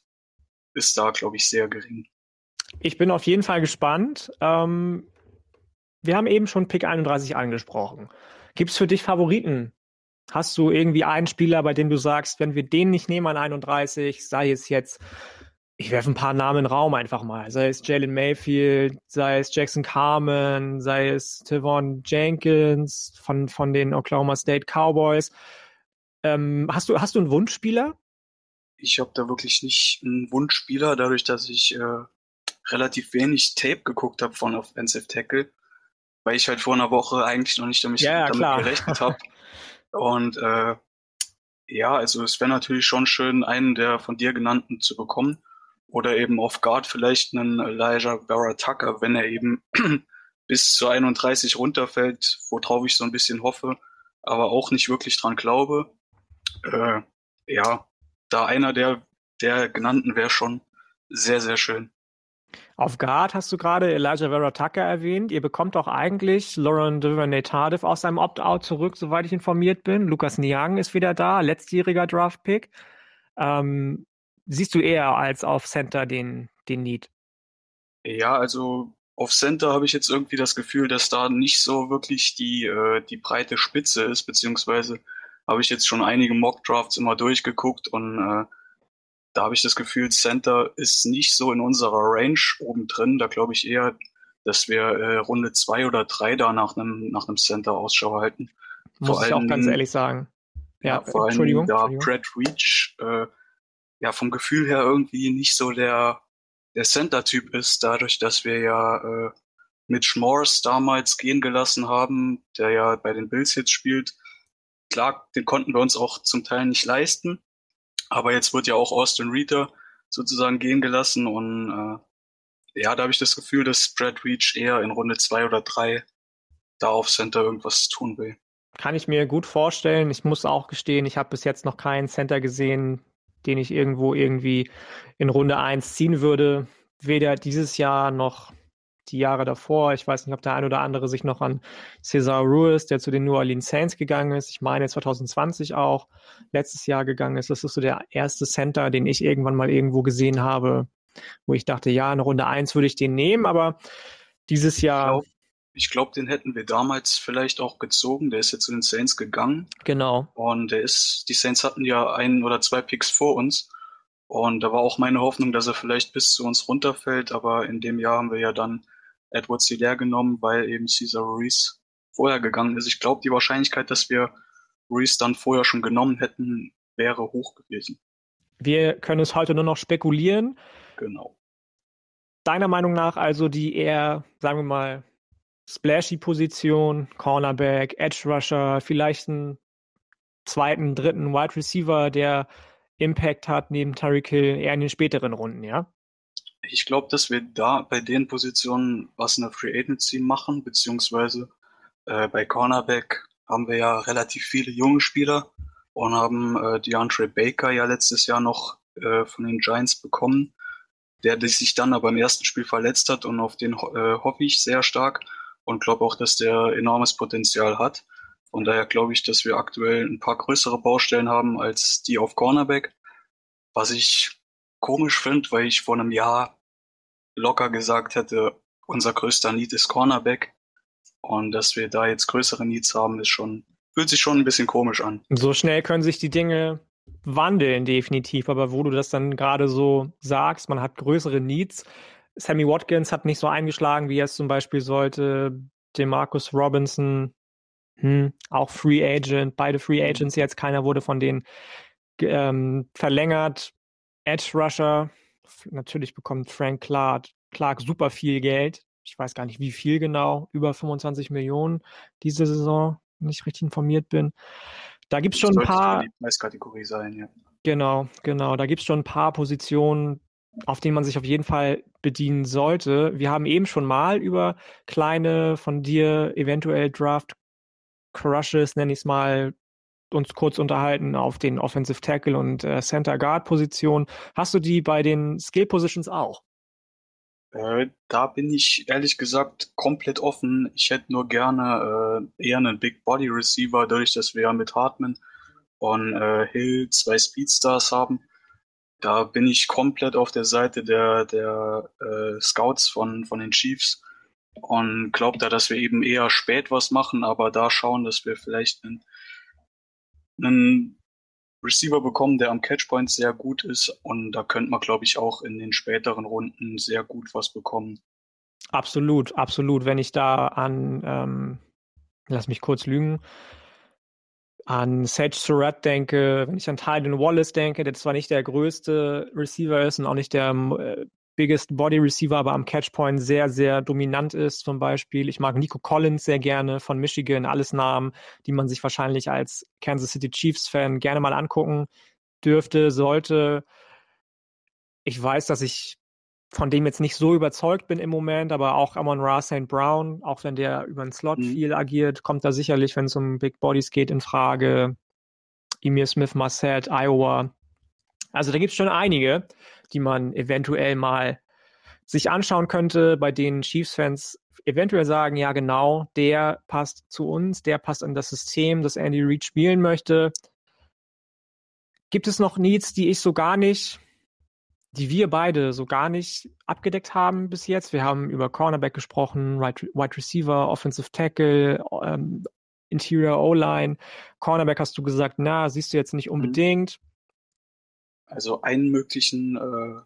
ist da, glaube ich, sehr gering. Ich bin auf jeden Fall gespannt. Ähm, wir haben eben schon Pick 31 angesprochen. Gibt es für dich Favoriten Hast du irgendwie einen Spieler, bei dem du sagst, wenn wir den nicht nehmen an 31, sei es jetzt, ich werfe ein paar Namen in den Raum einfach mal, sei es Jalen Mayfield, sei es Jackson Carmen, sei es Tavon Jenkins von, von den Oklahoma State Cowboys. Ähm, hast, du, hast du einen Wunschspieler? Ich habe da wirklich nicht einen Wunschspieler, dadurch, dass ich äh, relativ wenig Tape geguckt habe von Offensive Tackle, weil ich halt vor einer Woche eigentlich noch nicht damit, ja, damit gerechnet habe. Und äh, ja, also es wäre natürlich schon schön, einen der von dir genannten zu bekommen. Oder eben auf Guard vielleicht einen Elijah Barra Tucker, wenn er eben bis zu 31 runterfällt, worauf ich so ein bisschen hoffe, aber auch nicht wirklich dran glaube. Äh, ja, da einer der, der genannten wäre schon sehr, sehr schön. Auf Guard hast du gerade Elijah Vera Tucker erwähnt. Ihr bekommt auch eigentlich Lauren Duvernay Tardif aus seinem Opt-out zurück, soweit ich informiert bin. Lukas Niang ist wieder da, letztjähriger Draft-Pick. Ähm, siehst du eher als auf Center den, den Need? Ja, also auf Center habe ich jetzt irgendwie das Gefühl, dass da nicht so wirklich die, äh, die breite Spitze ist, beziehungsweise habe ich jetzt schon einige Mock-Drafts immer durchgeguckt und äh, da habe ich das Gefühl, Center ist nicht so in unserer Range oben drin. Da glaube ich eher, dass wir äh, Runde zwei oder drei da nach einem nach einem Center Ausschau halten. Muss vor ich allem, auch ganz ehrlich sagen. Ja, ja vor allem Entschuldigung, da Entschuldigung. Brad Reach äh, ja vom Gefühl her irgendwie nicht so der der Center-Typ ist, dadurch, dass wir ja äh, Mitch Morse damals gehen gelassen haben, der ja bei den Bills jetzt spielt. Klar, den konnten wir uns auch zum Teil nicht leisten. Aber jetzt wird ja auch Austin Reader sozusagen gehen gelassen und äh, ja, da habe ich das Gefühl, dass Brad Reach eher in Runde zwei oder drei da auf Center irgendwas tun will. Kann ich mir gut vorstellen. Ich muss auch gestehen, ich habe bis jetzt noch keinen Center gesehen, den ich irgendwo irgendwie in Runde eins ziehen würde. Weder dieses Jahr noch die Jahre davor. Ich weiß nicht, ob der ein oder andere sich noch an Cesar Ruiz, der zu den New Orleans Saints gegangen ist, ich meine 2020 auch, letztes Jahr gegangen ist. Das ist so der erste Center, den ich irgendwann mal irgendwo gesehen habe, wo ich dachte, ja, in Runde eins würde ich den nehmen, aber dieses Jahr. Ich glaube, glaub, den hätten wir damals vielleicht auch gezogen. Der ist jetzt zu den Saints gegangen. Genau. Und der ist, die Saints hatten ja ein oder zwei Picks vor uns. Und da war auch meine Hoffnung, dass er vielleicht bis zu uns runterfällt. Aber in dem Jahr haben wir ja dann Edward Hilaire genommen, weil eben Cesar Ruiz vorher gegangen ist. Ich glaube, die Wahrscheinlichkeit, dass wir Ruiz dann vorher schon genommen hätten, wäre hoch gewesen. Wir können es heute nur noch spekulieren. Genau. Deiner Meinung nach also die eher, sagen wir mal, splashy Position, Cornerback, Edge Rusher, vielleicht einen zweiten, dritten Wide Receiver, der Impact hat neben Tyreek Hill eher in den späteren Runden, ja? Ich glaube, dass wir da bei den Positionen was in der Free Agency machen, beziehungsweise äh, bei Cornerback haben wir ja relativ viele junge Spieler und haben äh, DeAndre Baker ja letztes Jahr noch äh, von den Giants bekommen. der sich dann aber im ersten Spiel verletzt hat und auf den äh, hoffe ich sehr stark und glaube auch, dass der enormes Potenzial hat. Von daher glaube ich, dass wir aktuell ein paar größere Baustellen haben als die auf Cornerback. Was ich komisch finde, weil ich vor einem Jahr locker gesagt hätte, unser größter Need ist Cornerback. Und dass wir da jetzt größere Needs haben, ist schon, fühlt sich schon ein bisschen komisch an. So schnell können sich die Dinge wandeln, definitiv. Aber wo du das dann gerade so sagst, man hat größere Needs. Sammy Watkins hat nicht so eingeschlagen, wie er es zum Beispiel sollte. Demarcus Robinson, hm, auch Free Agent, beide Free Agents jetzt, keiner wurde von denen ähm, verlängert. Edge Rusher, natürlich bekommt Frank Clark, Clark super viel Geld. Ich weiß gar nicht, wie viel genau, über 25 Millionen diese Saison, wenn ich richtig informiert bin. Da gibt es schon ein paar. Die Preiskategorie sein, ja. Genau, genau. Da gibt es schon ein paar Positionen, auf denen man sich auf jeden Fall bedienen sollte. Wir haben eben schon mal über kleine von dir eventuell Draft Crushes, nenne ich es mal, uns kurz unterhalten auf den Offensive Tackle und äh, Center Guard Positionen. Hast du die bei den Skill Positions auch? Äh, da bin ich ehrlich gesagt komplett offen. Ich hätte nur gerne äh, eher einen Big Body Receiver, dadurch, dass wir ja mit Hartman und äh, Hill zwei Speedstars haben. Da bin ich komplett auf der Seite der, der äh, Scouts von, von den Chiefs und glaube da, dass wir eben eher spät was machen, aber da schauen, dass wir vielleicht einen, einen Receiver bekommen, der am Catchpoint sehr gut ist und da könnte man, glaube ich, auch in den späteren Runden sehr gut was bekommen. Absolut, absolut. Wenn ich da an, ähm, lass mich kurz lügen, an Sage Surratt denke, wenn ich an Tylen Wallace denke, der zwar nicht der größte Receiver ist und auch nicht der äh, biggest Body Receiver, aber am Catchpoint sehr, sehr dominant ist zum Beispiel. Ich mag Nico Collins sehr gerne von Michigan, alles Namen, die man sich wahrscheinlich als Kansas City Chiefs Fan gerne mal angucken dürfte, sollte. Ich weiß, dass ich von dem jetzt nicht so überzeugt bin im Moment, aber auch Amon Ra St. Brown, auch wenn der über den Slot mhm. viel agiert, kommt da sicherlich, wenn es um Big Bodies geht, in Frage. Emir Smith, Marset, Iowa. Also da gibt es schon einige die man eventuell mal sich anschauen könnte, bei denen Chiefs-Fans eventuell sagen, ja genau, der passt zu uns, der passt in das System, das Andy Reid spielen möchte. Gibt es noch Needs, die ich so gar nicht, die wir beide so gar nicht abgedeckt haben bis jetzt? Wir haben über Cornerback gesprochen, Wide Receiver, Offensive Tackle, ähm, Interior O-Line. Cornerback hast du gesagt, na, siehst du jetzt nicht mhm. unbedingt. Also einen möglichen äh,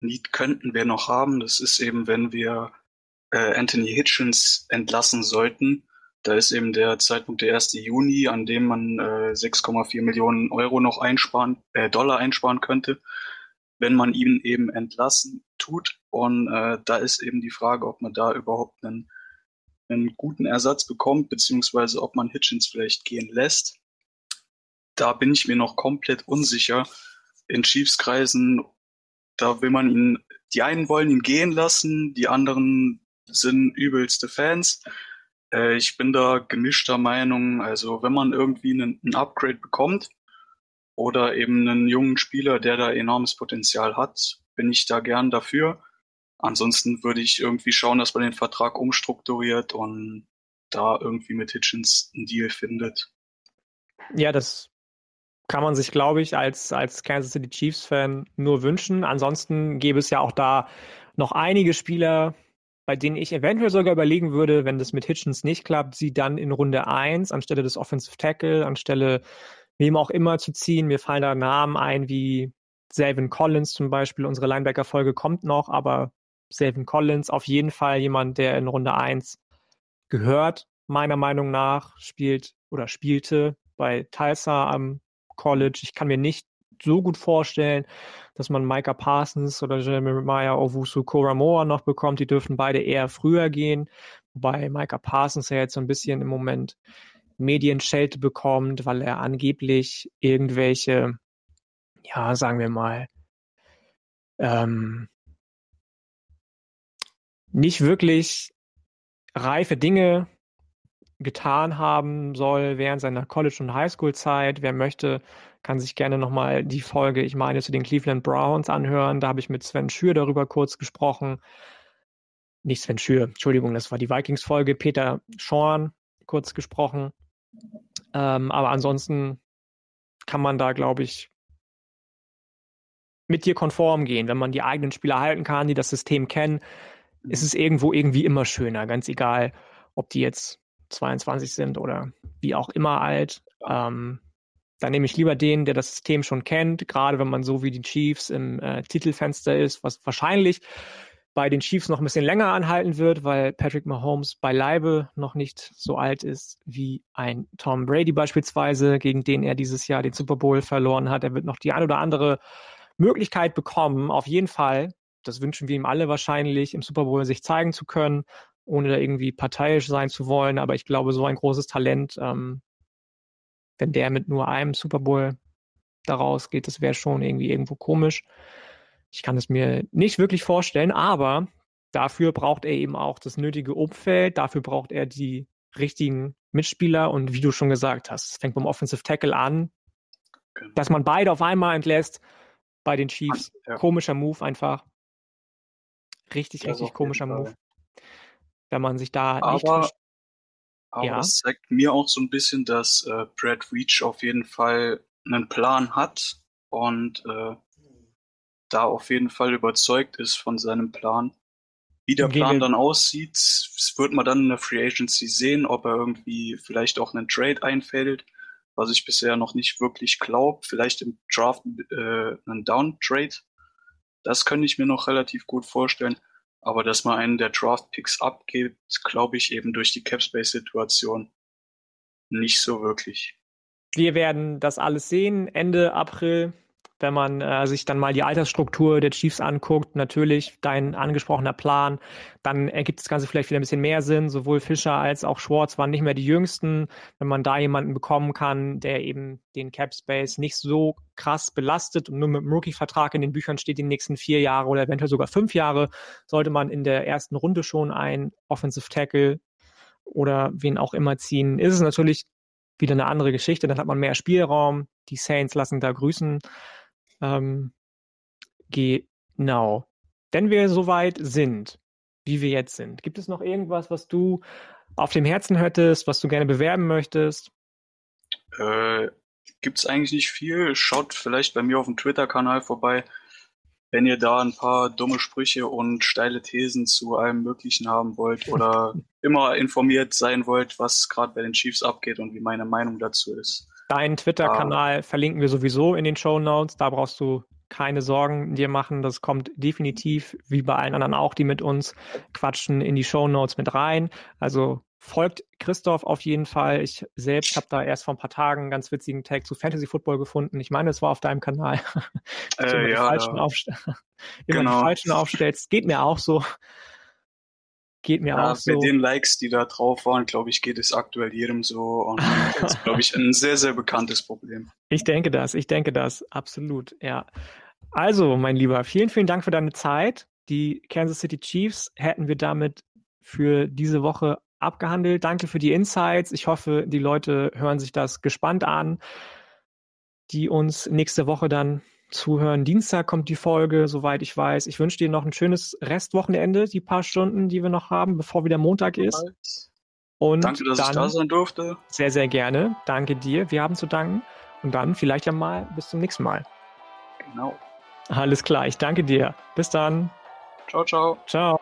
Need könnten wir noch haben. Das ist eben, wenn wir äh, Anthony Hitchens entlassen sollten. Da ist eben der Zeitpunkt der 1. Juni, an dem man äh, 6,4 Millionen Euro noch einsparen, äh, Dollar einsparen könnte, wenn man ihn eben entlassen tut. Und äh, da ist eben die Frage, ob man da überhaupt einen, einen guten Ersatz bekommt, beziehungsweise ob man Hitchens vielleicht gehen lässt. Da bin ich mir noch komplett unsicher in Chiefs-Kreisen, da will man ihn, die einen wollen ihn gehen lassen, die anderen sind übelste Fans. Äh, ich bin da gemischter Meinung. Also wenn man irgendwie einen, einen Upgrade bekommt oder eben einen jungen Spieler, der da enormes Potenzial hat, bin ich da gern dafür. Ansonsten würde ich irgendwie schauen, dass man den Vertrag umstrukturiert und da irgendwie mit Hitchens einen Deal findet. Ja, das kann man sich, glaube ich, als, als Kansas City Chiefs-Fan nur wünschen. Ansonsten gäbe es ja auch da noch einige Spieler, bei denen ich eventuell sogar überlegen würde, wenn das mit Hitchens nicht klappt, sie dann in Runde 1 anstelle des Offensive Tackle, anstelle wem auch immer zu ziehen. Mir fallen da Namen ein wie Selvin Collins zum Beispiel. Unsere Linebacker-Folge kommt noch, aber Selvin Collins auf jeden Fall jemand, der in Runde 1 gehört, meiner Meinung nach, spielt oder spielte bei Tulsa am College. Ich kann mir nicht so gut vorstellen, dass man Micah Parsons oder Jeremiah Owusu Koramoa noch bekommt. Die dürfen beide eher früher gehen, wobei Micah Parsons ja jetzt so ein bisschen im Moment Medienschelte bekommt, weil er angeblich irgendwelche, ja, sagen wir mal, ähm, nicht wirklich reife Dinge getan haben soll während seiner College- und Highschool-Zeit. Wer möchte, kann sich gerne nochmal die Folge, ich meine, zu den Cleveland Browns anhören. Da habe ich mit Sven Schür darüber kurz gesprochen. Nicht Sven Schür, Entschuldigung, das war die Vikings-Folge. Peter Schorn kurz gesprochen. Ähm, aber ansonsten kann man da, glaube ich, mit dir konform gehen. Wenn man die eigenen Spieler halten kann, die das System kennen, ist es irgendwo irgendwie immer schöner. Ganz egal, ob die jetzt 22 sind oder wie auch immer alt. Ähm, dann nehme ich lieber den, der das System schon kennt, gerade wenn man so wie die Chiefs im äh, Titelfenster ist, was wahrscheinlich bei den Chiefs noch ein bisschen länger anhalten wird, weil Patrick Mahomes beileibe noch nicht so alt ist wie ein Tom Brady beispielsweise, gegen den er dieses Jahr den Super Bowl verloren hat. Er wird noch die ein oder andere Möglichkeit bekommen, auf jeden Fall. Das wünschen wir ihm alle wahrscheinlich, im Super Bowl sich zeigen zu können, ohne da irgendwie parteiisch sein zu wollen. Aber ich glaube, so ein großes Talent, ähm, wenn der mit nur einem Super Bowl daraus geht, das wäre schon irgendwie irgendwo komisch. Ich kann es mir nicht wirklich vorstellen, aber dafür braucht er eben auch das nötige Umfeld, dafür braucht er die richtigen Mitspieler und wie du schon gesagt hast, es fängt beim Offensive Tackle an, genau. dass man beide auf einmal entlässt bei den Chiefs. Ja. Komischer Move einfach. Richtig, das richtig komischer Move. Wenn man sich da aber, nicht. Aber ja. das zeigt mir auch so ein bisschen, dass äh, Brad Reach auf jeden Fall einen Plan hat und äh, da auf jeden Fall überzeugt ist von seinem Plan. Wie der Plan dann aussieht, wird man dann in der Free Agency sehen, ob er irgendwie vielleicht auch einen Trade einfällt, was ich bisher noch nicht wirklich glaube. Vielleicht im Draft äh, einen Down-Trade. Das könnte ich mir noch relativ gut vorstellen. Aber dass man einen der Draft-Picks abgibt, glaube ich eben durch die Capspace-Situation nicht so wirklich. Wir werden das alles sehen Ende April wenn man äh, sich dann mal die Altersstruktur der Chiefs anguckt, natürlich dein angesprochener Plan, dann ergibt das Ganze vielleicht wieder ein bisschen mehr Sinn. Sowohl Fischer als auch Schwartz waren nicht mehr die jüngsten. Wenn man da jemanden bekommen kann, der eben den Cap Space nicht so krass belastet und nur mit einem Rookie-Vertrag in den Büchern steht die nächsten vier Jahre oder eventuell sogar fünf Jahre, sollte man in der ersten Runde schon ein Offensive Tackle oder wen auch immer ziehen, ist es natürlich wieder eine andere Geschichte. Dann hat man mehr Spielraum. Die Saints lassen da grüßen. Ähm, genau. Wenn wir soweit sind, wie wir jetzt sind, gibt es noch irgendwas, was du auf dem Herzen hättest, was du gerne bewerben möchtest? Äh, gibt es eigentlich nicht viel. Schaut vielleicht bei mir auf dem Twitter-Kanal vorbei, wenn ihr da ein paar dumme Sprüche und steile Thesen zu allem Möglichen haben wollt oder immer informiert sein wollt, was gerade bei den Chiefs abgeht und wie meine Meinung dazu ist. Deinen Twitter-Kanal ah. verlinken wir sowieso in den Show Notes. Da brauchst du keine Sorgen dir machen. Das kommt definitiv, wie bei allen anderen auch, die mit uns quatschen, in die Show Notes mit rein. Also folgt Christoph auf jeden Fall. Ich selbst habe da erst vor ein paar Tagen einen ganz witzigen Tag zu Fantasy Football gefunden. Ich meine, es war auf deinem Kanal. Äh, immer ja, die falschen, ja. immer genau. die falschen aufstellst. Geht mir auch so. Geht mir ja, auch so. Bei den Likes, die da drauf waren, glaube ich, geht es aktuell jedem so. Und das ist, glaube ich, ein sehr, sehr bekanntes Problem. Ich denke das, ich denke das, absolut, ja. Also, mein Lieber, vielen, vielen Dank für deine Zeit. Die Kansas City Chiefs hätten wir damit für diese Woche abgehandelt. Danke für die Insights. Ich hoffe, die Leute hören sich das gespannt an, die uns nächste Woche dann zuhören. Dienstag kommt die Folge, soweit ich weiß. Ich wünsche dir noch ein schönes Restwochenende, die paar Stunden, die wir noch haben, bevor wieder Montag ist. Und Danke, dass ich da sein durfte. Sehr, sehr gerne. Danke dir. Wir haben zu danken. Und dann vielleicht ja mal bis zum nächsten Mal. Genau. Alles klar. Ich danke dir. Bis dann. Ciao, ciao. Ciao.